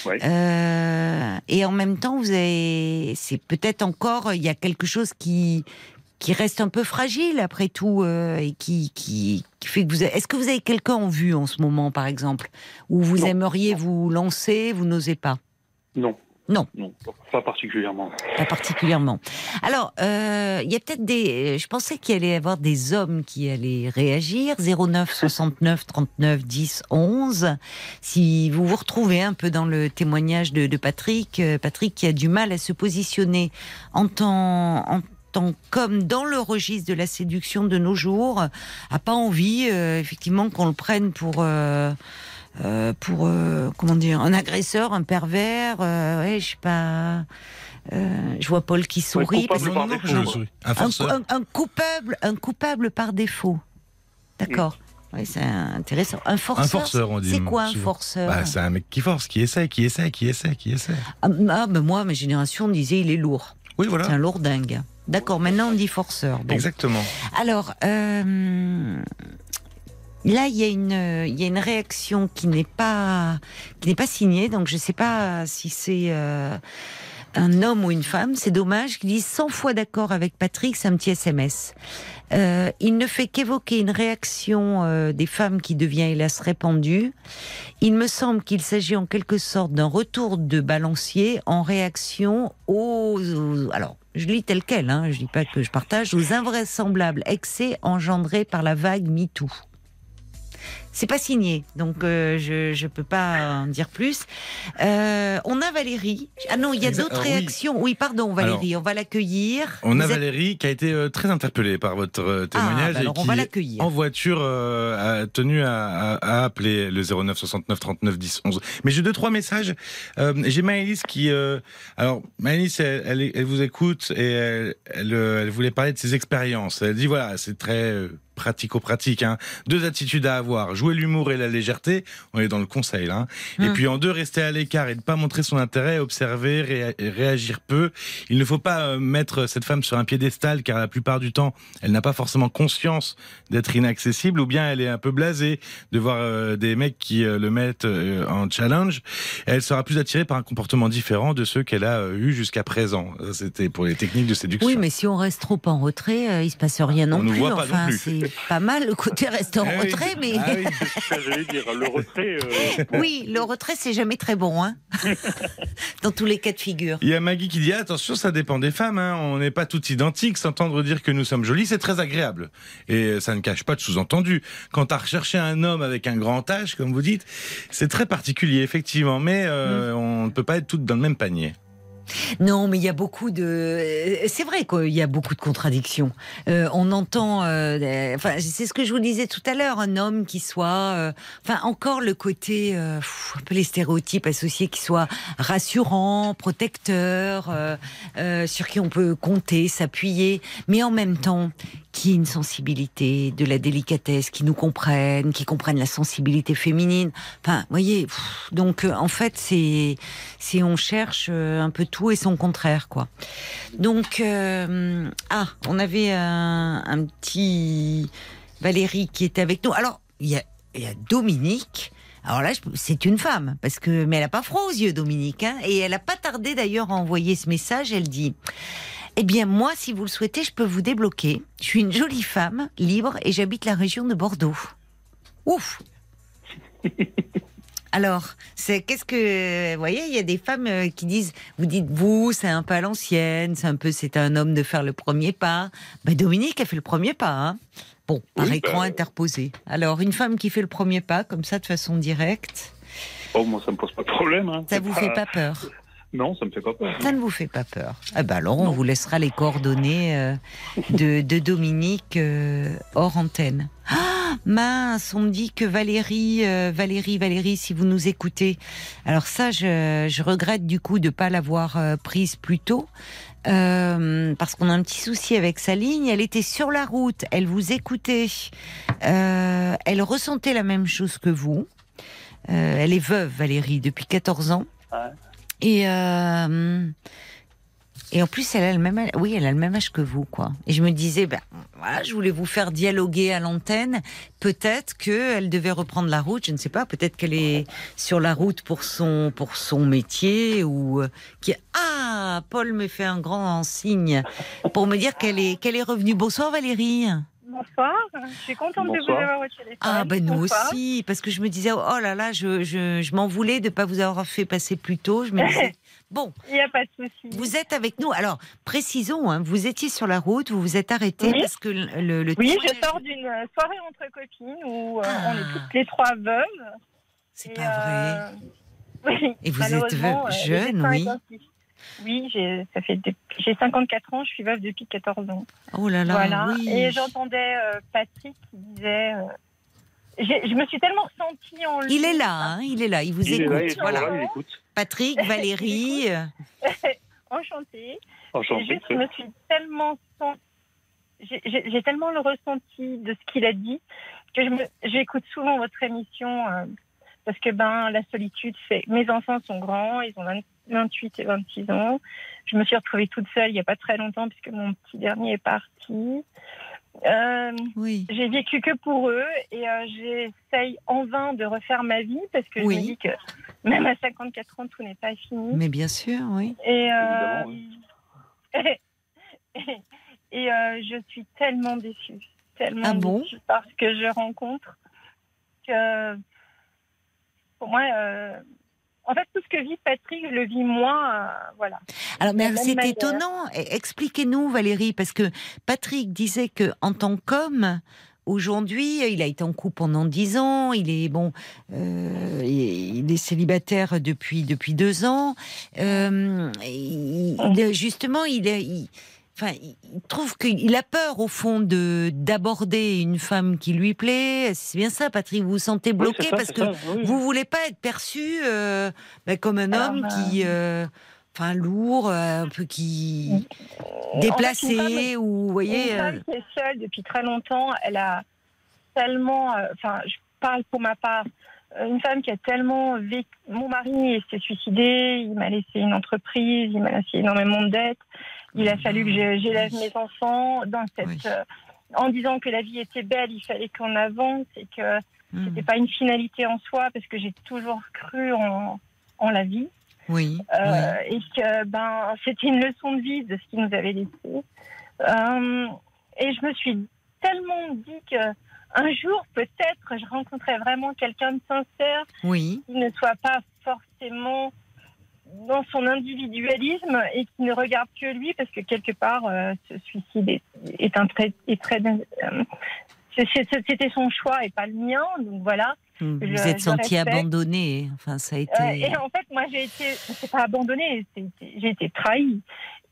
Euh, et en même temps, vous avez, c'est peut-être encore, il y a quelque chose qui qui reste un peu fragile après tout euh, et qui, qui, fait que vous. Est-ce que vous avez quelqu'un en vue en ce moment, par exemple, où vous aimeriez vous lancer, vous n'osez pas? Non. Non. Non, pas particulièrement. Pas particulièrement. Alors, euh, il y a peut-être des. Je pensais qu'il allait y avoir des hommes qui allaient réagir. 09 69 39 10 11. Si vous vous retrouvez un peu dans le témoignage de, Patrick, euh, Patrick qui a du mal à se positionner en tant, en comme dans le registre de la séduction de nos jours, a pas envie euh, effectivement qu'on le prenne pour euh, euh, pour comment dire un agresseur, un pervers. ouais, je sais pas. je vois Paul qui sourit. Un, coupable, un coupable par défaut. D'accord. c'est intéressant. Un forceur. Un forceur, on dit. C'est quoi un forceur bah, C'est un mec qui force, qui essaie, qui essaie, qui essaie, qui essaie. Ah, ah ben moi, ma génération disait il est lourd. Oui, voilà. C'est un lourdingue. D'accord, maintenant on dit forceur. Exactement. Alors, euh, là, il y, a une, il y a une réaction qui n'est pas, qui n'est pas signée, donc je ne sais pas si c'est euh, un homme ou une femme. C'est dommage qu'il dise 100 fois d'accord avec Patrick, c'est un petit SMS. Euh, il ne fait qu'évoquer une réaction des femmes qui devient hélas répandue. Il me semble qu'il s'agit en quelque sorte d'un retour de balancier en réaction aux alors je lis tel quel, hein, je dis pas que je partage, aux invraisemblables excès engendrés par la vague MeToo. C'est pas signé, donc euh, je ne peux pas en dire plus. Euh, on a Valérie. Ah non, il y a d'autres réactions. Oui. pardon, Valérie, on va l'accueillir. On a Valérie qui a été euh, très interpellée par votre témoignage ah, bah et on va l'accueillir. en voiture a tenu à, appeler le 09 69 39 10 11. Mais j'ai deux trois messages. j'ai Maëlys qui, alors Maëlys, elle, elle, vous écoute et elle, elle, voulait parler de ses expériences. Elle dit voilà, c'est très pratico-pratique. Hein. Deux attitudes à avoir jouer l'humour et la légèreté. On est dans le conseil. Hein. Et hum. puis en deux, rester à l'écart et ne pas montrer son intérêt, observer, réagir peu. Il ne faut pas euh, mettre cette femme sur un piédestal car la plupart du temps, elle n'a pas forcément conscience d'être inaccessible ou bien elle est un peu blasée de voir euh, des mecs qui euh, le mettent en challenge. elle sera plus attirée par un comportement différent de ceux qu'elle a eu jusqu'à présent. C'était pour les techniques de séduction. Oui, mais si on reste trop en retrait, il se passe rien non plus. Voit pas non plus pas mal le côté en ah retrait, mais. Ah oui, j'allais dire. Le retrait. Euh, oui, le retrait, c'est jamais très bon, hein. Dans tous les cas de figure. Il y a Maggie qui dit attention, ça dépend des femmes. Hein. On n'est pas toutes identiques. S'entendre dire que nous sommes jolies, c'est très agréable. Et ça ne cache pas de sous-entendu. Quant à rechercher un homme avec un grand âge, comme vous dites, c'est très particulier, effectivement. Mais euh, mm. on ne peut pas être toutes dans le même panier. Non, mais il y a beaucoup de. C'est vrai qu'il y a beaucoup de contradictions. Euh, on entend. Euh, enfin, c'est ce que je vous disais tout à l'heure. Un homme qui soit. Euh, enfin, encore le côté. un peu les stéréotypes associés qui soit rassurant, protecteur, sur qui on peut compter, s'appuyer. Mais en même temps, qui ait une sensibilité, de la délicatesse, qui nous comprennent, qui comprennent la sensibilité féminine. Enfin, voyez, donc en fait, c'est on cherche un peu tout et son contraire, quoi. Donc, euh, ah, on avait un, petit Valérie qui était avec nous. Alors, il y a, Dominique. Alors là, c'est une femme, parce que mais elle a pas froid aux yeux, Dominique, hein, et elle a pas tardé d'ailleurs à envoyer ce message. Elle dit eh bien, moi, si vous le souhaitez, je peux vous débloquer. Je suis une jolie femme, libre, et j'habite la région de Bordeaux. Ouf Alors, c'est qu'est-ce que vous voyez, il y a des femmes euh, qui disent vous dites vous, c'est un peu à l'ancienne, c'est un peu c'est un homme de faire le premier pas. Ben, Dominique a fait le premier pas hein. Bon, par écran bah, interposé. Alors, une femme qui fait le premier pas comme ça de façon directe. Oh, moi ça me pose pas de problème hein. Ça vous fait pas peur? Non, ça me fait pas peur. Ça ne vous fait pas peur? Ah ben alors, on vous laissera les coordonnées euh, de, Dominique euh, hors antenne. Ah, mince, on me dit que Valérie, euh, Valérie, Valérie, si vous nous écoutez. Alors ça, je, regrette du coup de pas l'avoir prise plus tôt. parce qu'on a un petit souci avec sa ligne. Elle était sur la route, elle vous écoutait, elle ressentait la même chose que vous. elle est veuve, Valérie, depuis 14 ans. Et, euh, et en plus, elle a le même âge, oui, elle a le même âge que vous, quoi. Et je me disais, ben, voilà, je voulais vous faire dialoguer à l'antenne. Peut-être qu'elle devait reprendre la route, je ne sais pas. Peut-être qu'elle est sur la route pour son, pour son métier ou euh, qui. Ah, Paul me fait un grand signe pour me dire qu'elle est, qu'elle est revenue. Bonsoir Valérie. Bonsoir, je suis contente de vous avoir au téléphone. Ah ben nous aussi, parce que je me disais, oh là là, je, je, m'en voulais de ne pas vous avoir fait passer plus tôt. Je me disais, bon. Il n'y a pas de souci. Vous êtes avec nous. Alors, précisons, hein, vous étiez sur la route, vous vous êtes arrêté parce que le, le Oui, je sors d'une soirée entre copines où euh, on est ah. toutes les trois veuves. C'est pas vrai. Euh, oui, Et vous êtes veuve, euh, jeune, oui. Oui, j'ai ça fait j'ai 54 ans, je suis veuve depuis 14 ans. Oh là là. Voilà. Et j'entendais euh, Patrick qui disait. Je me suis tellement ressentie en lui. Il est là, hein, il est là, il vous écoute. voilà. Patrick, Valérie. Enchantée. Enchantée. je me suis tellement j'ai tellement le ressenti de ce qu'il a dit que j'écoute souvent votre émission euh, parce que ben la solitude fait. Mes enfants sont grands, ils ont 28 et 26 ans. Je me suis retrouvée toute seule il n'y a pas très longtemps puisque mon petit dernier est parti. Euh, oui. J'ai vécu que pour eux et euh, j'essaye en vain de refaire ma vie parce que je me dis que même à 54 ans tout n'est pas fini. Mais bien sûr, oui. Et, euh, et, je suis tellement déçue, tellement ah déçue parce que je rencontre que pour moi en fait, tout ce que vit Patrick, je le vis moi, euh, voilà. Alors, mais c'est étonnant. Expliquez-nous, Valérie, parce que Patrick disait que en tant qu'homme, aujourd'hui, il a été en couple pendant dix ans. Il est bon, euh, il est célibataire depuis depuis deux ans. Euh, justement, il est. Enfin, il trouve qu'il a peur au fond de d'aborder une femme qui lui plaît. C'est bien ça, Patrick. Vous vous sentez bloqué parce que vous voulez pas être perçu euh, ben, comme un homme qui, euh, enfin, lourd, euh, un peu qui déplacé ou vous voyez. Une femme qui est seule depuis très longtemps, elle a tellement, enfin, je parle pour ma part. Une femme qui a tellement vécu. Mon mari s'est suicidé, il m'a laissé une entreprise, il m'a laissé énormément de dettes. Il a fallu que j'élève mes enfants dans cette, euh, en disant que la vie était belle, il fallait qu'on avance et que hmm. c'était pas une finalité en soi parce que j'ai toujours cru en, en la vie. Oui, euh, Et que ben c'était une leçon de vie de ce qu'il nous avait laissé. Euh, et je me suis tellement dit que un jour peut-être je rencontrais vraiment quelqu'un de sincère oui. qui ne soit pas forcément dans son individualisme et qui ne regarde que lui parce que quelque part euh, ce suicide est, un très, est très euh, c'était son choix et pas le mien. Donc voilà. Hmm, vous êtes senti abandonné. Enfin ça a été et en fait moi j'ai été, c'est pas abandonnée, j'ai été trahie.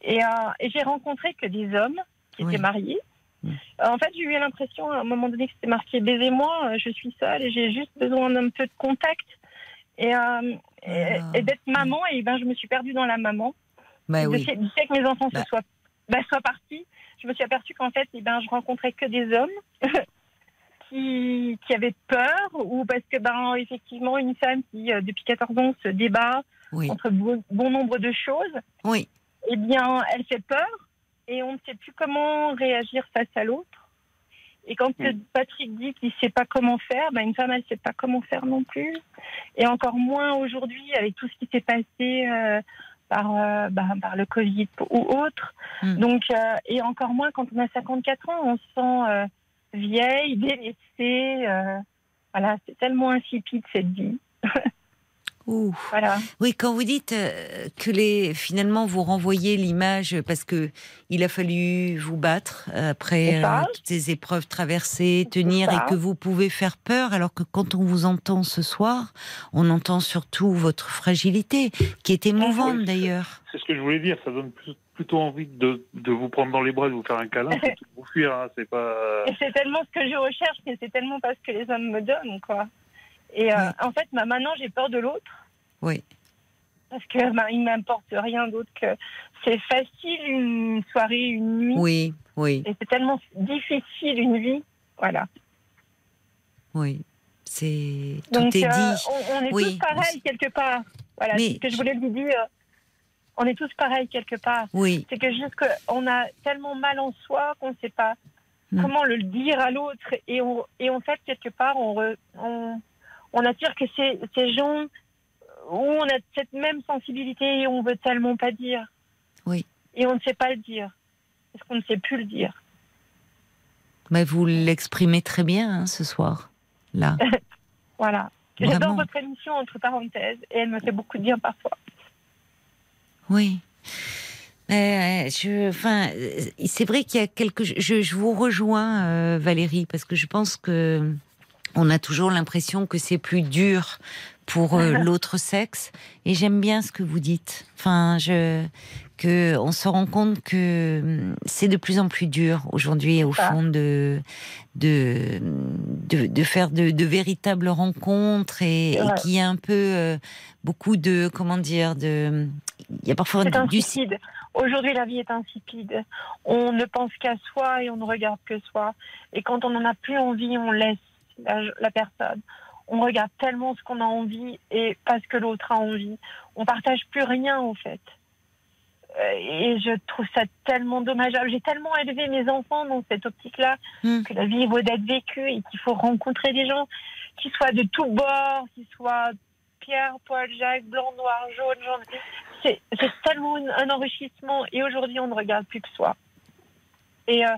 Et, euh, et j'ai rencontré que des hommes qui étaient mariés. Mm. En fait, j'ai eu l'impression à un moment donné que c'était marqué baisez-moi, je suis seule et j'ai juste besoin d'un peu de contact et, euh, et, ah. d'être maman. Et ben, je me suis perdue dans la maman. Bah, oui. sais que mes enfants bah. soient, bah, soient partis. Je me suis aperçue qu'en fait, et ben, je rencontrais que des hommes. qui, qui avaient peur ou parce que ben effectivement une femme qui euh, depuis 14 ans se débat entre bon, nombre de choses. Oui. Eh bien, elle fait peur et on ne sait plus comment réagir face à l'autre. Et quand mm. Patrick dit qu'il ne sait pas comment faire, ben une femme, elle ne sait pas comment faire non plus. Et encore moins aujourd'hui avec tout ce qui s'est passé euh, par, euh, ben, par le Covid ou autre. Mm. Donc, et encore moins quand on a 54 ans, on se sent vieille, délaissée. Euh, voilà, c'est tellement insipide cette vie. Voilà. Oui, quand vous dites euh, que les finalement vous renvoyez l'image parce que il a fallu vous battre après euh, toutes ces épreuves traversées, tenir et que vous pouvez faire peur, alors que quand on vous entend ce soir, on entend surtout votre fragilité, qui est émouvante d'ailleurs. C'est ce que je voulais dire. Ça donne plus, plutôt envie de, de, vous prendre dans les bras, de vous faire un câlin, de vous fuir. Hein, c'est pas. c'est tellement ce que je recherche, mais c'est tellement pas ce que les hommes me donnent, quoi. Et euh, en fait, bah, maintenant, j'ai peur de l'autre. Oui. Parce que bah, il m'importe rien d'autre que c'est facile une soirée, une nuit. Oui, oui. Et c'est tellement difficile une vie, voilà. Oui, c'est tout est euh, dit. On, est tous pareils quelque part. Voilà, ce que je voulais lui dire on est tous pareils quelque part. Oui. C'est que juste qu'on a tellement mal en soi qu'on ne sait pas mm. comment le dire à l'autre. Et, on, et en fait, quelque part, on, on, attire que ces, ces gens où on a cette même sensibilité et on veut tellement pas dire. Oui. Et on ne sait pas le dire. Parce qu'on ne sait plus le dire. Mais vous l'exprimez très bien hein, ce soir, là. voilà. J'adore votre émission, entre parenthèses, et elle me fait beaucoup de bien parfois. Oui. Euh, je, enfin, c'est vrai qu'il y a quelque. Je, je vous rejoins, euh, Valérie, parce que je pense que on a toujours l'impression que c'est plus dur pour euh, l'autre sexe. Et j'aime bien ce que vous dites. Enfin, je que on se rend compte que hum, c'est de plus en plus dur aujourd'hui, au fond, de de de, faire de, véritables rencontres et, et qu'il y a un peu beaucoup de comment dire de il y a parfois du insipide. Aujourd'hui, la vie est insipide. On ne pense qu'à soi et on ne regarde que soi. Et quand on n'en a plus envie, on laisse la, personne. On regarde tellement ce qu'on a envie et parce que l'autre a envie. On partage plus rien, en fait. Euh, et je trouve ça tellement dommageable. J'ai tellement élevé mes enfants dans cette optique-là hmm. que la vie vaut d'être vécue et qu'il faut rencontrer des gens qui soient de tous bords, qui soient Pierre, Paul, Jacques, blanc, noir, jaune, jaune. C'est tellement un enrichissement. Et aujourd'hui, on ne regarde plus que soi. Et euh,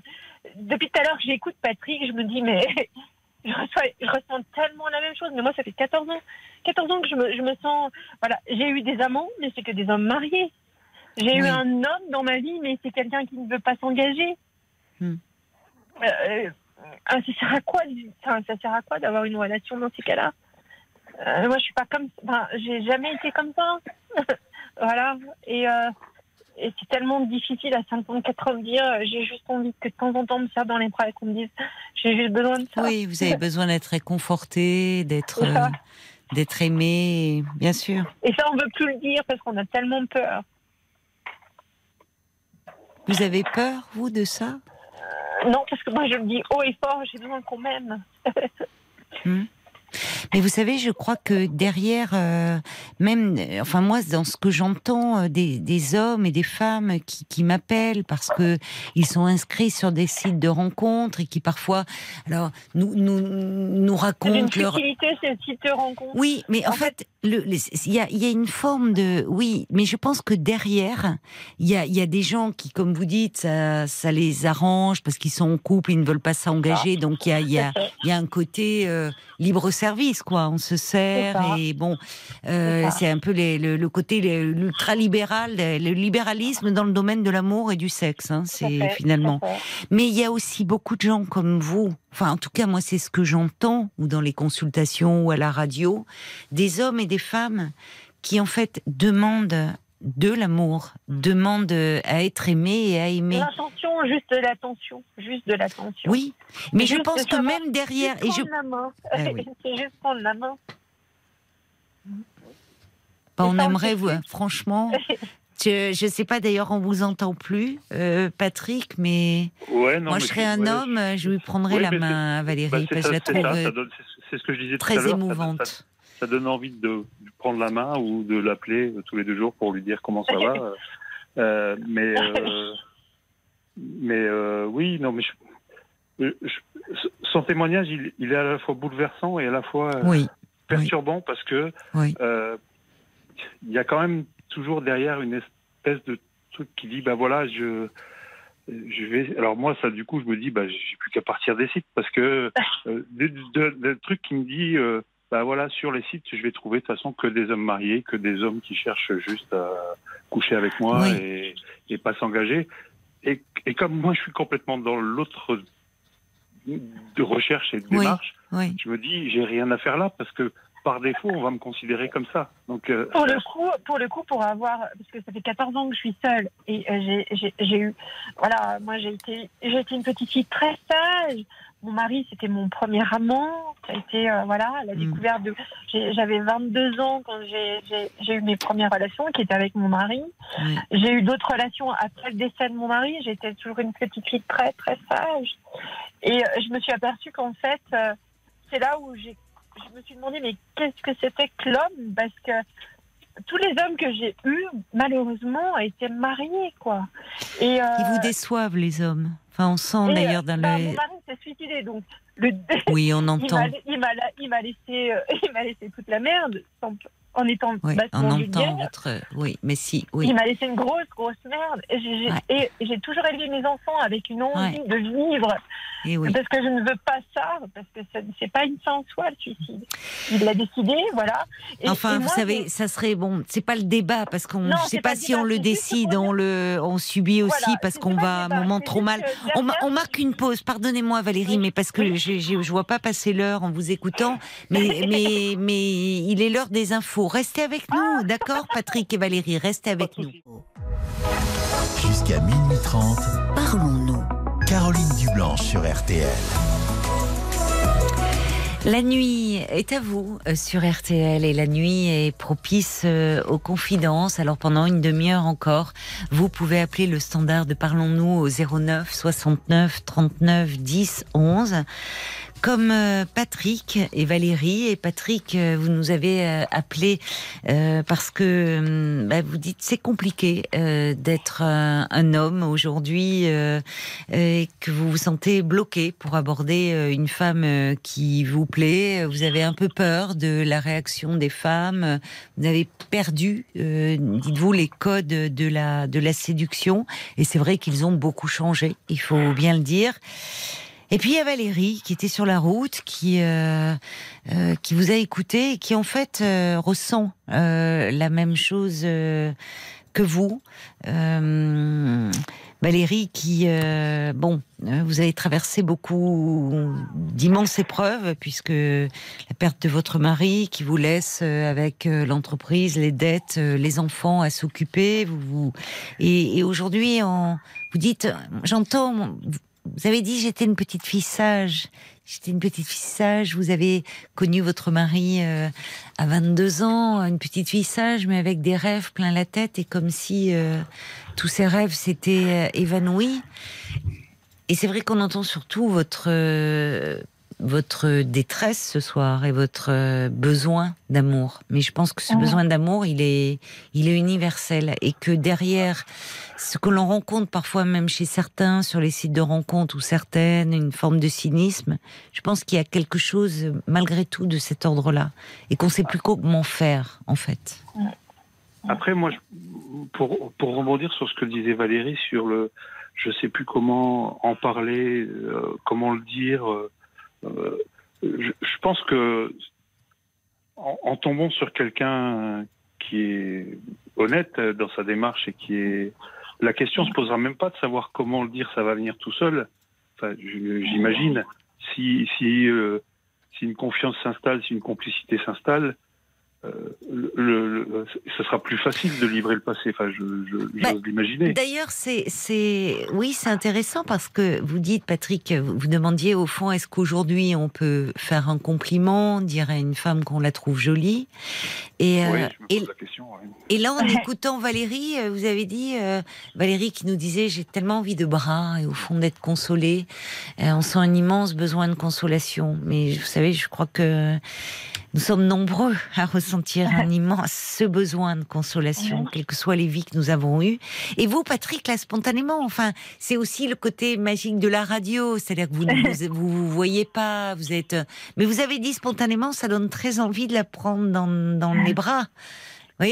depuis tout à l'heure que j'écoute Patrick, je me dis, mais je, ressens tellement la même chose. Mais moi, ça fait 14 ans, 14 ans que je me, je me sens. Voilà, j'ai eu des amants, mais c'est que des hommes mariés. J'ai eu un homme dans ma vie, mais c'est quelqu'un qui ne veut pas s'engager. Hmm. Euh, euh, ça sert à quoi, ça sert à quoi d'avoir une relation dans ces cas-là? Euh, moi, je suis pas comme. Enfin, j'ai jamais été comme ça. voilà. Et, euh, et c'est tellement difficile à 54 ans de dire j'ai juste envie que de temps en temps me faire dans les bras et qu'on me dise j'ai juste besoin de ça. Oui, vous avez besoin d'être réconforté, d'être euh, d'être aimé, bien sûr. Et ça, on veut plus le dire parce qu'on a tellement peur. Vous avez peur, vous, de ça? Non, parce que moi, je le dis haut et fort, j'ai besoin qu'on m'aime. Hmm? Mais vous savez, je crois que derrière, euh, même, euh, enfin moi, dans ce que j'entends euh, des, des, hommes et des femmes qui, qui m'appellent parce que ils sont inscrits sur des sites de rencontres et qui parfois, alors nous nous nous racontent leur. ces sites de rencontres. Oui, mais en, fait, il y, a, y a une forme de oui, mais je pense que derrière, il y a, y a des gens qui, comme vous dites, ça, ça les arrange parce qu'ils sont en couple, ils ne veulent pas s'engager, donc il y a, y, a, y a un côté libre service quoi. On se sert et bon, euh, c'est un peu le, côté l'ultra-libéral, le libéralisme dans le domaine de l'amour et du sexe. Hein, c'est finalement. Mais il y a aussi beaucoup de gens comme vous. Enfin, en tout cas, moi, c'est ce que j'entends, ou dans les consultations, ou à la radio, des hommes et des femmes qui en fait demandent de l'amour, demande à être aimé et à aimer. L'attention, juste de l'attention, juste de l'attention. Oui, mais je pense que même derrière, et je la main. Ah c'est juste prendre la main. Bah, on aimerait, vous, franchement. Je ne sais pas d'ailleurs, on vous entend plus, euh, Patrick, mais moi je serais un homme, je lui prendrais la main à Valérie, bah, parce que je la trouve c'est ce que je disais très émouvante. Ça, donne envie de prendre la main ou de l'appeler tous les deux jours pour lui dire comment ça va. Euh, mais euh, mais oui, non, mais son témoignage, il, est à la fois bouleversant et à la fois perturbant parce que il y a quand même toujours derrière une espèce de truc qui dit ben voilà je je vais alors moi ça du coup je me dis bah j'ai plus qu'à partir des sites parce que euh, des, trucs qui me dit euh, bah voilà sur les sites je vais trouver de toute façon que des hommes mariés que des hommes qui cherchent juste à coucher avec moi et, et pas s'engager et, et comme moi je suis complètement dans l'autre de recherche et de démarche, je me dis j'ai rien à faire là parce que par défaut, on va me considérer comme ça. Donc, euh, pour, le coup, pour le coup, pour avoir, parce que ça fait 14 ans que je suis seule et euh, j'ai eu, voilà, moi j'ai été, j'ai été une petite fille très sage. Mon mari, c'était mon premier amant. Ça a été, euh, voilà, la mm. découverte de. J'avais 22 ans quand j'ai eu mes premières relations, qui étaient avec mon mari. J'ai eu d'autres relations après le décès de mon mari. J'étais toujours une petite fille très, très sage. Et je me suis aperçue qu'en fait, c'est là où j'ai je me suis demandé, mais qu'est-ce que c'était que l'homme? Parce que tous les hommes que j'ai eus, malheureusement, étaient mariés, quoi. Et, euh, Ils vous déçoivent, les hommes. Enfin, on sent d'ailleurs dans bah, le. Mon mari s'est suicidé, donc. Le... Oui, on entend. Il m'a laissé, euh, il m'a laissé toute la merde, sans, en étant oui, on entend votre oui mais si oui. il m'a laissé une grosse grosse merde. Et j'ai toujours élevé mes enfants avec une envie de vivre. Et oui. parce que je ne veux pas ça parce que c'est pas une fin en soi le suicide. Il l'a décidé voilà. Enfin vous savez ça serait bon c'est pas le débat parce qu'on ne sait pas, si on le décide on le on subit aussi parce qu'on va un moment trop mal. on, on, marque une pause. Pardonnez-moi Valérie mais parce que je, je vois pas passer l'heure en vous écoutant mais mais mais il est l'heure des infos Restez avec nous, ah. d'accord Patrick et Valérie, restez avec nous. Jusqu'à minuit 30, parlons-nous. Caroline Dublanche sur RTL. La nuit est à vous euh, sur RTL et la nuit est propice euh, aux confidences. Alors pendant une demi-heure encore, vous pouvez appeler le standard de Parlons-nous au 09 69 39 10 11 comme euh, Patrick et Valérie. Et Patrick, euh, vous nous avez euh, appelé parce que hum, bah, vous dites c'est compliqué d'être un homme aujourd'hui et que vous vous sentez bloqué pour aborder une femme qui vous plaît. Vous avez un peu peur de la réaction des femmes. Vous avez perdu, dites-vous, les codes de la de la séduction. Et c'est vrai qu'ils ont beaucoup changé. Il faut bien le dire. Et puis il y a Valérie qui était sur la route, qui euh, euh, qui vous a écouté et qui en fait euh, ressent la même chose que vous. Valérie, qui, bon, vous avez traversé beaucoup d'immenses épreuves, puisque la perte de votre mari, qui vous laisse avec l'entreprise, les dettes, les enfants à s'occuper, vous, vous, et, et aujourd'hui, vous dites, j'entends, vous avez dit j'étais une petite fille sage. J'étais une petite fille sage. Vous avez connu votre mari euh, à 22 ans, une petite fille sage, mais avec des rêves plein la tête et comme si euh, tous ces rêves s'étaient euh, évanouis. Et c'est vrai qu'on entend surtout votre votre détresse ce soir et votre euh, besoin d'amour. Mais je pense que ce besoin d'amour, il est, il est universel et que derrière ce que l'on rencontre parfois même chez certains sur les sites de rencontres ou certaines, une forme de cynisme, je pense qu'il y a quelque chose malgré tout de cet ordre-là et qu'on sait plus comment faire en fait. Après, moi, pour, pour rebondir sur ce que disait Valérie sur le, je sais plus comment en parler, euh, comment le dire. Euh, euh, je, pense que en, tombant sur quelqu'un qui est honnête dans sa démarche et qui est la question se posera même pas de savoir comment le dire, ça va venir tout seul. Enfin, j'imagine si si euh, si une confiance s'installe, si une complicité s'installe, le, ce sera plus facile de livrer le passé. Enfin, je, je bah, j'ose l'imaginer. D'ailleurs, c'est, c'est, oui, c'est intéressant parce que vous dites, Patrick, vous demandiez au fond, est-ce qu'aujourd'hui on peut faire un compliment, dire à une femme qu'on la trouve jolie? Et, oui, je me pose la question, et là, en écoutant Valérie, euh, vous avez dit, euh, Valérie qui nous disait, j'ai tellement envie de bras et au fond d'être consolée. Euh, on sent un immense besoin de consolation. Mais vous savez, je crois que nous sommes nombreux à ressentir un immense besoin de consolation, quelles que soient les vies que nous avons eues. Et vous, Patrick, là, spontanément, enfin, c'est aussi le côté magique de la radio, c'est-à-dire que vous ne vous, vous, voyez pas, vous êtes, mais vous avez dit spontanément, ça donne très envie de la prendre dans, dans les bras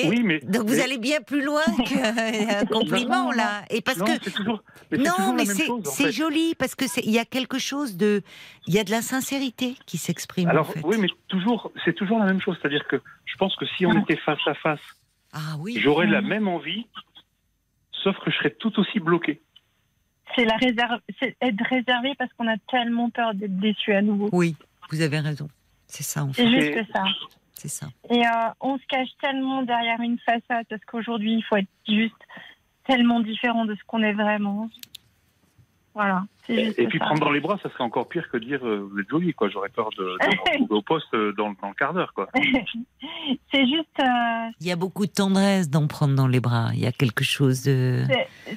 oui, mais donc vous allez bien plus loin qu'un compliment là. Et parce que toujours, non, mais c'est joli parce que il y a quelque chose de, il y a de la sincérité qui s'exprime. Alors en fait. oui, mais toujours, c'est toujours la même chose, c'est-à-dire que je pense que si on était face à face, ah, oui. j'aurais la même envie, sauf que je serais tout aussi bloqué. C'est la réserve, c'est être réservé parce qu'on a tellement peur d'être déçu à nouveau. Oui, vous avez raison. C'est ça en fait. C'est juste ça. C'est ça. Et euh, on se cache tellement derrière une façade parce qu'aujourd'hui, il faut être juste tellement différent de ce qu'on est vraiment. Voilà. Et, puis prendre dans les bras, ça serait encore pire que dire euh, vous êtes jolie, quoi. J'aurais peur de, de au poste euh, dans, dans, le quart d'heure, quoi. c'est juste. Il y a beaucoup de tendresse d'en prendre dans les bras. Il y a quelque chose de.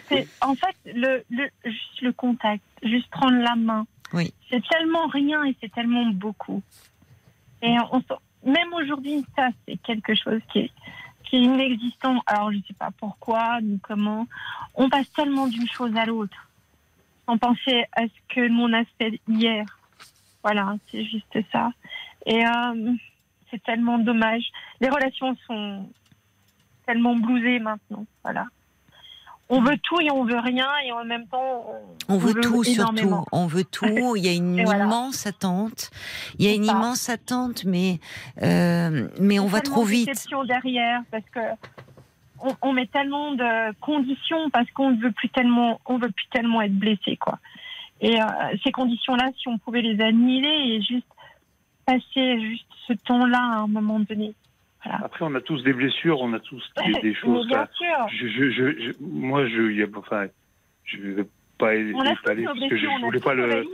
C'est en fait le, le, juste le contact, juste prendre la main. Oui. C'est tellement rien et c'est tellement beaucoup. Et on, même aujourd'hui, ça, c'est quelque chose qui est, inexistant. Alors, je ne sais pas pourquoi ni comment. On passe tellement d'une chose à l'autre sans penser à ce que mon aspect hier. Voilà, c'est juste ça. Et euh, c'est tellement dommage. Les relations sont tellement blousées maintenant. Voilà on veut tout et on veut rien et en même temps on, veut, tout surtout. on veut tout. Il y a une immense attente. Il y a une immense attente mais euh, mais on va trop vite. derrière parce que on, met tellement de conditions parce qu'on ne veut plus tellement on veut plus tellement être blessé quoi. Et euh, ces conditions là si on pouvait les annihiler et juste passer juste ce temps là à un moment donné après, on a tous des blessures, on a tous des, choses. Bien sûr. Je, je, moi, je, y a, enfin, je vais pas étaler parce que je, voulais pas le,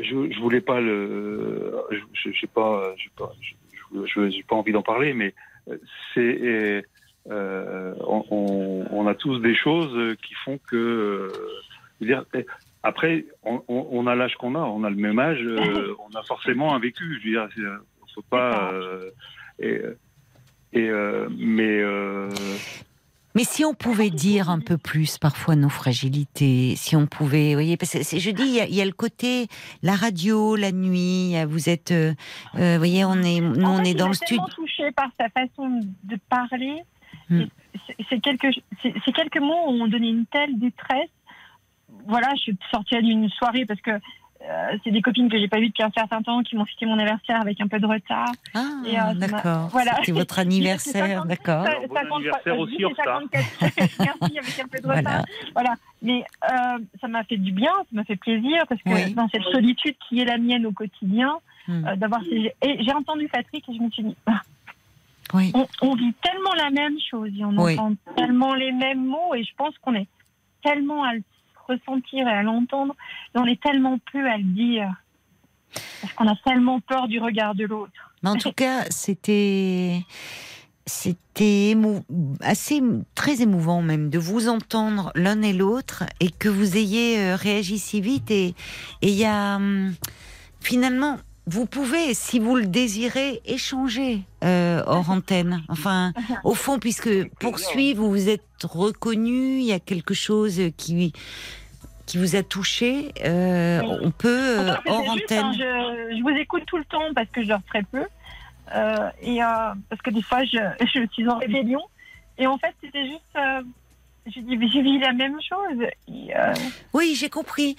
je, je, voulais pas le, je, sais pas, je n'ai pas envie d'en parler, mais c'est, euh, on, on, a tous des choses qui font que, euh, dire, après, on, on a l'âge qu'on a, on a le même âge, euh, on a forcément un vécu. Je veux dire, faut pas. Euh, et, et, euh, mais. Euh, mais si on pouvait dire un peu plus parfois nos fragilités, si on pouvait, vous voyez, parce que je dis, il y, a, le côté, la radio, la nuit, vous êtes, euh, vous voyez, on est, nous, on est dans le studio. touché par sa façon de parler. Hmm. C'est quelques, c'est quelques mots où on donnait une telle détresse. Voilà, je suis sortie d'une soirée parce que euh, c'est des copines que j'ai pas vues depuis un certain temps qui m'ont fêté mon anniversaire avec un peu de retard. Ah, euh, d'accord. Voilà. C'était votre anniversaire, d'accord. Bon anniversaire aussi en retard. Merci, avec un peu de retard. Voilà. Mais euh, ça m'a fait du bien, ça m'a fait plaisir parce que dans cette solitude qui est la mienne au quotidien, hmm. d'avoir ces... et j'ai entendu Patrick et je me suis dit. Ah, oui. on, vit tellement la même chose et on entend tellement les mêmes mots et je pense qu'on est tellement à ressentir et à l'entendre, on est tellement peu à le dire. Parce qu'on a tellement peur du regard de l'autre. Mais en tout cas, c'était c'était assez très émouvant même de vous entendre l'un et l'autre et que vous ayez euh, réagi si vite et il y a hum, finalement vous pouvez, si vous le désirez, échanger euh, hors antenne. Enfin, au fond, puisque poursuivre, vous êtes reconnu, il y a quelque chose qui qui vous a touché, euh, on peut euh, hors antenne. Hein, je, vous écoute tout le temps parce que je dors très peu euh, et parce que des fois je, je, suis en rébellion et en fait c'était juste j'ai vu la même chose. Oui, j'ai compris.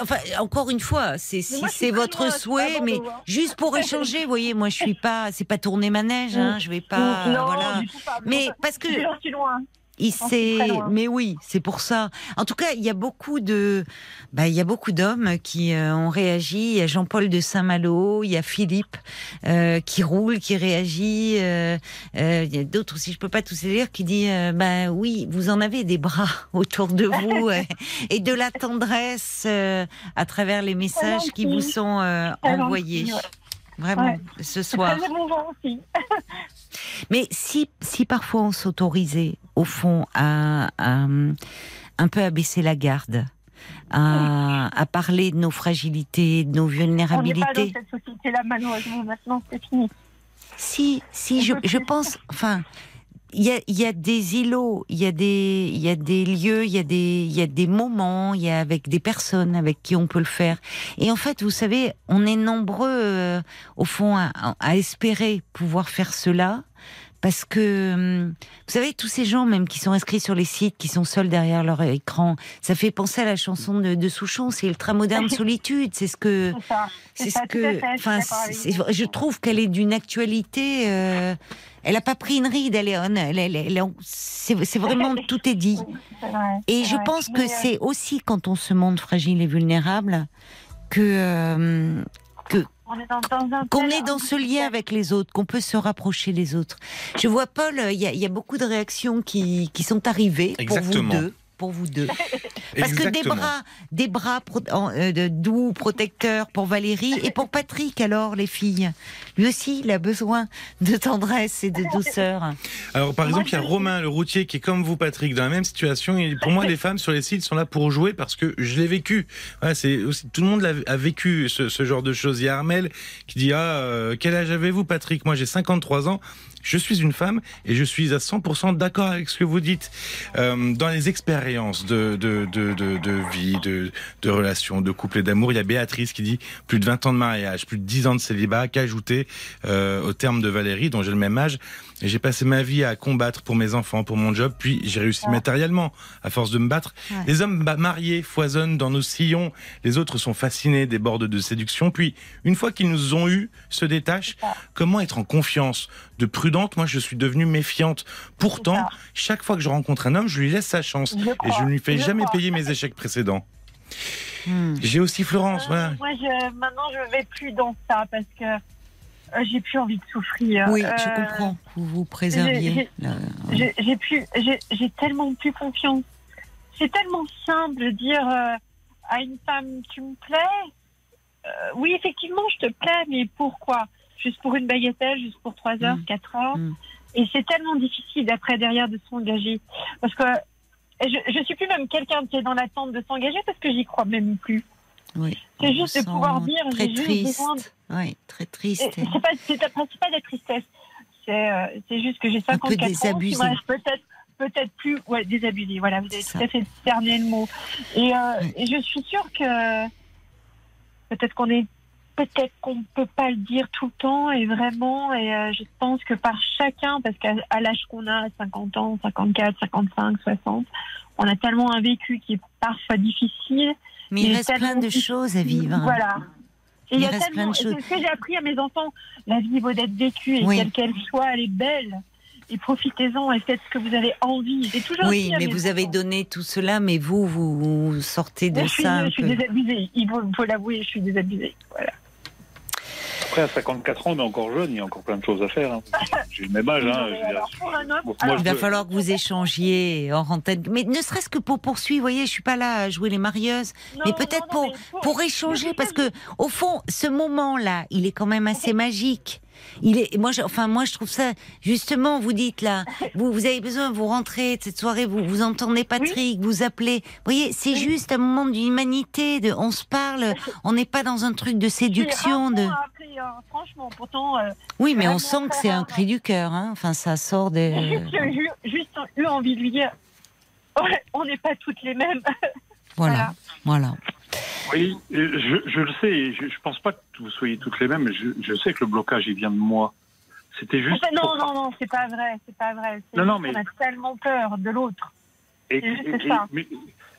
Enfin, encore une fois, c'est si c'est votre souhait, mais juste pour échanger, vous voyez, moi je suis pas, c'est pas tourner manège, hein, je vais pas, non, voilà. Du tout pas, mais parce que je suis loin. Il mais oui, c'est pour ça. En tout cas, il y a beaucoup de, bah, il y a beaucoup d'hommes qui euh, ont réagi. Il y a Jean-Paul de Saint-Malo, il y a Philippe euh, qui roule, qui réagit. Euh, il y a d'autres aussi, je peux pas tous les lire, qui dit, bah oui, vous en avez des bras autour de vous et de la tendresse à travers les messages qui vous sont envoyés. Vraiment, ce soir. Aussi. Mais si, si parfois on s'autorisait, au fond, à, un peu abaisser la garde, à, parler de nos fragilités, de nos vulnérabilités. On n'est pas dans cette société-là, malheureusement. Maintenant, c'est fini. Si, si, je, je pense, enfin, il y a, y a, des îlots, il y a des, y a des lieux, il y a des, y a des moments, il y a avec des personnes avec qui on peut le faire. Et en fait, vous savez, on est nombreux, euh, au fond, à, à, espérer pouvoir faire cela parce que hum, vous savez tous ces gens même qui sont inscrits sur les sites, qui sont seuls derrière leur écran, ça fait penser à la chanson de, Souchon, c'est ultra moderne solitude, c'est ce que c'est ce que enfin je trouve qu'elle est d'une actualité euh, elle n'a pas pris une ride, elle est, c'est vraiment tout est dit. Et je pense que c'est aussi quand on se montre fragile et vulnérable que euh, que qu'on est dans ce lien avec les autres, qu'on peut se rapprocher des autres. Je vois Paul, il y, a beaucoup de réactions qui, qui sont arrivées pour vous deux pour vous deux. Parce que des bras, des bras euh, de doux, protecteurs pour Valérie et pour Patrick, alors, les filles. Lui aussi, il a besoin de tendresse et de douceur. Alors, par exemple, il y a Romain, le routier, qui est comme vous, Patrick, dans la même situation. Et pour moi, les femmes sur les sites sont là pour jouer parce que je l'ai vécu. c'est aussi, tout le monde a, vécu ce, genre de choses. Il y a Armel qui dit, ah, euh, quel âge avez-vous, Patrick? Moi, j'ai 53 ans je suis une femme et je suis à 100% d'accord avec ce que vous dites. Euh, dans les expériences de, de, de, de, vie, de, de relations, de couple et d'amour, il y a Béatrice qui dit plus de 20 ans de mariage, plus de 10 ans de célibat, qu'ajouter euh, au terme de Valérie, dont j'ai le même âge. Et j'ai passé ma vie à combattre pour mes enfants, pour mon job, puis j'ai réussi matériellement à force de me battre. Les hommes mariés foisonnent dans nos sillons, les autres sont fascinés, des bordes de séduction, puis une fois qu'ils nous ont eus, se détachent. Comment être en confiance, de prudente? Moi, je suis devenue méfiante. Pourtant, chaque fois que je rencontre un homme, je lui laisse sa chance et je ne lui fais jamais payer mes échecs précédents. Hmm. J'ai aussi Florence. Euh, voilà. Moi, je, maintenant, je vais plus dans ça parce que j'ai plus envie de souffrir. Oui, je euh, comprends. Vous vous préserviez. J'ai plus, j'ai tellement plus confiance. C'est tellement simple de dire euh, à une femme, tu me plais? oui, effectivement, je te plais, mais pourquoi? Juste pour une bagatelle, juste pour 3 heures, 4 mm. heures? Mm. Et c'est tellement difficile après derrière de s'engager. Parce que je, je suis plus même quelqu'un qui est dans l'attente de s'engager parce que j'y crois même plus. Oui, c'est juste de pouvoir dire besoin de... Oui, très triste. C'est pas, pas de la tristesse. C'est euh, juste que j'ai 54 ans. Peut-être peut-être plus ouais, désabusé. Voilà, vous avez tout à fait cerné le mot. Et, euh, et je suis sûre que peut-être qu'on est peut-être qu'on ne peut pas le dire tout le temps et vraiment, et euh, je pense que par chacun, parce qu'à l'âge qu'on a, 50 ans, 54, 55, 60, on a tellement un vécu qui est parfois difficile. Mais il, reste plein de choses à vivre. Voilà. il, y a reste plein de choses. C'est ce que j'ai appris à mes enfants. La vie vaut d'être vécue et quelle qu'elle soit, elle est belle et profitez-en et faites ce que vous avez envie. Toujours oui, mais vous avez donné tout cela, mais vous, vous sortez de ça. je suis désabusée. Il faut l'avouer, je suis désabusée. Voilà à 54 ans, on est encore jeune, il y a encore plein de choses à faire. Hein. J'ai le même âge. Hein, il va falloir que vous échangiez en antenne. Mais ne serait-ce que pour poursuivre, vous voyez, je suis pas là à jouer les marieuses, mais peut-être pour, pour échanger, parce que au fond, ce moment-là, il est quand même assez magique. Il est, moi, je, enfin, moi, je trouve ça, justement, vous dites là, vous, vous avez besoin, vous rentrez de cette soirée, vous, vous entendez Patrick, vous appelez. Vous voyez, c'est juste un moment d'humanité, de, on se parle, on n'est pas dans un truc de séduction, de. Hein, franchement, pourtant. Euh, oui, mais on sent que c'est un cri du cœur, hein. Enfin, ça sort des. Juste, juste eu envie de lui dire, on n'est pas toutes les mêmes. voilà. voilà. Oui, je, le sais, je ne pense pas que vous soyez toutes les mêmes, mais je, sais que le blocage, il vient de moi. C'était juste. non, non, non, c'est pas vrai, c'est pas vrai. Non, non, mais. On a tellement peur de l'autre. Et,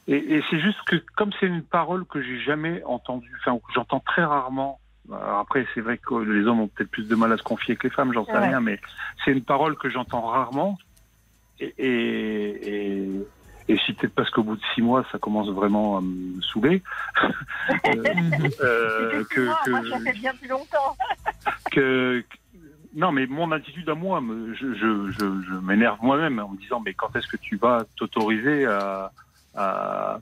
et, c'est juste que, comme c'est une parole que j'ai jamais entendue, enfin, que j'entends très rarement, après, c'est vrai que les hommes ont peut-être plus de mal à se confier que les femmes, j'en sais rien, mais c'est une parole que j'entends rarement. et, et, et, si peut-être parce qu'au bout de six mois, ça commence vraiment à me saouler. euh, que, moi, ça fait bien plus longtemps. que, non, mais mon attitude à moi, je, je, je, m'énerve moi-même en me disant mais quand est-ce que tu vas t'autoriser à, à,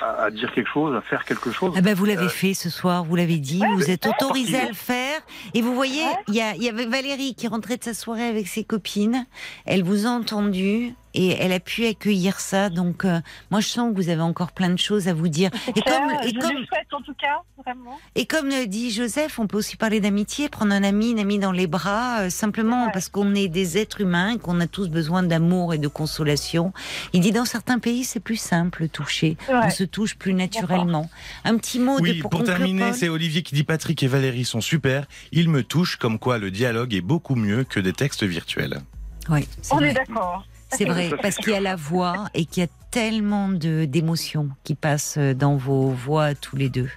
à, dire quelque chose, à faire quelque chose? Ah ben vous l'avez euh, fait ce soir, vous l'avez dit, vous êtes autorisé à le faire. Et vous voyez, il y avait Valérie qui rentrait de sa soirée avec ses copines. Elle vous a entendu et elle a pu accueillir ça. Donc, euh, moi, je sens que vous avez encore plein de choses à vous dire. Et comme, et je comme, souhaite en tout cas, vraiment. Et comme dit Joseph, on peut aussi parler d'amitié, prendre un ami, une amie dans les bras, euh, simplement parce qu'on est des êtres humains et qu'on a tous besoin d'amour et de consolation. Il dit dans certains pays, c'est plus simple toucher. On se touche plus naturellement. Un petit mot oui, de pour, pour terminer, c'est Olivier qui dit Patrick et Valérie sont super. Ils me touchent comme quoi le dialogue est beaucoup mieux que des textes virtuels. Oui, on est d'accord. C'est vrai, parce qu'il y a la voix et qu'il y a tellement d'émotions qui passent dans vos voix tous les deux.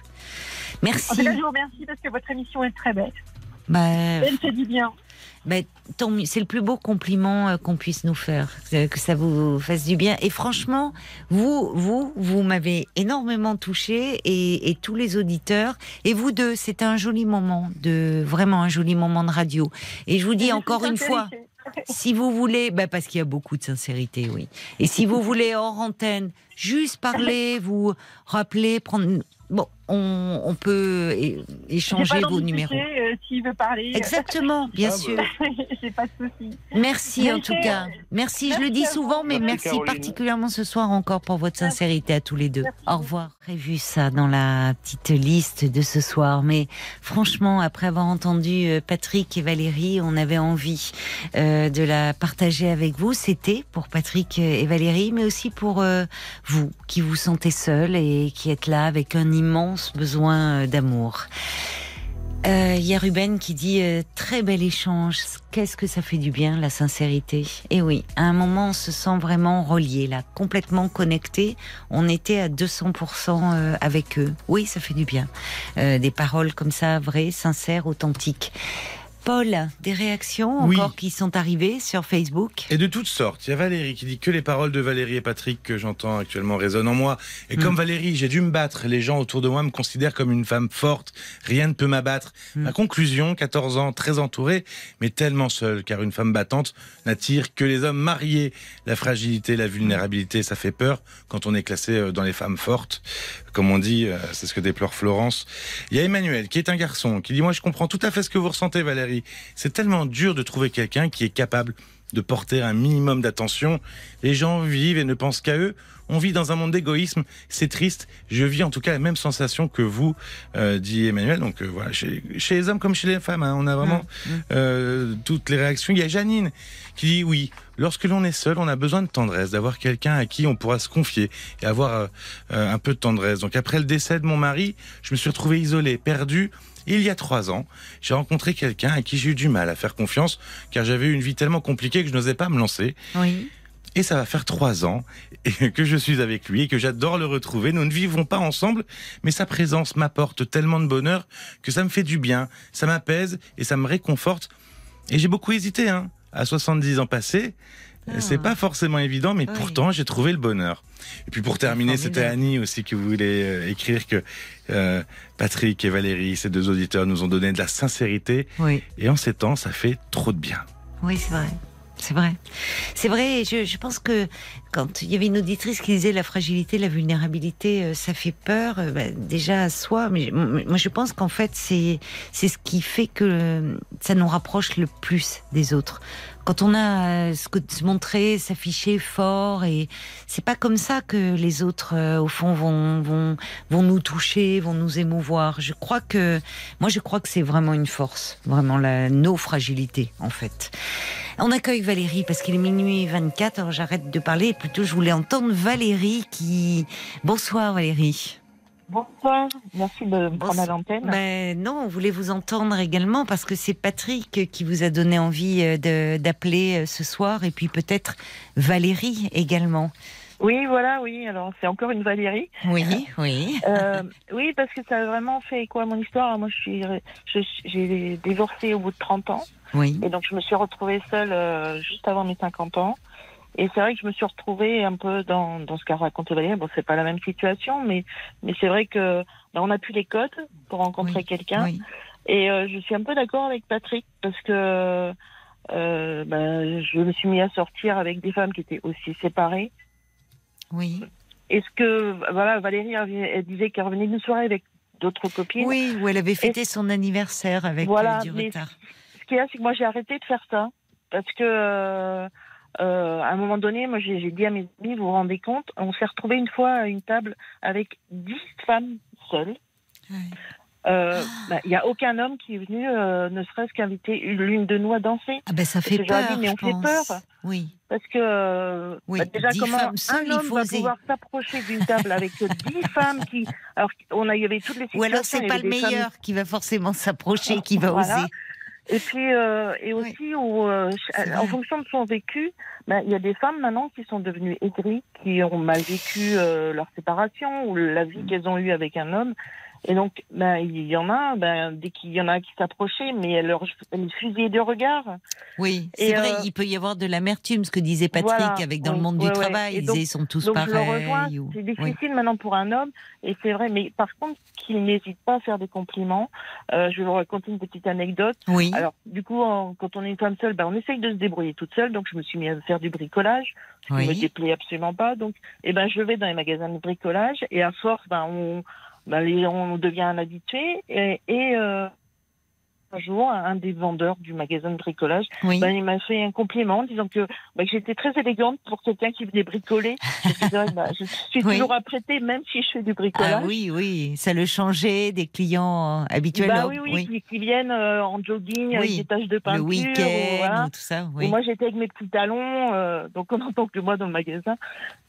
Merci. En je vous remercie parce que votre émission est très belle. Bah, Elle fait du bien. Bah, c'est le plus beau compliment euh, qu'on puisse nous faire, que ça vous fasse du bien. Et franchement, vous, vous, vous m'avez énormément touché et, et, tous les auditeurs. Et vous deux, c'était un joli moment de vraiment un joli moment de radio. Et je vous dis encore une fois, si vous voulez, bah parce qu'il y a beaucoup de sincérité, oui. Et si vous voulez hors antenne, juste parler, vous rappeler, prendre. On, peut échanger vos numéros. Euh, S'il veut parler. Exactement, bien ah, sûr. J'ai pas de souci. Merci en tout cas. Merci, je le dis souvent, mais merci, particulièrement ce soir encore pour votre sincérité à tous les deux. Au revoir. J'ai vu ça dans la petite liste de ce soir, mais franchement, après avoir entendu euh, Patrick et Valérie, on avait envie euh, de la partager avec vous. C'était pour Patrick et Valérie, mais aussi pour vous qui vous sentez seul et qui êtes là avec un immense besoin euh, d'amour. Il euh, y a Ruben qui dit euh, très bel échange. Qu'est-ce que ça fait du bien la sincérité Et oui, à un moment on se sent vraiment relié là, complètement connecté. On était à 200% avec eux. Oui, ça fait du bien. des paroles comme ça, vraies, sincères, authentiques. Paul, des réactions encore qui sont arrivées sur Facebook? Et de toutes sortes. Il y a Valérie qui dit que les paroles de Valérie et Patrick que j'entends actuellement résonnent en moi. Et comme mm. Valérie, j'ai dû me battre. Les gens autour de moi me considèrent comme une femme forte. Rien ne peut m'abattre. Mm. Ma conclusion, 14 ans, très entourée, mais tellement seule, car une femme battante n'attire que les hommes mariés. La fragilité, la vulnérabilité, ça fait peur quand on est classé euh, dans les femmes fortes. Comme on dit, euh, c'est ce que déplore Florence. Il y a Emmanuel, qui est un garçon, qui dit, moi je comprends tout à fait ce que vous ressentez, Valérie. C'est tellement dur de trouver quelqu'un qui est capable de porter un minimum d'attention. Les gens vivent et ne pensent qu'à eux. On vit dans un monde d'égoïsme. C'est triste. Je vis en tout cas la même sensation que vous, euh, dit Emmanuel. Donc euh, voilà, chez, les hommes comme chez les femmes, hein, on a vraiment mmh, mmh. Euh, toutes les réactions. Il y a Janine qui dit oui. Lorsque l'on est seul, on a besoin de tendresse, d'avoir quelqu'un à qui on pourra se confier et avoir un peu de tendresse. Donc après le décès de mon mari, je me suis retrouvé isolé, perdu il y a trois ans, j'ai rencontré quelqu'un à qui j'ai eu du mal à faire confiance, car j'avais eu une vie tellement compliquée que je n'osais pas me lancer. Oui. Et ça va faire trois ans que je suis avec lui et que j'adore le retrouver. Nous ne vivons pas ensemble, mais sa présence m'apporte tellement de bonheur que ça me fait du bien, ça m'apaise et ça me réconforte. Et j'ai beaucoup hésité, hein, à 70 ans passés. Ah. C'est pas forcément évident, mais pourtant j'ai trouvé le bonheur. Et puis pour terminer, c'était Annie aussi qui voulait euh, écrire que euh, Patrick et Valérie, ces deux auditeurs, nous ont donné de la sincérité. Et en ces temps, ça fait trop de bien. Oui, c'est vrai. C'est vrai. C'est vrai. Je, je, pense que quand il y avait une auditrice qui disait la fragilité, la vulnérabilité, euh, ça fait peur, bah, déjà à soi. Mais moi, je pense qu'en fait, c'est c'est ce qui fait que ça nous rapproche le plus des autres quand on a euh, ce que se montrer, s'afficher fort, et c'est pas comme ça que les autres, euh, au fond, vont, vont, vont nous toucher, vont nous émouvoir. Je crois que, moi, je crois que c'est vraiment une force, vraiment la, nos fragilités, en fait. On accueille Valérie parce qu'il est minuit 24, alors j'arrête de parler, plutôt je voulais entendre Valérie qui... Bonsoir Valérie. Bonsoir, merci de me prendre à l'antenne. Ben non, on voulait vous entendre également parce que c'est Patrick qui vous a donné envie euh, d'appeler euh, ce soir et puis peut-être Valérie également. Oui, voilà, oui. Alors, c'est encore une Valérie. Oui, oui. Euh, oui, parce que ça a vraiment fait quoi mon histoire. Moi, je suis, j'ai divorcé au bout de 30 ans. Oui. Et donc, je me suis retrouvée seule juste avant mes 50 ans. Et c'est vrai que je me suis retrouvée un peu dans, dans ce qu'a raconté Valérie. Bon, c'est pas la même situation, mais, mais c'est vrai que ben, on n'a plus les codes pour rencontrer quelqu'un. Et euh, je suis un peu d'accord avec Patrick parce que euh, ben, je me suis mis à sortir avec des femmes qui étaient aussi séparées. Oui. Est-ce que, voilà, Valérie elle disait qu'elle revenait d'une soirée avec d'autres copines. Oui, où elle avait fêté son anniversaire avec voilà, du retard. Ce qu'il y a, c'est que moi j'ai arrêté de faire ça parce que euh, à un moment donné, moi, j'ai dit à mes amis, vous vous rendez compte, on s'est retrouvé une fois à une table avec dix femmes seules. Euh, bah, il n'y a aucun homme qui est venu, euh, ne serait-ce qu'inviter l'une de nous à danser. Ah ben ça fait peur. Dit, mais on fait peur. Oui. Parce que oui, bah, déjà comment un homme va pouvoir s'approcher d'une table avec dix femmes qui, alors on a, il y avait toutes les situations. Ou alors c'est pas le meilleur qui va forcément s'approcher, qui va oser. Et puis, euh, et aussi, où, euh, en fonction de son vécu, ben, il y a des femmes maintenant qui sont devenues aigries, qui ont mal vécu euh, leur séparation ou la vie qu'elles ont eue avec un homme, et donc, ben, il y en a, ben, dès qu'il y en a qui s'approchaient, mais elle leur fusillait de regard. Oui, c'est vrai, euh, il peut y avoir de l'amertume, ce que disait Patrick, avec dans le monde du travail, ils ils sont tous pareils. C'est difficile maintenant pour un homme, et c'est vrai, mais par contre, qu'il n'hésite pas à faire des compliments. Euh, je vais vous raconter une petite anecdote. Oui. Alors, du coup, quand on est une femme seule, ben, on essaye de se débrouiller toute seule, donc je me suis mis à faire du bricolage, qui ne me déplaît absolument pas. Donc, eh ben, je vais dans les magasins de bricolage, et à force, ben, on ben, on devient un habitué et, et euh, un jour, un des vendeurs du magasin de bricolage, ben, il m'a fait un compliment en disant que, ben, j'étais très élégante pour quelqu'un qui venait bricoler. Ben, je suis toujours apprêtée, même si je fais du bricolage. Ah oui, oui, ça le changeait des clients habituels. Bah, oui, oui, Qui, viennent euh, en jogging avec des taches de peinture. Le week-end, tout ça. Et moi, j'étais avec mes petits talons, euh, donc on entend que moi dans le magasin.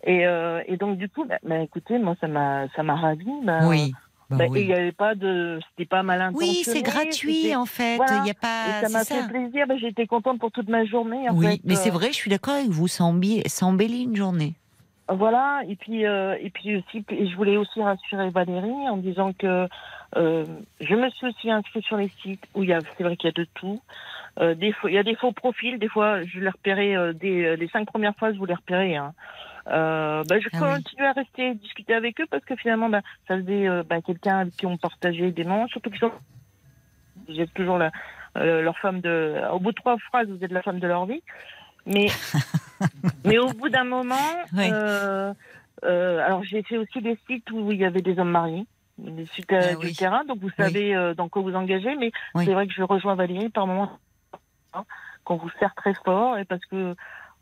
Et, euh, et donc, du coup, écoutez, moi, ça m'a, ça m'a ravi. oui. Bah bah, il n'y avait pas de, c'était pas mal intentionné. Oui, c'est gratuit en fait. Il y a pas. Et ça m'a fait plaisir. Bah, j'étais contente pour toute ma journée. En oui, mais c'est vrai, je suis d'accord avec vous. Ça embellit une journée. Voilà. Et puis, euh, et puis aussi, je voulais aussi rassurer Valérie en disant que euh, je me suis aussi inscrite sur les sites où il y a, c'est vrai qu'il y a de tout. Euh, des il y a des faux profils. Des fois, je les repérais euh, des les cinq premières fois, je vous les repérais. Hein. Euh, bah, je ah continue à rester discuter avec eux parce que finalement, bah, ça faisait euh, bah, quelqu'un avec qui on partageait des moments, surtout qu'ils sont j'ai toujours la, euh, leur femme de. Au bout de trois phrases, vous êtes la femme de leur vie. Mais, mais au bout d'un moment, euh, euh, alors j'ai fait aussi des sites où il y avait des hommes mariés, des sites ah du terrain, donc vous savez dans quoi vous engagez. Mais c'est vrai que je rejoins Valérie par moments hein, qu'on vous sert très fort et parce que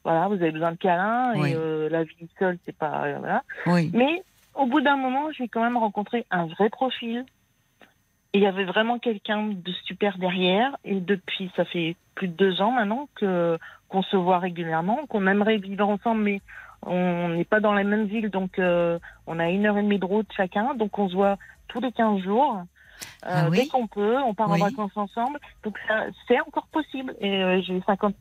voilà, vous avez besoin de câlins et euh, la vie seule, c'est pas euh, voilà. Mais au bout d'un moment, j'ai quand même rencontré un vrai profil. Et il y avait vraiment quelqu'un de super derrière. Et depuis, ça fait plus de deux ans maintenant que qu'on se voit régulièrement, qu'on aimerait vivre ensemble, mais on n'est pas dans la même ville, donc euh, on a une heure et demie de route chacun, donc on se voit tous les 15 jours. Ah dès qu'on peut, on part en vacances ensemble. Donc c'est encore possible. Et j'ai 50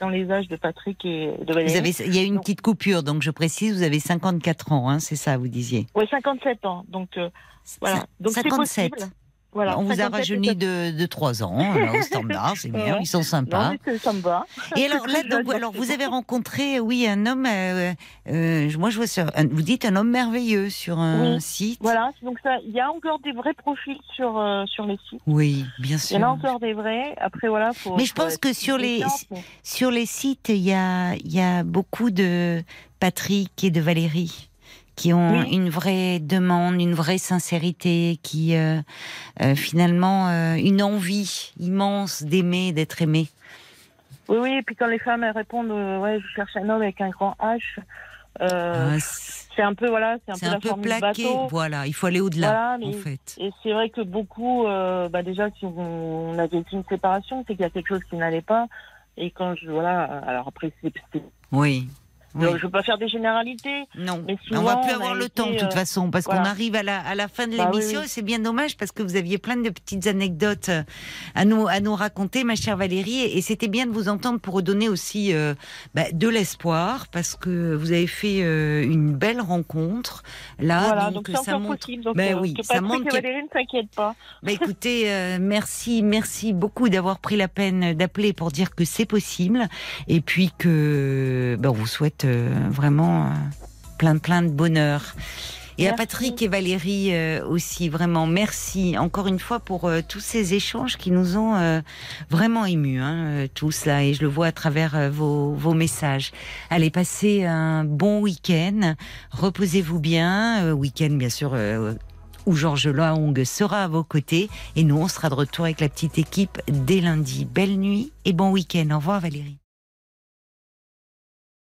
dans les âges de Patrick et de Valérie. avez, il y a une petite coupure, donc je précise, vous avez 54 ans, hein, c'est ça, vous disiez Oui, 57 ans. Donc, euh, voilà. Donc, 57. On vous a rajeuni de, de 3 ans, au standard, c'est bien, ils sont sympas. Non, ça me va. Et alors là, donc, alors, vous avez rencontré, oui, un homme, euh, euh, moi je vois sur, vous dites un homme merveilleux sur un site. Voilà, donc ça, il y a encore des vrais profils sur, euh, sur les sites. Oui, bien sûr. Il y en a encore des vrais, après voilà. Faut, mais je pense que sur les, sur les sites, il y a, il y a beaucoup de Patrick et de Valérie qui ont une vraie demande, une vraie sincérité, qui euh, euh, finalement euh, une envie immense d'aimer, d'être aimé. Oui, oui, et puis quand les femmes elles répondent, ouais, je cherche un homme avec un grand H. Ah, c'est un peu voilà, c'est un peu, un peu plaqué. Voilà, il faut aller au-delà en fait. Et c'est vrai que beaucoup, bah déjà, si on, a vécu une séparation, c'est qu'il y a quelque chose qui n'allait pas. Et quand je voilà, alors après c'est oui. Je ne veux pas faire des généralités. Non, mais on va plus avoir le temps de toute façon parce qu'on arrive à la, à la fin de bah l'émission et c'est bien dommage parce que vous aviez plein de petites anecdotes à nous, à nous raconter, ma chère Valérie, et c'était bien de vous entendre pour redonner aussi bah, de l'espoir parce que vous avez fait une belle rencontre là. Voilà, donc, ça montre. Possible, donc, ben oui, ça montre que Valérie ne s'inquiète pas. Bah, écoutez, merci, merci beaucoup d'avoir pris la peine d'appeler pour dire que c'est possible et puis que ben, on vous souhaite euh, vraiment euh, plein plein de bonheur. Et à Patrick et Valérie euh, aussi, vraiment, merci encore une fois pour tous ces échanges qui nous ont vraiment émus, hein, tous là, et je le vois à travers vos, vos, messages. Allez, passez un bon week-end, reposez-vous bien, week-end bien sûr où Georges Laong sera à vos côtés. Et nous, on sera de retour avec la petite équipe dès lundi. Belle nuit et bon week-end. Au revoir Valérie.